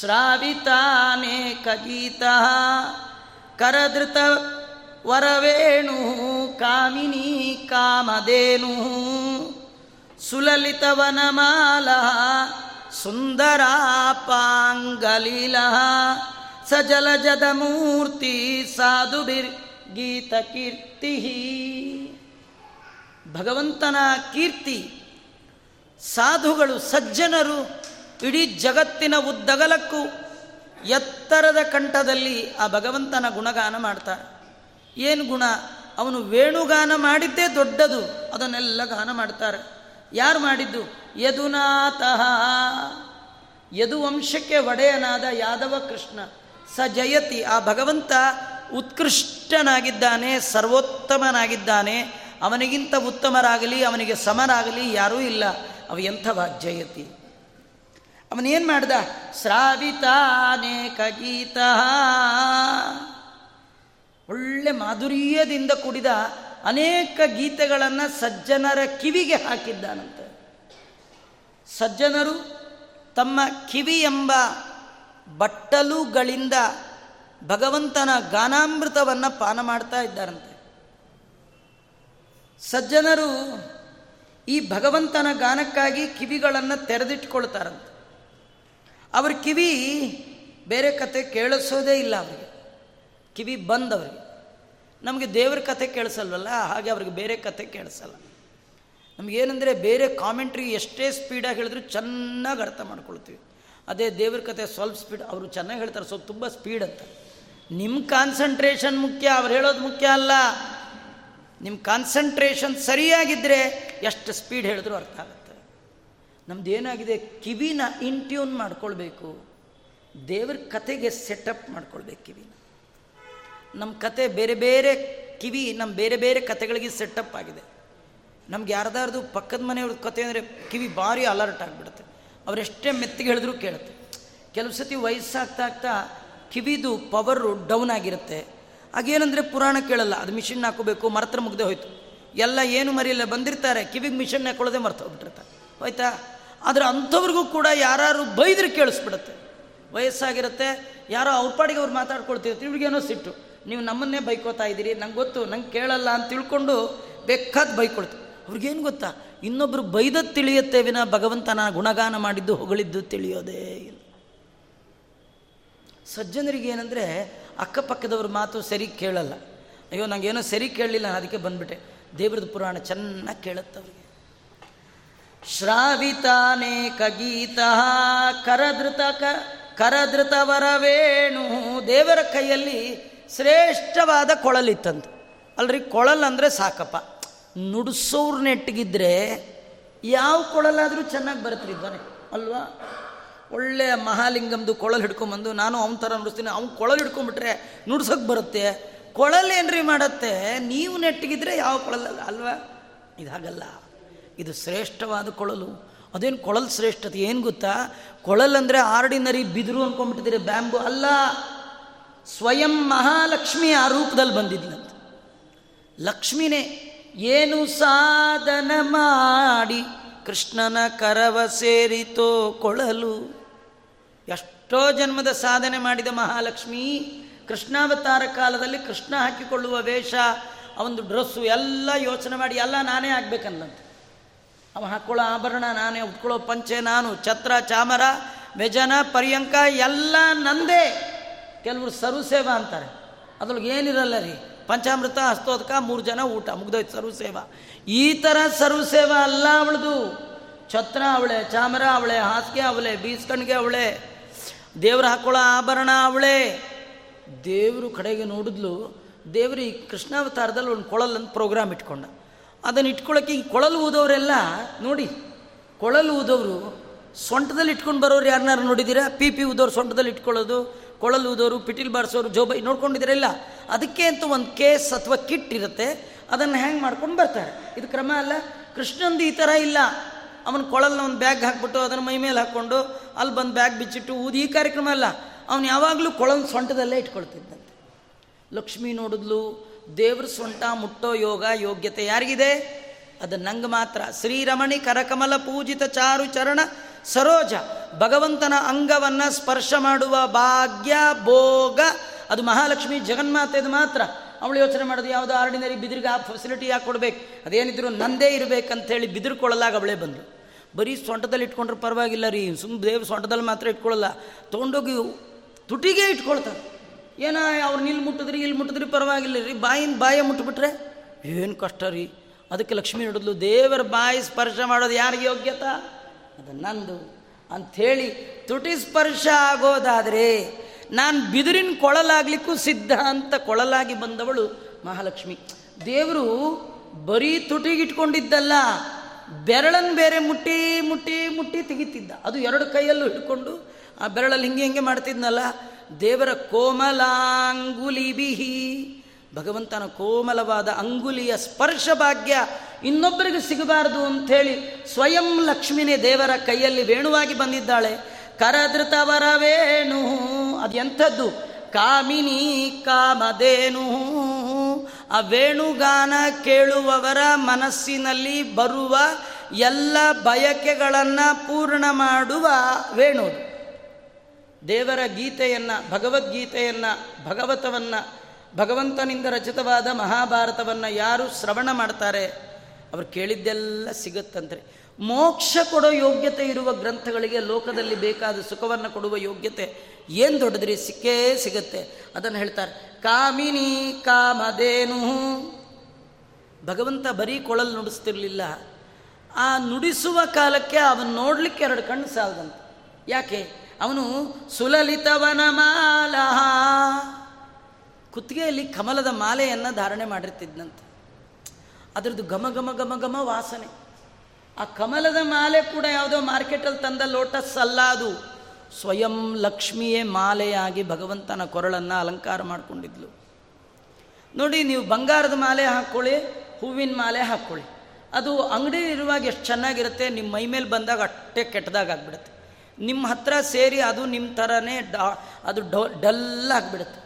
ಶ್ರಾವಿತಾನೇಕ ಗೀತ ಕರದೃತ ವರವೇಣು, ಕಾಮಿನಿ ಕಾಮಧೇನು ಸುಲಲಿತವನಮಾಲ ಸುಂದರಾಪಾಂಗಲೀಲ ಸಜಲಜದ ಮೂರ್ತಿ, ಸಾಧುಬಿರ್ ಗೀತ ಕೀರ್ತಿ. ಭಗವಂತನ ಕೀರ್ತಿ, ಸಾಧುಗಳು, ಸಜ್ಜನರು, ಇಡೀ ಜಗತ್ತಿನ ಉದ್ದಗಲಕ್ಕೂ ಎತ್ತರದ ಕಂಠದಲ್ಲಿ ಆ ಭಗವಂತನ ಗುಣಗಾನ ಮಾಡ್ತಾರೆ. ಏನು ಗುಣ? ಅವನು ವೇಣುಗಾನ ಮಾಡಿದ್ದೇ ದೊಡ್ಡದು, ಅದನ್ನೆಲ್ಲ ಗಾನ ಮಾಡ್ತಾರೆ. ಯಾರು ಮಾಡಿದ್ದು? ಯದುನಾಥಃ. ಯದುವಂಶಕ್ಕೆ ಒಡೆಯನಾದ ಯಾದವ ಕೃಷ್ಣ ಸ ಜಯತಿ ಆ ಭಗವಂತ ಉತ್ಕೃಷ್ಟನಾಗಿದ್ದಾನೆ, ಸರ್ವೋತ್ತಮನಾಗಿದ್ದಾನೆ. ಅವನಿಗಿಂತ ಉತ್ತಮರಾಗಲಿ, ಅವನಿಗೆ ಸಮರಾಗಲಿ ಯಾರೂ ಇಲ್ಲ. ಅವ ಎಂಥವ ಜಯತಿ ಅವನೇನು ಮಾಡ್ದ? ಶ್ರಾವಿತಾನೇಕ ಗೀತ ಒಳ್ಳೆ ಮಾಧುರ್ಯದಿಂದ ಕೂಡಿದ ಅನೇಕ ಗೀತೆಗಳನ್ನು ಸಜ್ಜನರ ಕಿವಿಗೆ ಹಾಕಿದ್ದಾನಂತೆ. ಸಜ್ಜನರು ತಮ್ಮ ಕಿವಿ ಎಂಬ ಬಟ್ಟಲುಗಳಿಂದ ಭಗವಂತನ ಗಾನಾಮೃತವನ್ನು ಪಾನ ಮಾಡ್ತಾ ಇದ್ದಾರಂತೆ. ಸಜ್ಜನರು ಈ ಭಗವಂತನ ಗಾನಕ್ಕಾಗಿ ಕಿವಿಗಳನ್ನು ತೆರೆದಿಟ್ಕೊಳ್ತಾರಂತೆ. ಅವ್ರ ಕಿವಿ ಬೇರೆ ಕತೆ ಕೇಳಿಸೋದೇ ಇಲ್ಲ ಅವರಿಗೆ. ಕಿವಿ ಬಂದವ್ರಿಗೆ. ನಮಗೆ ದೇವ್ರ ಕತೆ ಕೇಳಿಸಲ್ವಲ್ಲ? ಹಾಗೆ ಅವ್ರಿಗೆ ಬೇರೆ ಕತೆ ಕೇಳಿಸಲ್ಲ. ನಮಗೇನೆಂದರೆ ಬೇರೆ ಕಾಮೆಂಟ್ರಿ ಎಷ್ಟೇ ಸ್ಪೀಡಾಗಿ ಹೇಳಿದ್ರು ಚೆನ್ನಾಗಿ ಅರ್ಥ ಮಾಡ್ಕೊಳ್ತೀವಿ. ಅದೇ ದೇವ್ರ ಕತೆ ಸ್ವಲ್ಪ ಸ್ಪೀಡ್, ಅವರು ಚೆನ್ನಾಗಿ ಹೇಳ್ತಾರೆ, ಸ್ವಲ್ಪ ತುಂಬ ಸ್ಪೀಡ್ ಅಂತ. ನಿಮ್ಮ ಕಾನ್ಸಂಟ್ರೇಷನ್ ಮುಖ್ಯ, ಅವ್ರು ಹೇಳೋದು ಮುಖ್ಯ ಅಲ್ಲ. ನಿಮ್ಮ ಕಾನ್ಸಂಟ್ರೇಷನ್ ಸರಿಯಾಗಿದ್ದರೆ ಎಷ್ಟು ಸ್ಪೀಡ್ ಹೇಳಿದ್ರು ಅರ್ಥ ಆಗುತ್ತೆ. ನಮ್ದು ಏನಾಗಿದೆ? ಕಿವಿನ ಇಂಟ್ಯೂನ್ ಮಾಡ್ಕೊಳ್ಬೇಕು. ದೇವ್ರ ಕತೆಗೆ ಸೆಟಪ್ ಮಾಡ್ಕೊಳ್ಬೇಕು ಕಿವಿನ. ನಮ್ಮ ಕತೆ ಬೇರೆ ಬೇರೆ ಕಿವಿ ನಮ್ಮ ಬೇರೆ ಬೇರೆ ಕತೆಗಳಿಗೆ ಸೆಟಪ್ ಆಗಿದೆ. ನಮ್ಗೆ ಯಾರ್ದಾರ್ದು ಪಕ್ಕದ ಮನೆಯವ್ರ ಕತೆ ಅಂದರೆ ಕಿವಿ ಭಾರಿ ಅಲರ್ಟ್ ಆಗಿಬಿಡುತ್ತೆ. ಅವರೆಷ್ಟೇ ಮೆತ್ತಿಗೆ ಹೇಳಿದ್ರು ಕೇಳುತ್ತೆ. ಕೆಲವು ಸತಿ ವಯಸ್ಸಾಗ್ತಾ ಆಗ್ತಾ ಕಿವಿದು ಪವರು ಡೌನ್ ಆಗಿರುತ್ತೆ. ಆಗೇನಂದರೆ ಪುರಾಣ ಕೇಳಲ್ಲ. ಅದು ಮಿಷಿನ್ ಹಾಕೋಬೇಕು, ಮರತ್ರ ಮುಗ್ದೆ ಹೋಯ್ತು. ಎಲ್ಲ ಏನು ಮರಿಯಲ್ಲ, ಬಂದಿರ್ತಾರೆ. ಕಿವಿಗೆ ಮಿಷನ್ ಹಾಕೊಳ್ಳೋದೇ ಮರ್ತು ಹೋಗ್ಬಿಟ್ಟಿರ್ತಾರೆ ಹೋಯ್ತಾ? ಆದರೆ ಅಂಥವ್ರಿಗೂ ಕೂಡ ಯಾರು ಬೈದ್ರೆ ಕೇಳಿಸ್ಬಿಡುತ್ತೆ. ವಯಸ್ಸಾಗಿರುತ್ತೆ. ಯಾರೋ ಅವ್ರ ಪಾಡಿಗೆ ಅವ್ರು ಮಾತಾಡ್ಕೊಳ್ತಿರ್ತೀವಿ ಇವ್ರಿಗೇನೋ ಸಿಟ್ಟು. ನೀವು ನಮ್ಮನ್ನೇ ಬೈಕೋತಾ ಇದ್ದೀರಿ. ನಂಗೆ ಗೊತ್ತು, ನಂಗೆ ಕೇಳಲ್ಲ ಅಂತ ತಿಳ್ಕೊಂಡು ಬೇಕಾದ ಬೈಕೊಳ್ತು. ಅವ್ರಿಗೇನು ಗೊತ್ತಾ? ಇನ್ನೊಬ್ಬರು ಬೈದದ್ದು ತಿಳಿಯುತ್ತೆ ವಿನ ಭಗವಂತನ ಗುಣಗಾನ ಮಾಡಿದ್ದು ಹೊಗಳಿದ್ದು ತಿಳಿಯೋದೇ ಇಲ್ಲ. ಸಜ್ಜನರಿಗೆ ಏನಂದರೆ ಅಕ್ಕಪಕ್ಕದವ್ರ ಮಾತು ಸರಿ ಕೇಳಲ್ಲ. ಅಯ್ಯೋ ನನಗೇನೋ ಸರಿ ಕೇಳಲಿಲ್ಲ ಅದಕ್ಕೆ ಬಂದ್ಬಿಟ್ಟೆ. ದೇವ್ರದ್ದು ಪುರಾಣ ಚೆನ್ನಾಗಿ ಕೇಳುತ್ತೆ ಅವರಿಗೆ. ಶ್ರಾವಿತಾನೇಕ ಗೀತ ಕರದೃತ ಕ ಕರದೃತವರವೇಣು ದೇವರ ಕೈಯಲ್ಲಿ ಶ್ರೇಷ್ಠವಾದ ಕೊಳಲಿತ್ತಂತೆ. ಅಲ್ರಿ, ಕೊಳಲ್ ಅಂದರೆ ಸಾಕಪ್ಪ. ನುಡಿಸೋರ್ನೆಟ್ಟಿಗಿದ್ರೆ ಯಾವ ಕೊಳಲಾದರೂ ಚೆನ್ನಾಗಿ ಬರುತ್ತೆ ಧ್ವನಿ. ಅಲ್ವಾ? ಒಳ್ಳೆಯ ಮಹಾಲಿಂಗಮ್ದು ಕೊಳಲು ಹಿಡ್ಕೊಂಬಂದು ನಾನು ಅವನ ಥರ ನುಡಿಸ್ತೀನಿ. ಅವ್ನು ಕೊಳಲು ಹಿಡ್ಕೊಂಬಿಟ್ರೆ ನುಡ್ಸೋಕೆ ಬರುತ್ತೆ. ಕೊಳಲೇನ್ರಿ ಮಾಡತ್ತೆ? ನೀವು ನೆಟ್ಟಿಗಿದ್ರೆ ಯಾವ ಕೊಳಲಲ್ಲ ಅಲ್ವಾ? ಇದಾಗಲ್ಲ ಇದು ಶ್ರೇಷ್ಠವಾದ ಕೊಳಲು. ಅದೇನು ಕೊಳಲು ಶ್ರೇಷ್ಠತೆ? ಏನು ಗೊತ್ತಾ? ಕೊಳಲಂದರೆ ಆರ್ಡಿನರಿ ಬಿದಿರು ಅಂದ್ಕೊಂಡ್ಬಿಟ್ಟಿದ್ದೀರಿ ಬ್ಯಾಂಬು. ಅಲ್ಲ. ಸ್ವಯಂ ಮಹಾಲಕ್ಷ್ಮಿ ಆ ರೂಪದಲ್ಲಿ ಬಂದಿದ್ಲಂತ ಲಕ್ಷ್ಮಿನೇ, ಏನು ಸಾಧನ ಮಾಡಿ ಕೃಷ್ಣನ ಕರವ ಸೇರಿತೋ ಕೊಳಲು. ಎಷ್ಟೋ ಜನ್ಮದ ಸಾಧನೆ ಮಾಡಿದ ಮಹಾಲಕ್ಷ್ಮಿ, ಕೃಷ್ಣಾವತಾರ ಕಾಲದಲ್ಲಿ ಕೃಷ್ಣ ಹಾಕಿಕೊಳ್ಳುವ ವೇಷ ಒಂದು ಡ್ರೆಸ್ಸು ಎಲ್ಲ ಯೋಚನೆ ಮಾಡಿ ಎಲ್ಲ ನಾನೇ ಆಗ್ಬೇಕನ್ನಂತೆ ಅವ ಹಾಕ್ಕೊಳ್ಳೋ ಆಭರಣ ನಾನೇ, ಉಟ್ಕೊಳ್ಳೋ ಪಂಚೆ ನಾನು, ಛತ್ರ, ಚಾಮರ, ವ್ಯಜನ, ಪರ್ಯಂಕ ಎಲ್ಲ ನಂದೇ. ಕೆಲವರು ಸರ್ವಸೇವಾ ಅಂತಾರೆ. ಅದ್ರೊಳಗೆ ಏನಿರಲ್ಲ ರೀ? ಪಂಚಾಮೃತ, ಹಸ್ತೋದಕ, ಮೂರು ಜನ ಊಟ, ಮುಗ್ದೋಯ್ತು ಸರ್ವಸೇವಾ ಈ ಥರ ಸರ್ವಸೇವಾ ಅಲ್ಲ ಅವಳದು. ಛತ್ರ ಅವಳೆ, ಚಾಮರ ಅವಳೆ, ಹಾಸಿಗೆ ಅವಳೆ, ಬೀಸ್ಕಣ್ಗೆ ಅವಳೆ ದೇವ್ರು ಹಾಕೊಳ್ಳೋ ಆಭರಣ ಅವಳೆ. ದೇವರು ಕಡೆಗೆ ನೋಡಿದ್ಲು, ದೇವರು ಈ ಕೃಷ್ಣಾವತಾರದಲ್ಲಿ ಒಂದು ಕೊಳಲಂತ ಪ್ರೋಗ್ರಾಮ್ ಇಟ್ಕೊಂಡ. ಅದನ್ನು ಇಟ್ಕೊಳ್ಳೋಕೆ ಈ ಕೊಳಲು ಊದವರೆಲ್ಲ ನೋಡಿ, ಕೊಳಲು ಊದವರು ಸೊಂಟದಲ್ಲಿ ಇಟ್ಕೊಂಡು ಬರೋರು ಯಾರನ್ನಾರು ನೋಡಿದ್ದೀರಾ ಪಿ ಪಿ ಊದೋರು ಸೊಂಟದಲ್ಲಿ ಇಟ್ಕೊಳ್ಳೋದು, ಕೊಳಲು ಊದೋರು, ಪಿಟಿಲ್ ಬಾರಿಸೋರು, ಜೋಬೈ ನೋಡ್ಕೊಂಡಿದ್ದೀರಿಲ್ಲ ಅದಕ್ಕೆ ಅಂತ ಒಂದು ಕೇಸ್ ಅಥವಾ ಕಿಟ್ ಇರುತ್ತೆ, ಅದನ್ನು ಹ್ಯಾಂಗ್ ಮಾಡ್ಕೊಂಡು ಬರ್ತಾರೆ. ಇದು ಕ್ರಮ ಅಲ್ಲ, ಕೃಷ್ಣಂದು ಈ ಥರ ಇಲ್ಲ. ಅವನ ಕೊಳಲ್ನ ಒಂದು ಬ್ಯಾಗ್ ಹಾಕ್ಬಿಟ್ಟು ಅದನ್ನು ಮೈ ಮೇಲೆ ಹಾಕ್ಕೊಂಡು ಅಲ್ಲಿ ಬಂದು ಬ್ಯಾಗ್ ಬಿಚ್ಚಿಟ್ಟು ಊದಿ ಈ ಕಾರ್ಯಕ್ರಮ ಅಲ್ಲ. ಅವನು ಯಾವಾಗಲೂ ಕೊಳಲ್ ಸೊಂಟದಲ್ಲೇ ಇಟ್ಕೊಳ್ತಿದ್ದಂತೆ. ಲಕ್ಷ್ಮಿ ನೋಡಿದ್ಲು, ದೇವ್ರ ಸೊಂಟ ಮುಟ್ಟೋ ಯೋಗ ಯೋಗ್ಯತೆ ಯಾರಿಗಿದೆ? ಅದು ನಂಗೆ ಮಾತ್ರ. ಶ್ರೀರಮಣಿ ಕರಕಮಲ ಪೂಜಿತ ಚಾರು ಚರಣ ಸರೋಜ, ಭಗವಂತನ ಅಂಗವನ್ನು ಸ್ಪರ್ಶ ಮಾಡುವ ಭಾಗ್ಯ ಭೋಗ. ಅದು ಮಹಾಲಕ್ಷ್ಮಿ ಜಗನ್ಮಾತೆದು ಮಾತ್ರ. ಅವಳು ಯೋಚನೆ ಮಾಡೋದು ಯಾವುದೋ ಆರ್ಡಿನರಿ ಬಿದಿರಿಗೆ ಆ ಫೆಸಿಲಿಟಿ ಯಾಕೆ ಕೊಡ್ಬೇಕು? ಅದೇನಿದ್ರು ನಂದೇ ಇರಬೇಕಂತೇಳಿ ಬಿದಿರ್ಕೊಳ್ಳಲಾಗ ಅವಳೇ ಬಂದು ಬರೀ ಸೊಂಟದಲ್ಲಿ ಇಟ್ಕೊಂಡ್ರೆ ಪರವಾಗಿಲ್ಲ ರೀ. ಸುಮ್ಮ ದೇವ್ ಸೊಂಟದಲ್ಲಿ ಮಾತ್ರ ಇಟ್ಕೊಳ್ಳಲ್ಲ. ತೊಗೊಂಡೋಗಿ ತುಟಿಗೆ ಇಟ್ಕೊಳ್ತಾರೆ. ಏನೋ ಅವ್ರು ನಿಲ್ಲಿ ಮುಟ್ಟಿದ್ರಿ ಇಲ್ಲಿ ಮುಟ್ಟಿದ್ರಿ ಪರವಾಗಿಲ್ಲ ರೀ. ಬಾಯಿನ ಬಾಯ ಮುಟ್ಬಿಟ್ರೆ ಏನು ಕಷ್ಟ ರೀ. ಅದಕ್ಕೆ ಲಕ್ಷ್ಮಿ ನೋಡಿದ್ಲು, ದೇವರ ಬಾಯಿ ಸ್ಪರ್ಶ ಮಾಡೋದು ಯಾರಿಗೆ ಯೋಗ್ಯತಾ? ಅದು ನಂದು. ಅಂಥೇಳಿ ತುಟಿ ಸ್ಪರ್ಶ ಆಗೋದಾದರೆ ನಾನು ಬಿದಿರಿನ ಕೊಳಲಾಗ್ಲಿಕ್ಕೂ ಸಿದ್ಧ ಅಂತ ಕೊಳಲಾಗಿ ಬಂದವಳು ಮಹಾಲಕ್ಷ್ಮಿ. ದೇವರು ಬರೀ ತುಟಿಗಿಟ್ಕೊಂಡಿದ್ದಲ್ಲ ಬೆರಳನ್ನು ಬೇರೆ ಮುಟ್ಟಿ ಮುಟ್ಟಿ ಮುಟ್ಟಿ ತೆಗಿತಿದ್ದ. ಅದು ಎರಡು ಕೈಯಲ್ಲೂ ಹಿಡ್ಕೊಂಡು ಆ ಬೆರಳಲ್ಲಿ ಹಿಂಗೆ ಹಿಂಗೆ ಮಾಡ್ತಿದ್ನಲ್ಲ. ದೇವರ ಕೋಮಲಾಂಗುಲಿ ಬಿಹಿ ಭಗವಂತನ ಕೋಮಲವಾದ ಅಂಗುಲಿಯ ಸ್ಪರ್ಶ ಭಾಗ್ಯ ಇನ್ನೊಬ್ಬರಿಗೆ ಸಿಗಬಾರದು ಅಂಥೇಳಿ ಸ್ವಯಂ ಲಕ್ಷ್ಮಿನೇ ದೇವರ ಕೈಯಲ್ಲಿ ವೇಣುವಾಗಿ ಬಂದಿದ್ದಾಳೆ. ಕರದೃತವರ ವೇಣು ಅದೆಂಥದ್ದು ಕಾಮಿನಿ ಕಾಮಧೇನು. ಆ ವೇಣುಗಾನ ಕೇಳುವವರ ಮನಸ್ಸಿನಲ್ಲಿ ಬರುವ ಎಲ್ಲ ಬಯಕೆಗಳನ್ನು ಪೂರ್ಣ ಮಾಡುವ ವೇಣು ದೇವರ ಗೀತೆಯನ್ನು, ಭಗವದ್ಗೀತೆಯನ್ನು, ಭಗವತವನ್ನು, ಭಗವಂತನಿಂದ ರಚಿತವಾದ ಮಹಾಭಾರತವನ್ನು ಯಾರು ಶ್ರವಣ ಮಾಡ್ತಾರೆ? ಅವ್ರು ಕೇಳಿದ್ದೆಲ್ಲ ಸಿಗುತ್ತಂತೆ ಮೋಕ್ಷ ಕೊಡೋ ಯೋಗ್ಯತೆ ಇರುವ ಗ್ರಂಥಗಳಿಗೆ ಲೋಕದಲ್ಲಿ ಬೇಕಾದ ಸುಖವನ್ನು ಕೊಡುವ ಯೋಗ್ಯತೆ ಏನು ದೊಡ್ಡದ್ರಿ? ಸಿಕ್ಕೇ ಸಿಗುತ್ತೆ. ಅದನ್ನು ಹೇಳ್ತಾರೆ. ಕಾಮಿನಿ ಕಾಮದೇನು ಭಗವಂತ ಬರೀ ಕೊಳಲು ನುಡಿಸ್ತಿರ್ಲಿಲ್ಲ. ಆ ನುಡಿಸುವ ಕಾಲಕ್ಕೆ ಅವನು ನೋಡಲಿಕ್ಕೆ ಎರಡು ಕಣ್ಣು ಸಾಲದಂತ. ಯಾಕೆ? ಅವನು ಸುಲಲಿತವನ ಮಾಲ ಕುತ್ತಿಗೆಯಲ್ಲಿ ಕಮಲದ ಮಾಲೆಯನ್ನು ಧಾರಣೆ ಮಾಡಿರ್ತಿದ್ನಂತೆ. ಅದರದ್ದು ಘಮ ಘಮ ಘಮ ಘಮ ವಾಸನೆ. ಆ ಕಮಲದ ಮಾಲೆ ಕೂಡ ಯಾವುದೋ ಮಾರ್ಕೆಟಲ್ಲಿ ತಂದ ಲೋಟಸ್ ಅಲ್ಲ ಅದು. ಸ್ವಯಂ ಲಕ್ಷ್ಮಿಯೇ ಮಾಲೆಯಾಗಿ ಭಗವಂತನ ಕೊರಳನ್ನು ಅಲಂಕಾರ ಮಾಡಿಕೊಂಡಿದ್ಲು. ನೋಡಿ, ನೀವು ಬಂಗಾರದ ಮಾಲೆ ಹಾಕ್ಕೊಳ್ಳಿ ಹೂವಿನ ಮಾಲೆ ಹಾಕ್ಕೊಳ್ಳಿ ಅದು ಅಂಗಡಿ ಇರುವಾಗ ಎಷ್ಟು ಚೆನ್ನಾಗಿರುತ್ತೆ ನಿಮ್ಮ ಮೈ ಮೇಲೆ ಬಂದಾಗ ಅಷ್ಟೇ ಕೆಟ್ಟದಾಗ ಆಗ್ಬಿಡುತ್ತೆ. ನಿಮ್ಮ ಹತ್ರ ಸೇರಿ ಅದು ನಿಮ್ಮ ಥರನೇ ಡಾ, ಅದು ಡೊ, ಡಲ್ ಆಗಿಬಿಡುತ್ತೆ.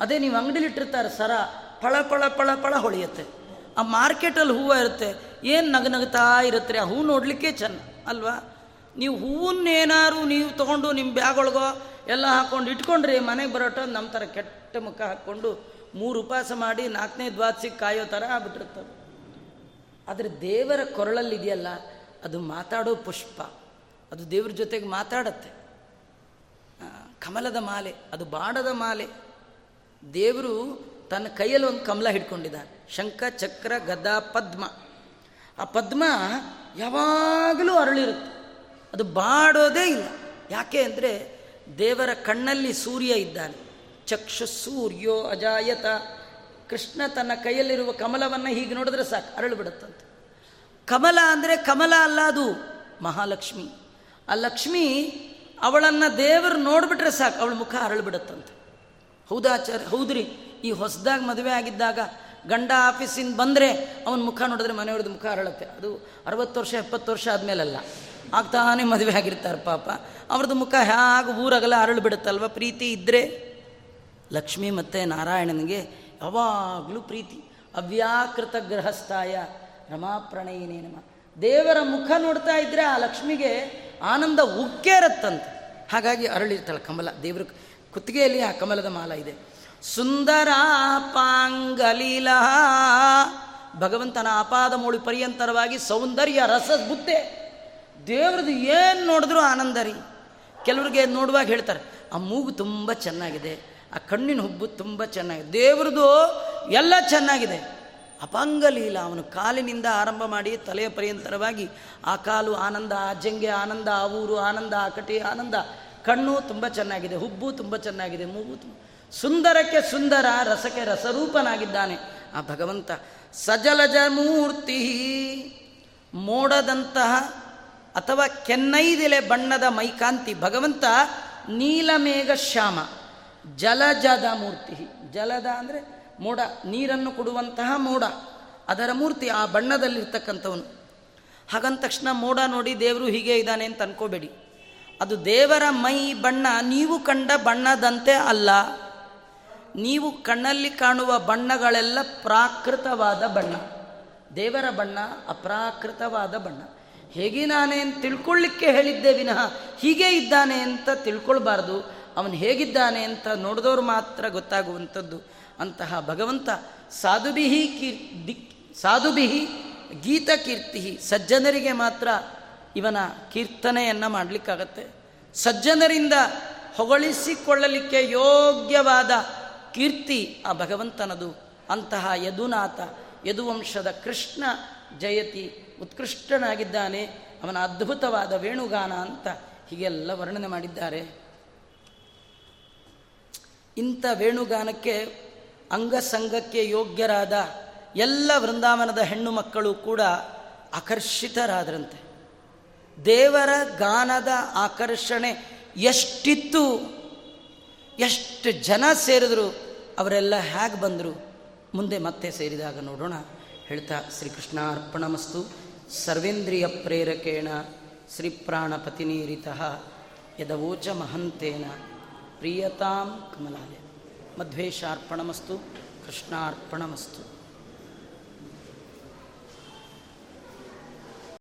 ಅದೇ ನೀವು ಅಂಗಡಿಲಿಟ್ಟಿರ್ತಾರೆ ಸರ ಫಳ ಪಳ ಪಳ ಪಳ ಹೊಳೆಯುತ್ತೆ. ಆ ಮಾರ್ಕೆಟಲ್ಲಿ ಹೂವು ಇರುತ್ತೆ, ಏನು ನಗನಗ್ತಾ ಇರುತ್ತೆ ಆ ಹೂ ನೋಡಲಿಕ್ಕೆ ಚೆನ್ನ, ಅಲ್ವಾ? ನೀವು ಹೂವನ್ನೇನಾರು ನೀವು ತೊಗೊಂಡು ನಿಮ್ಮ ಬ್ಯಾಗ್ ಒಳಗೋ ಎಲ್ಲ ಹಾಕ್ಕೊಂಡು ಇಟ್ಕೊಂಡ್ರಿ ಮನೆಗೆ ಬರೋಟ ನಮ್ಮ ಥರ ಕೆಟ್ಟ ಮುಖ ಹಾಕ್ಕೊಂಡು ಮೂರು ಉಪವಾಸ ಮಾಡಿ ನಾಲ್ಕನೇ ದ್ವಾದಸಿಗೆ ಕಾಯೋ ಥರ ಆಗ್ಬಿಟ್ಟಿರ್ತದೆ ಆದರೆ ದೇವರ ಕೊರಳಲ್ಲಿದೆಯಲ್ಲ, ಅದು ಮಾತಾಡೋ ಪುಷ್ಪ. ಅದು ದೇವ್ರ ಜೊತೆಗೆ ಮಾತಾಡತ್ತೆ. ಕಮಲದ ಮಾಲೆ, ಅದು ಬಾಡದ ಮಾಲೆ. ದೇವರು ತನ್ನ ಕೈಯಲ್ಲಿ ಒಂದು ಕಮಲ ಹಿಡ್ಕೊಂಡಿದ್ದಾನೆ. ಶಂಖ, ಚಕ್ರ, ಗದಾ, ಪದ್ಮ. ಆ ಪದ್ಮ ಯಾವಾಗಲೂ ಅರಳಿರುತ್ತೆ. ಅದು ಬಾಡೋದೇ ಇಲ್ಲ. ಯಾಕೆ ಅಂದರೆ ದೇವರ ಕಣ್ಣಲ್ಲಿ ಸೂರ್ಯ ಇದ್ದಾನೆ. ಚಕ್ಷು ಸೂರ್ಯೋ ಅಜಾಯತ. ಕೃಷ್ಣ ತನ್ನ ಕೈಯಲ್ಲಿರುವ ಕಮಲವನ್ನು ಹೀಗೆ ನೋಡಿದ್ರೆ ಸಾಕು, ಅರಳು ಬಿಡುತ್ತಂತೆ. ಕಮಲ ಅಂದರೆ ಕಮಲ ಅಲ್ಲ ಅದು, ಮಹಾಲಕ್ಷ್ಮಿ. ಆ ಲಕ್ಷ್ಮಿ ಅವಳನ್ನು ದೇವರು ನೋಡಿಬಿಟ್ರೆ ಸಾಕು, ಅವಳ ಮುಖ ಅರಳು ಬಿಡುತ್ತಂತೆ. ಹೌದಾಚಾರ್ಯ, ಹೌದ್ರಿ, ಈ ಹೊಸದಾಗಿ ಮದುವೆ ಆಗಿದ್ದಾಗ ಗಂಡ ಆಫೀಸಿಂದ ಬಂದರೆ ಅವನ ಮುಖ ನೋಡಿದ್ರೆ ಮನೆಯವ್ರದ್ದು ಮುಖ ಅರಳುತ್ತೆ. ಅದು ಅರವತ್ತು ವರ್ಷ, ಎಪ್ಪತ್ತು ವರ್ಷ ಆದಮೇಲಲ್ಲ. ಆಗ್ತಾನೆ ಮದುವೆ ಆಗಿರ್ತಾರೆ ಪಾಪ. ಅವ್ರದ್ದು ಮುಖ ಹೇಗೆ ಊರಾಗಲ್ಲ ಅರಳು ಬಿಡುತ್ತಲ್ವ? ಪ್ರೀತಿ ಇದ್ದರೆ ಲಕ್ಷ್ಮಿ ಮತ್ತು ನಾರಾಯಣನಿಗೆ ಯಾವಾಗಲೂ ಪ್ರೀತಿ. ಅವ್ಯಾಕೃತ ಗೃಹಸ್ಥಾಯ ರಮಾಪ್ರಣಯಿನೇ ನಮ. ದೇವರ ಮುಖ ನೋಡ್ತಾ ಇದ್ದರೆ ಆ ಲಕ್ಷ್ಮಿಗೆ ಆನಂದ ಉಕ್ಕೇರತ್ತಂತೆ ಹಾಗಾಗಿ ಅರಳಿರ್ತಾಳೆ ಕಮಲ. ದೇವರ ಕುತ್ತಿಗೆಯಲ್ಲಿ ಆ ಕಮಲದ ಮಾಲ ಇದೆ. ಸುಂದರ ಪಾಂಗಲೀಲ. ಭಗವಂತನ ಅಪಾದ ಮೂಳಿ ಪರ್ಯಂತರವಾಗಿ ಸೌಂದರ್ಯ ರಸ ಬುದ್ಧೆ ದೇವ್ರದ್ದು ಏನು ನೋಡಿದ್ರು ಆನಂದ ರೀ. ಕೆಲವ್ರಿಗೆ ನೋಡುವಾಗ ಹೇಳ್ತಾರೆ, ಆ ಮೂಗು ತುಂಬ ಚೆನ್ನಾಗಿದೆ, ಆ ಕಣ್ಣಿನ ಹುಬ್ಬು ತುಂಬ ಚೆನ್ನಾಗಿದೆ, ದೇವ್ರದ್ದು ಎಲ್ಲ ಚೆನ್ನಾಗಿದೆ. ಅಪಾಂಗಲೀಲ ಅವನು ಕಾಲಿನಿಂದ ಆರಂಭ ಮಾಡಿ ತಲೆಯ ಪರ್ಯಂತರವಾಗಿ ಆ ಕಾಲು ಆನಂದ, ಆ ಜಂಗೆ ಆನಂದ, ಆ ಊರು ಆನಂದ, ಆ ಕಟಿ ಆನಂದ, ಕಣ್ಣು ತುಂಬ ಚೆನ್ನಾಗಿದೆ, ಹುಬ್ಬು ತುಂಬ ಚೆನ್ನಾಗಿದೆ, ಮೂಗು ತುಂಬ, ಸುಂದರಕ್ಕೆ ಸುಂದರ, ರಸಕ್ಕೆ ರಸರೂಪನಾಗಿದ್ದಾನೆ. ಆ ಭಗವಂತ, ಸಜಲಜ ಮೂರ್ತಿ, ಮೋಡದಂತಹ ಅಥವಾ ಕೆನ್ನೈದಿಲೆ ಬಣ್ಣದ ಮೈಕಾಂತಿ ಭಗವಂತ ನೀಲಮೇಘ ಶ್ಯಾಮ, ಜಲಜದ ಮೂರ್ತಿ. ಜಲದ ಅಂದರೆ ಮೋಡ, ನೀರನ್ನು ಕೊಡುವಂತಹ ಮೋಡ. ಅದರ ಮೂರ್ತಿ ಆ ಬಣ್ಣದಲ್ಲಿರ್ತಕ್ಕಂಥವನು. ಹಾಗಂದ ತಕ್ಷಣ ಮೋಡ ನೋಡಿ ದೇವರು ಹೀಗೆ ಇದ್ದಾನೆ ಅಂತ ಅನ್ಕೋಬೇಡಿ. ಅದು ದೇವರ ಮೈ ಬಣ್ಣ, ನೀವು ಕಂಡ ಬಣ್ಣದಂತೆ ಅಲ್ಲ. ನೀವು ಕಣ್ಣಲ್ಲಿ ಕಾಣುವ ಬಣ್ಣಗಳೆಲ್ಲ ಪ್ರಾಕೃತವಾದ ಬಣ್ಣ. ದೇವರ ಬಣ್ಣ ಅಪ್ರಾಕೃತವಾದ ಬಣ್ಣ. ಹೇಗಿದ್ದಾನೆ ಅಂತ ತಿಳ್ಕೊಳ್ಳಿಕ್ಕೆ ಹೇಳಿದ್ದೆ ವಿನಃ ಹೀಗೆ ಇದ್ದಾನೆ ಅಂತ ತಿಳ್ಕೊಳ್ಬಾರ್ದು. ಅವನು ಹೇಗಿದ್ದಾನೆ ಅಂತ ನೋಡಿದವ್ರು ಮಾತ್ರ ಗೊತ್ತಾಗುವಂಥದ್ದು. ಅಂತಹ ಭಗವಂತ ಸಾಧುಬಿಹಿ ಕೀರ್ ದಿಕ್ ಸಾಧುಬಿಹಿ ಗೀತ ಕೀರ್ತಿ ಸಜ್ಜನರಿಗೆ ಮಾತ್ರ ಇವನ ಕೀರ್ತನೆಯನ್ನು ಮಾಡಲಿಕ್ಕಾಗತ್ತೆ. ಸಜ್ಜನರಿಂದ ಹೊಗಳಿಸಿಕೊಳ್ಳಲಿಕ್ಕೆ ಯೋಗ್ಯವಾದ ಕೀರ್ತಿ ಆ ಭಗವಂತನದು. ಅಂತಹ ಯದುನಾಥ, ಯದುವಂಶದ ಕೃಷ್ಣ ಜಯತಿ ಉತ್ಕೃಷ್ಟನಾಗಿದ್ದಾನೆ. ಅವನ ಅದ್ಭುತವಾದ ವೇಣುಗಾನ ಅಂತ ಹೀಗೆಲ್ಲ ವರ್ಣನೆ ಮಾಡಿದ್ದಾರೆ. ಇಂಥ ವೇಣುಗಾನಕ್ಕೆ ಅಂಗಸಂಗಕ್ಕೆ ಯೋಗ್ಯರಾದ ಎಲ್ಲ ವೃಂದಾವನದ ಹೆಣ್ಣು ಮಕ್ಕಳು ಕೂಡ ಆಕರ್ಷಿತರಾದರಂತೆ. ದೇವರ ಗಾನದ ಆಕರ್ಷಣೆ ಎಷ್ಟಿತ್ತು, ಎಷ್ಟು ಜನ ಸೇರಿದ್ರು, ಅವರೆಲ್ಲ ಹೇಗೆ ಬಂದರು? ಮುಂದೆ ಮತ್ತೆ ಸೇರಿದಾಗ ನೋಡೋಣ. ಹೇಳ್ತಾ ಶ್ರೀಕೃಷ್ಣ ಅರ್ಪಣಮಸ್ತು ಸರ್ವೇಂದ್ರಿಯ ಪ್ರೇರಕೇಣ ಶ್ರೀಪ್ರಾಣಪತಿನೀರಿತ ಯದವೋಚ ಮಹಂತೇನ. ಪ್ರಿಯತಾಂ ಕಮಲಾಲಯ. ಮಧ್ವೇಶಾರ್ಪಣಮಸ್ತು ಕೃಷ್ಣಾರ್ಪಣಮಸ್ತು.